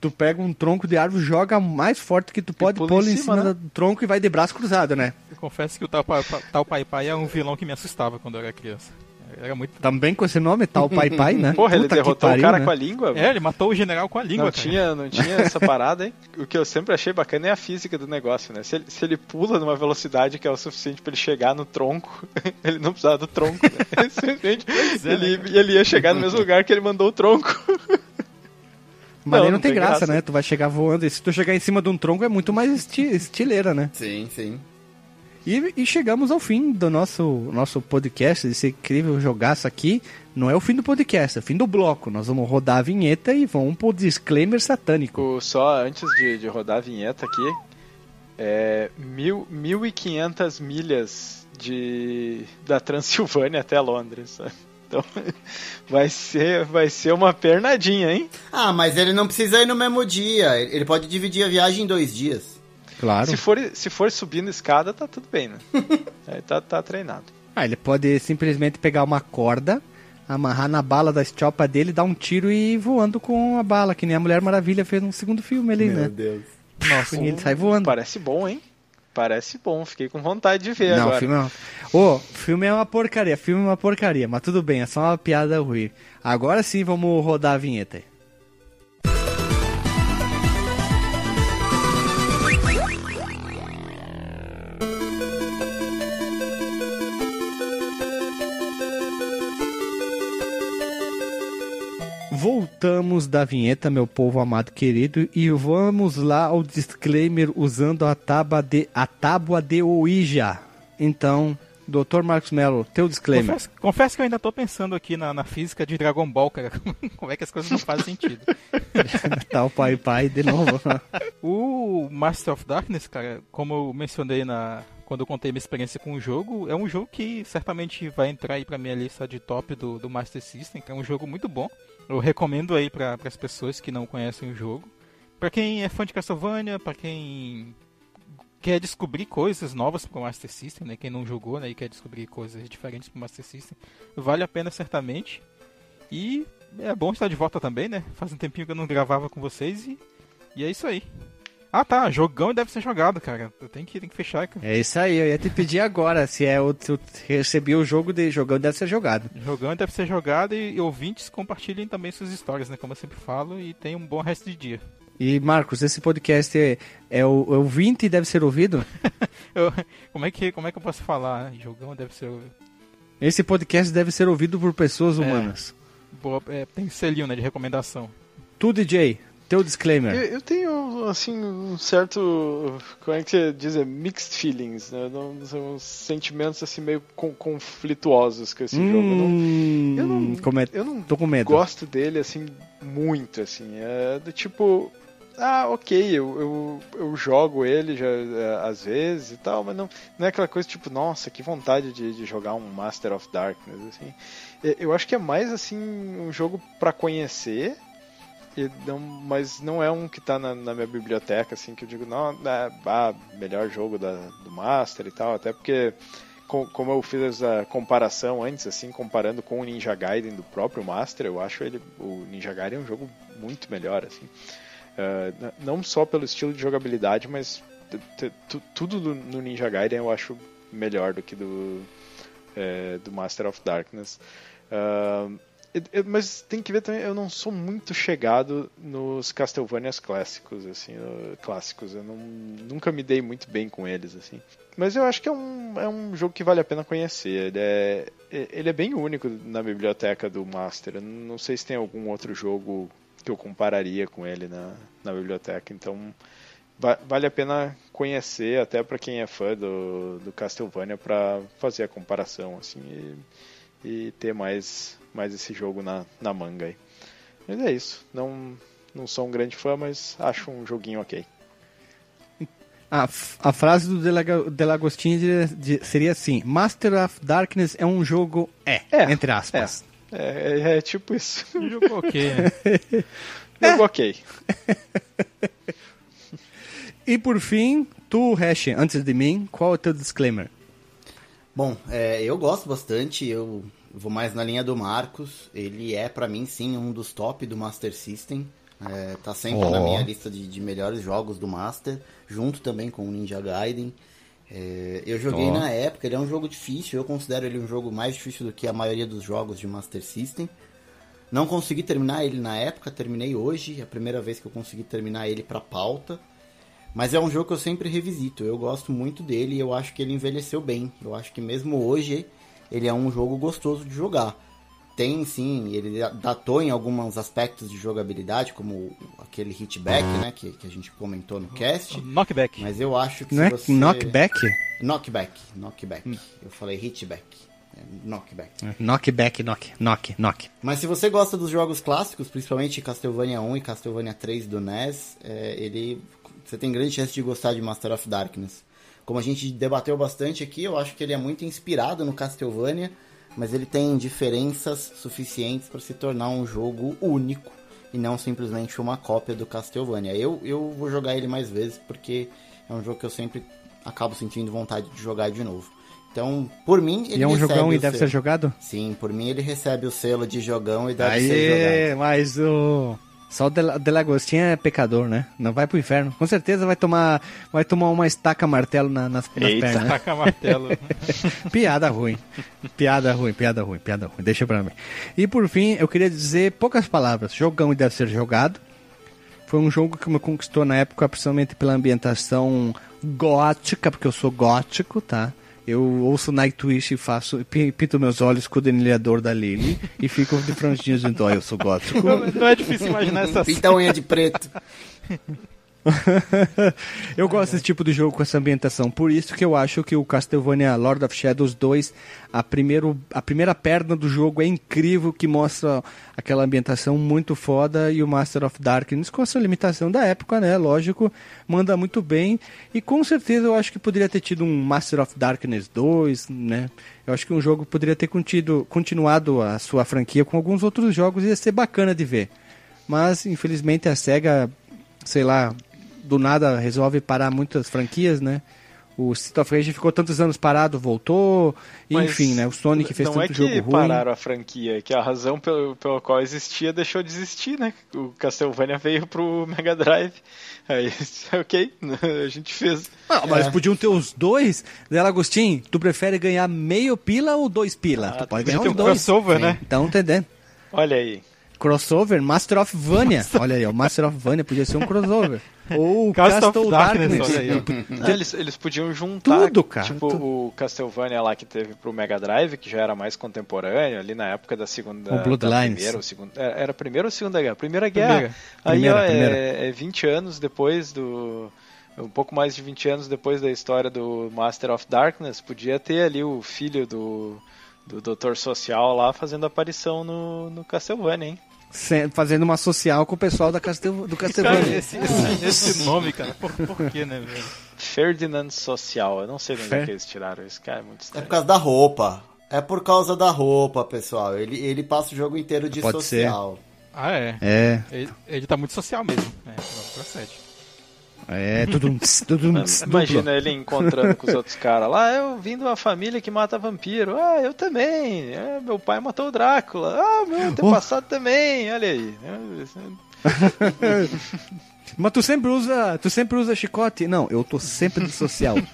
tu pega um tronco de árvore, joga mais forte que tu pode, pula pôr em em cima, né? do tronco e vai de braço cruzado, né? Eu confesso que o tal, tal Pai Pai é um vilão que me assustava quando eu era criança. Era muito. Também com esse nome, tal Pai Pai, né? Porra, ele Puta derrotou pariu, o cara né? com a língua. É, ele matou o general com a língua, não cara. tinha, não tinha [LAUGHS] essa parada, hein? O que eu sempre achei bacana é a física do negócio, né? Se ele, se ele pula numa velocidade que é o suficiente pra ele chegar no tronco, [LAUGHS] ele não precisava do tronco, né? [LAUGHS] Simplesmente é, ele, ele ia chegar no mesmo lugar que ele mandou o tronco. Mas Não, aí não, não tem tem graça, graça. né? Tu vai chegar voando e se tu chegar em cima de um tronco é muito mais esti estileira, né? Sim, sim. E, e chegamos ao fim do nosso, nosso podcast, desse incrível jogaço aqui. Não é o fim do podcast, é o fim do bloco. Nós vamos rodar a vinheta e vamos pro disclaimer satânico. O- Só antes de, de rodar a vinheta aqui, é mil, 1.500 milhas de, da Transilvânia até Londres. [LAUGHS] Então vai ser, vai ser uma pernadinha, hein? Ah, mas ele não precisa ir no mesmo dia. Ele pode dividir a viagem em dois dias. Claro. Se for, se for subindo escada, tá tudo bem, né? [LAUGHS] Aí tá, tá treinado. Ah, ele pode simplesmente pegar uma corda, amarrar na bala da estiopa dele, dar um tiro e ir voando com a bala, que nem a Mulher Maravilha fez no segundo filme ali, né? Deus. Nossa, e ele sai voando. Parece bom, hein? Parece bom. Fiquei com vontade de ver Não, agora. o filme é uma... Ô, filme é uma porcaria, filme é uma porcaria, mas tudo bem, é só uma piada ruim. Agora sim vamos rodar a vinheta Voltamos da vinheta, meu povo amado querido, e vamos lá ao disclaimer usando a tábua de, a tábua de Ouija. Então, Dr. Marcos Mello, teu disclaimer. Confesso, confesso que eu ainda tô pensando aqui na, na física de Dragon Ball, cara. [LAUGHS] Como é que as coisas não fazem sentido. [LAUGHS] tá o pai pai de novo. [LAUGHS] O Master of Darkness, cara, como eu mencionei na quando eu contei minha experiência com o jogo, é um jogo que certamente vai entrar aí pra minha lista de top do, do Master System, que é um jogo muito bom. Eu recomendo aí para as pessoas que não conhecem o jogo. Pra quem é fã de Castlevania, pra quem quer descobrir coisas novas pro Master System, né? Quem não jogou, né, e quer descobrir coisas diferentes pro Master System, vale a pena certamente. E é bom estar de volta também, né? Faz um tempinho que eu não gravava com vocês e, e é isso aí. Ah tá, jogão deve ser jogado, cara. Tem que, tem que fechar, cara. É isso aí, eu ia te pedir agora se é o, recebi o jogo de jogão deve ser jogado. Jogão deve ser jogado e, e ouvintes compartilhem também suas histórias, né? Como eu sempre falo, e tenham um bom resto de dia. E Marcos, esse podcast é, é o é ouvinte e deve ser ouvido? [LAUGHS] eu, como, é que, como é que eu posso falar? Jogão deve ser ouvido. Esse podcast deve ser ouvido por pessoas humanas. É, boa, é, tem selinho né, de recomendação. Tu, DJ, teu disclaimer. Eu, eu, tenho, assim, um certo. Como é que você diz? É, mixed feelings, né? São sentimentos, assim, meio conflituosos com esse hum, jogo. Eu não, eu não, é, eu não tô com medo. gosto dele, assim, muito, assim. É do tipo. Ah, ok, eu, eu, eu jogo ele já é, às vezes e tal, mas não, não é aquela coisa tipo, nossa, que vontade de, de jogar um Master of Darkness, assim. Eu acho que é mais, assim, um jogo para conhecer não, mas não é um que está na, na, minha biblioteca, assim, que eu digo, não, é, ah, melhor jogo da, do Master e tal, até porque com, como eu fiz essa comparação antes, assim, comparando com o Ninja Gaiden do próprio Master, eu acho ele, o Ninja Gaiden é um jogo muito melhor, assim. Uh, não só pelo estilo de jogabilidade, mas tudo no Ninja Gaiden eu acho melhor do que do, é, do Master of Darkness. Uh, mas tem que ver também, eu não sou muito chegado nos Castlevanias clássicos, assim, clássicos. Eu não, nunca me dei muito bem com eles, assim. Mas eu acho que é um, é um jogo que vale a pena conhecer. Ele é, ele é bem único na biblioteca do Master. Eu não sei se tem algum outro jogo que eu compararia com ele na, na biblioteca. Então, vale a pena conhecer, até para quem é fã do, do Castlevania, para fazer a comparação, assim, e, e ter mais mais esse jogo na, na manga aí. Mas é isso. Não, não sou um grande fã, mas acho um joguinho ok. [LAUGHS] A, a frase do Delagostinho seria assim: Master of Darkness é um jogo é, é entre aspas. É, é, é tipo isso. Um jogo ok. Né? [LAUGHS] jogo ok. [LAUGHS] e por fim, tu, Hash, antes de mim, qual é o teu disclaimer? Bom, é, eu gosto bastante, eu vou mais na linha do Marcos. Ele é, para mim, sim, um dos top do Master System. É, tá sempre oh. na minha lista de, de, melhores jogos do Master, junto também com o Ninja Gaiden. É, eu joguei oh. na época, ele é um jogo difícil, eu considero ele um jogo mais difícil do que a maioria dos jogos de Master System. Não consegui terminar ele na época, terminei hoje, é a primeira vez que eu consegui terminar ele pra pauta. Mas é um jogo que eu sempre revisito, eu gosto muito dele e eu acho que ele envelheceu bem. Eu acho que mesmo hoje ele é um jogo gostoso de jogar. Tem sim, ele datou em alguns aspectos de jogabilidade, como aquele hitback, uhum. né, que, que a gente comentou no cast. Knockback. Mas eu acho que Não é você... knockback? Knockback, knockback. Hum. Eu falei hitback. É knockback. É, knockback, knock, knock, knock. Mas se você gosta dos jogos clássicos, principalmente Castlevania 1 e Castlevania 3 do NES, é, ele você tem grande chance de gostar de Master of Darkness. Como a gente debateu bastante aqui, eu acho que ele é muito inspirado no Castlevania, mas ele tem diferenças suficientes para se tornar um jogo único e não simplesmente uma cópia do Castlevania. Eu, eu vou jogar ele mais vezes porque é um jogo que eu sempre acabo sentindo vontade de jogar de novo. Então, por mim, ele E é um jogão e deve selo. ser jogado? Sim, por mim ele recebe o selo de jogão e deve Aê, ser jogado. mas o... Só o Delagostinho é pecador, né? Não vai pro inferno. Com certeza vai tomar, vai tomar uma estaca martelo na, nas, nas Eita, pernas. Estaca martelo. [LAUGHS] piada ruim. Piada ruim, piada ruim, piada ruim. Deixa pra mim. E por fim, eu queria dizer poucas palavras. Jogão e deve ser jogado. Foi um jogo que me conquistou na época, principalmente pela ambientação gótica, porque eu sou gótico, tá? Eu ouço Nightwish e faço, pinto meus olhos com o denilhador da Lily e fico de frontinhos de dó, eu sou gótico. Não, não é difícil imaginar essa Pinta a unha de preto. [LAUGHS] eu gosto desse tipo de jogo com essa ambientação. Por isso que eu acho que o Castlevania Lord of Shadows 2, a, primeiro, a primeira perna do jogo é incrível, que mostra aquela ambientação muito foda. E o Master of Darkness, com essa limitação da época, né? Lógico, manda muito bem. E com certeza eu acho que poderia ter tido um Master of Darkness 2, né? Eu acho que um jogo poderia ter contido, continuado a sua franquia com alguns outros jogos ia ser bacana de ver. Mas, infelizmente, a SEGA sei lá, do nada resolve parar muitas franquias, né? o Street of Rage ficou tantos anos parado, voltou, Mas enfim, né? O Sonic fez não tanto é jogo que ruim. pararam a franquia, é que a razão pelo, pela qual existia deixou de existir, né? O Castlevania veio pro Mega Drive. Aí, [LAUGHS] ok, [LAUGHS] a gente fez. Ah, mas É. podiam ter os dois. Dela, Agostinho, tu prefere ganhar meio pila ou dois pila? tu pode ganhar os um dois. crossover, né? Então, entendendo. Olha aí. Crossover, Master of Vania. Olha aí, o Master of Vania podia ser um crossover. Ou Castle of Castle Darkness, Darkness. olha aí. Ah, eles, eles podiam juntar Tudo, cara, tipo tudo. o Castlevania lá que teve pro Mega Drive, que já era mais contemporâneo, ali na época da segunda. O Bloodlines. primeira, ou segunda, era a primeira ou segunda guerra? Primeira guerra. Primeira. Aí Primeira, ó, é- primeira. É, 20 anos depois do. Um pouco mais de 20 anos depois da história do Master of Darkness, podia ter ali o filho do, do Doutor Social lá fazendo aparição no, no Castlevania, hein? Fazendo uma social com o pessoal da Castel, do [LAUGHS] Cara, Castlevania. esse, esse, esse nome, cara, por, por que, né, velho? Ferdinand Social, eu não sei de onde é que eles tiraram isso, cara, é muito É estranho. por causa da roupa. É por causa da roupa, pessoal. Ele, ele passa o jogo inteiro de Pode ser. social. Ah, é. É, Ele, ele tá muito social mesmo. É, vamos pra sete. É, tudo um tudo um. Imagina ele encontrando com os outros caras lá, eu vim de uma família que mata vampiro. Ah, eu também. É, meu pai matou o Drácula. Ah, meu antepassado também. Olha aí. [LAUGHS] Mas tu sempre usa, tu sempre usa chicote? Não, eu tô sempre de social. [LAUGHS]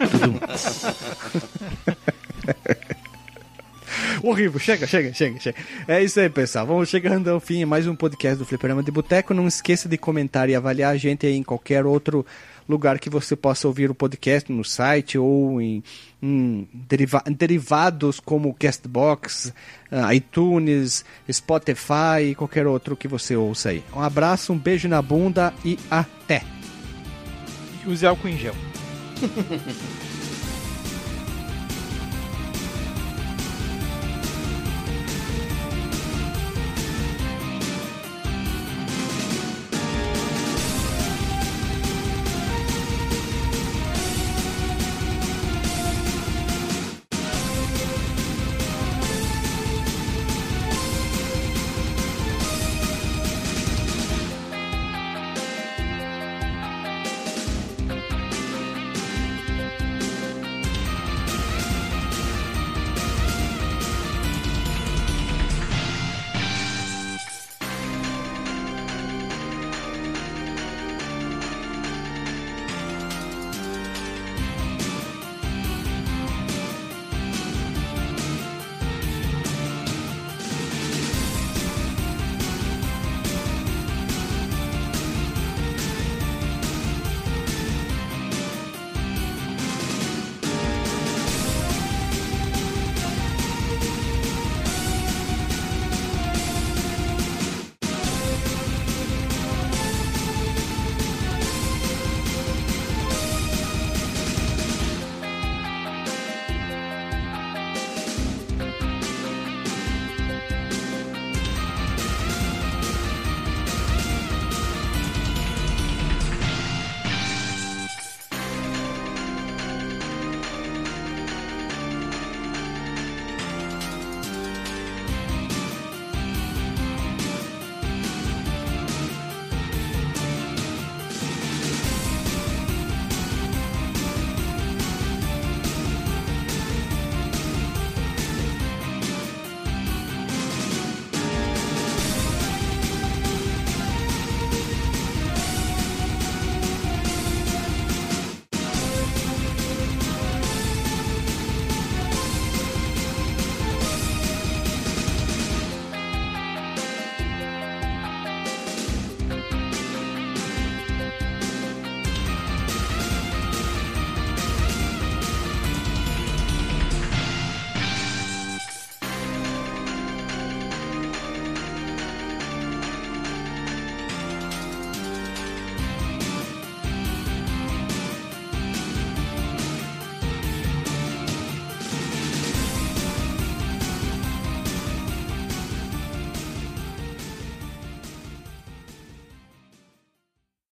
Horrível, chega, chega, chega, chega. É isso aí, pessoal. Vamos chegando ao fim mais um podcast do Fliperama de Boteco. Não esqueça de comentar e avaliar a gente aí em qualquer outro lugar que você possa ouvir o podcast, no site ou em, em deriva- derivados como Castbox, ah, iTunes, Spotify e qualquer outro que você ouça aí. Um abraço, um beijo na bunda e até! Use álcool em gel. [LAUGHS]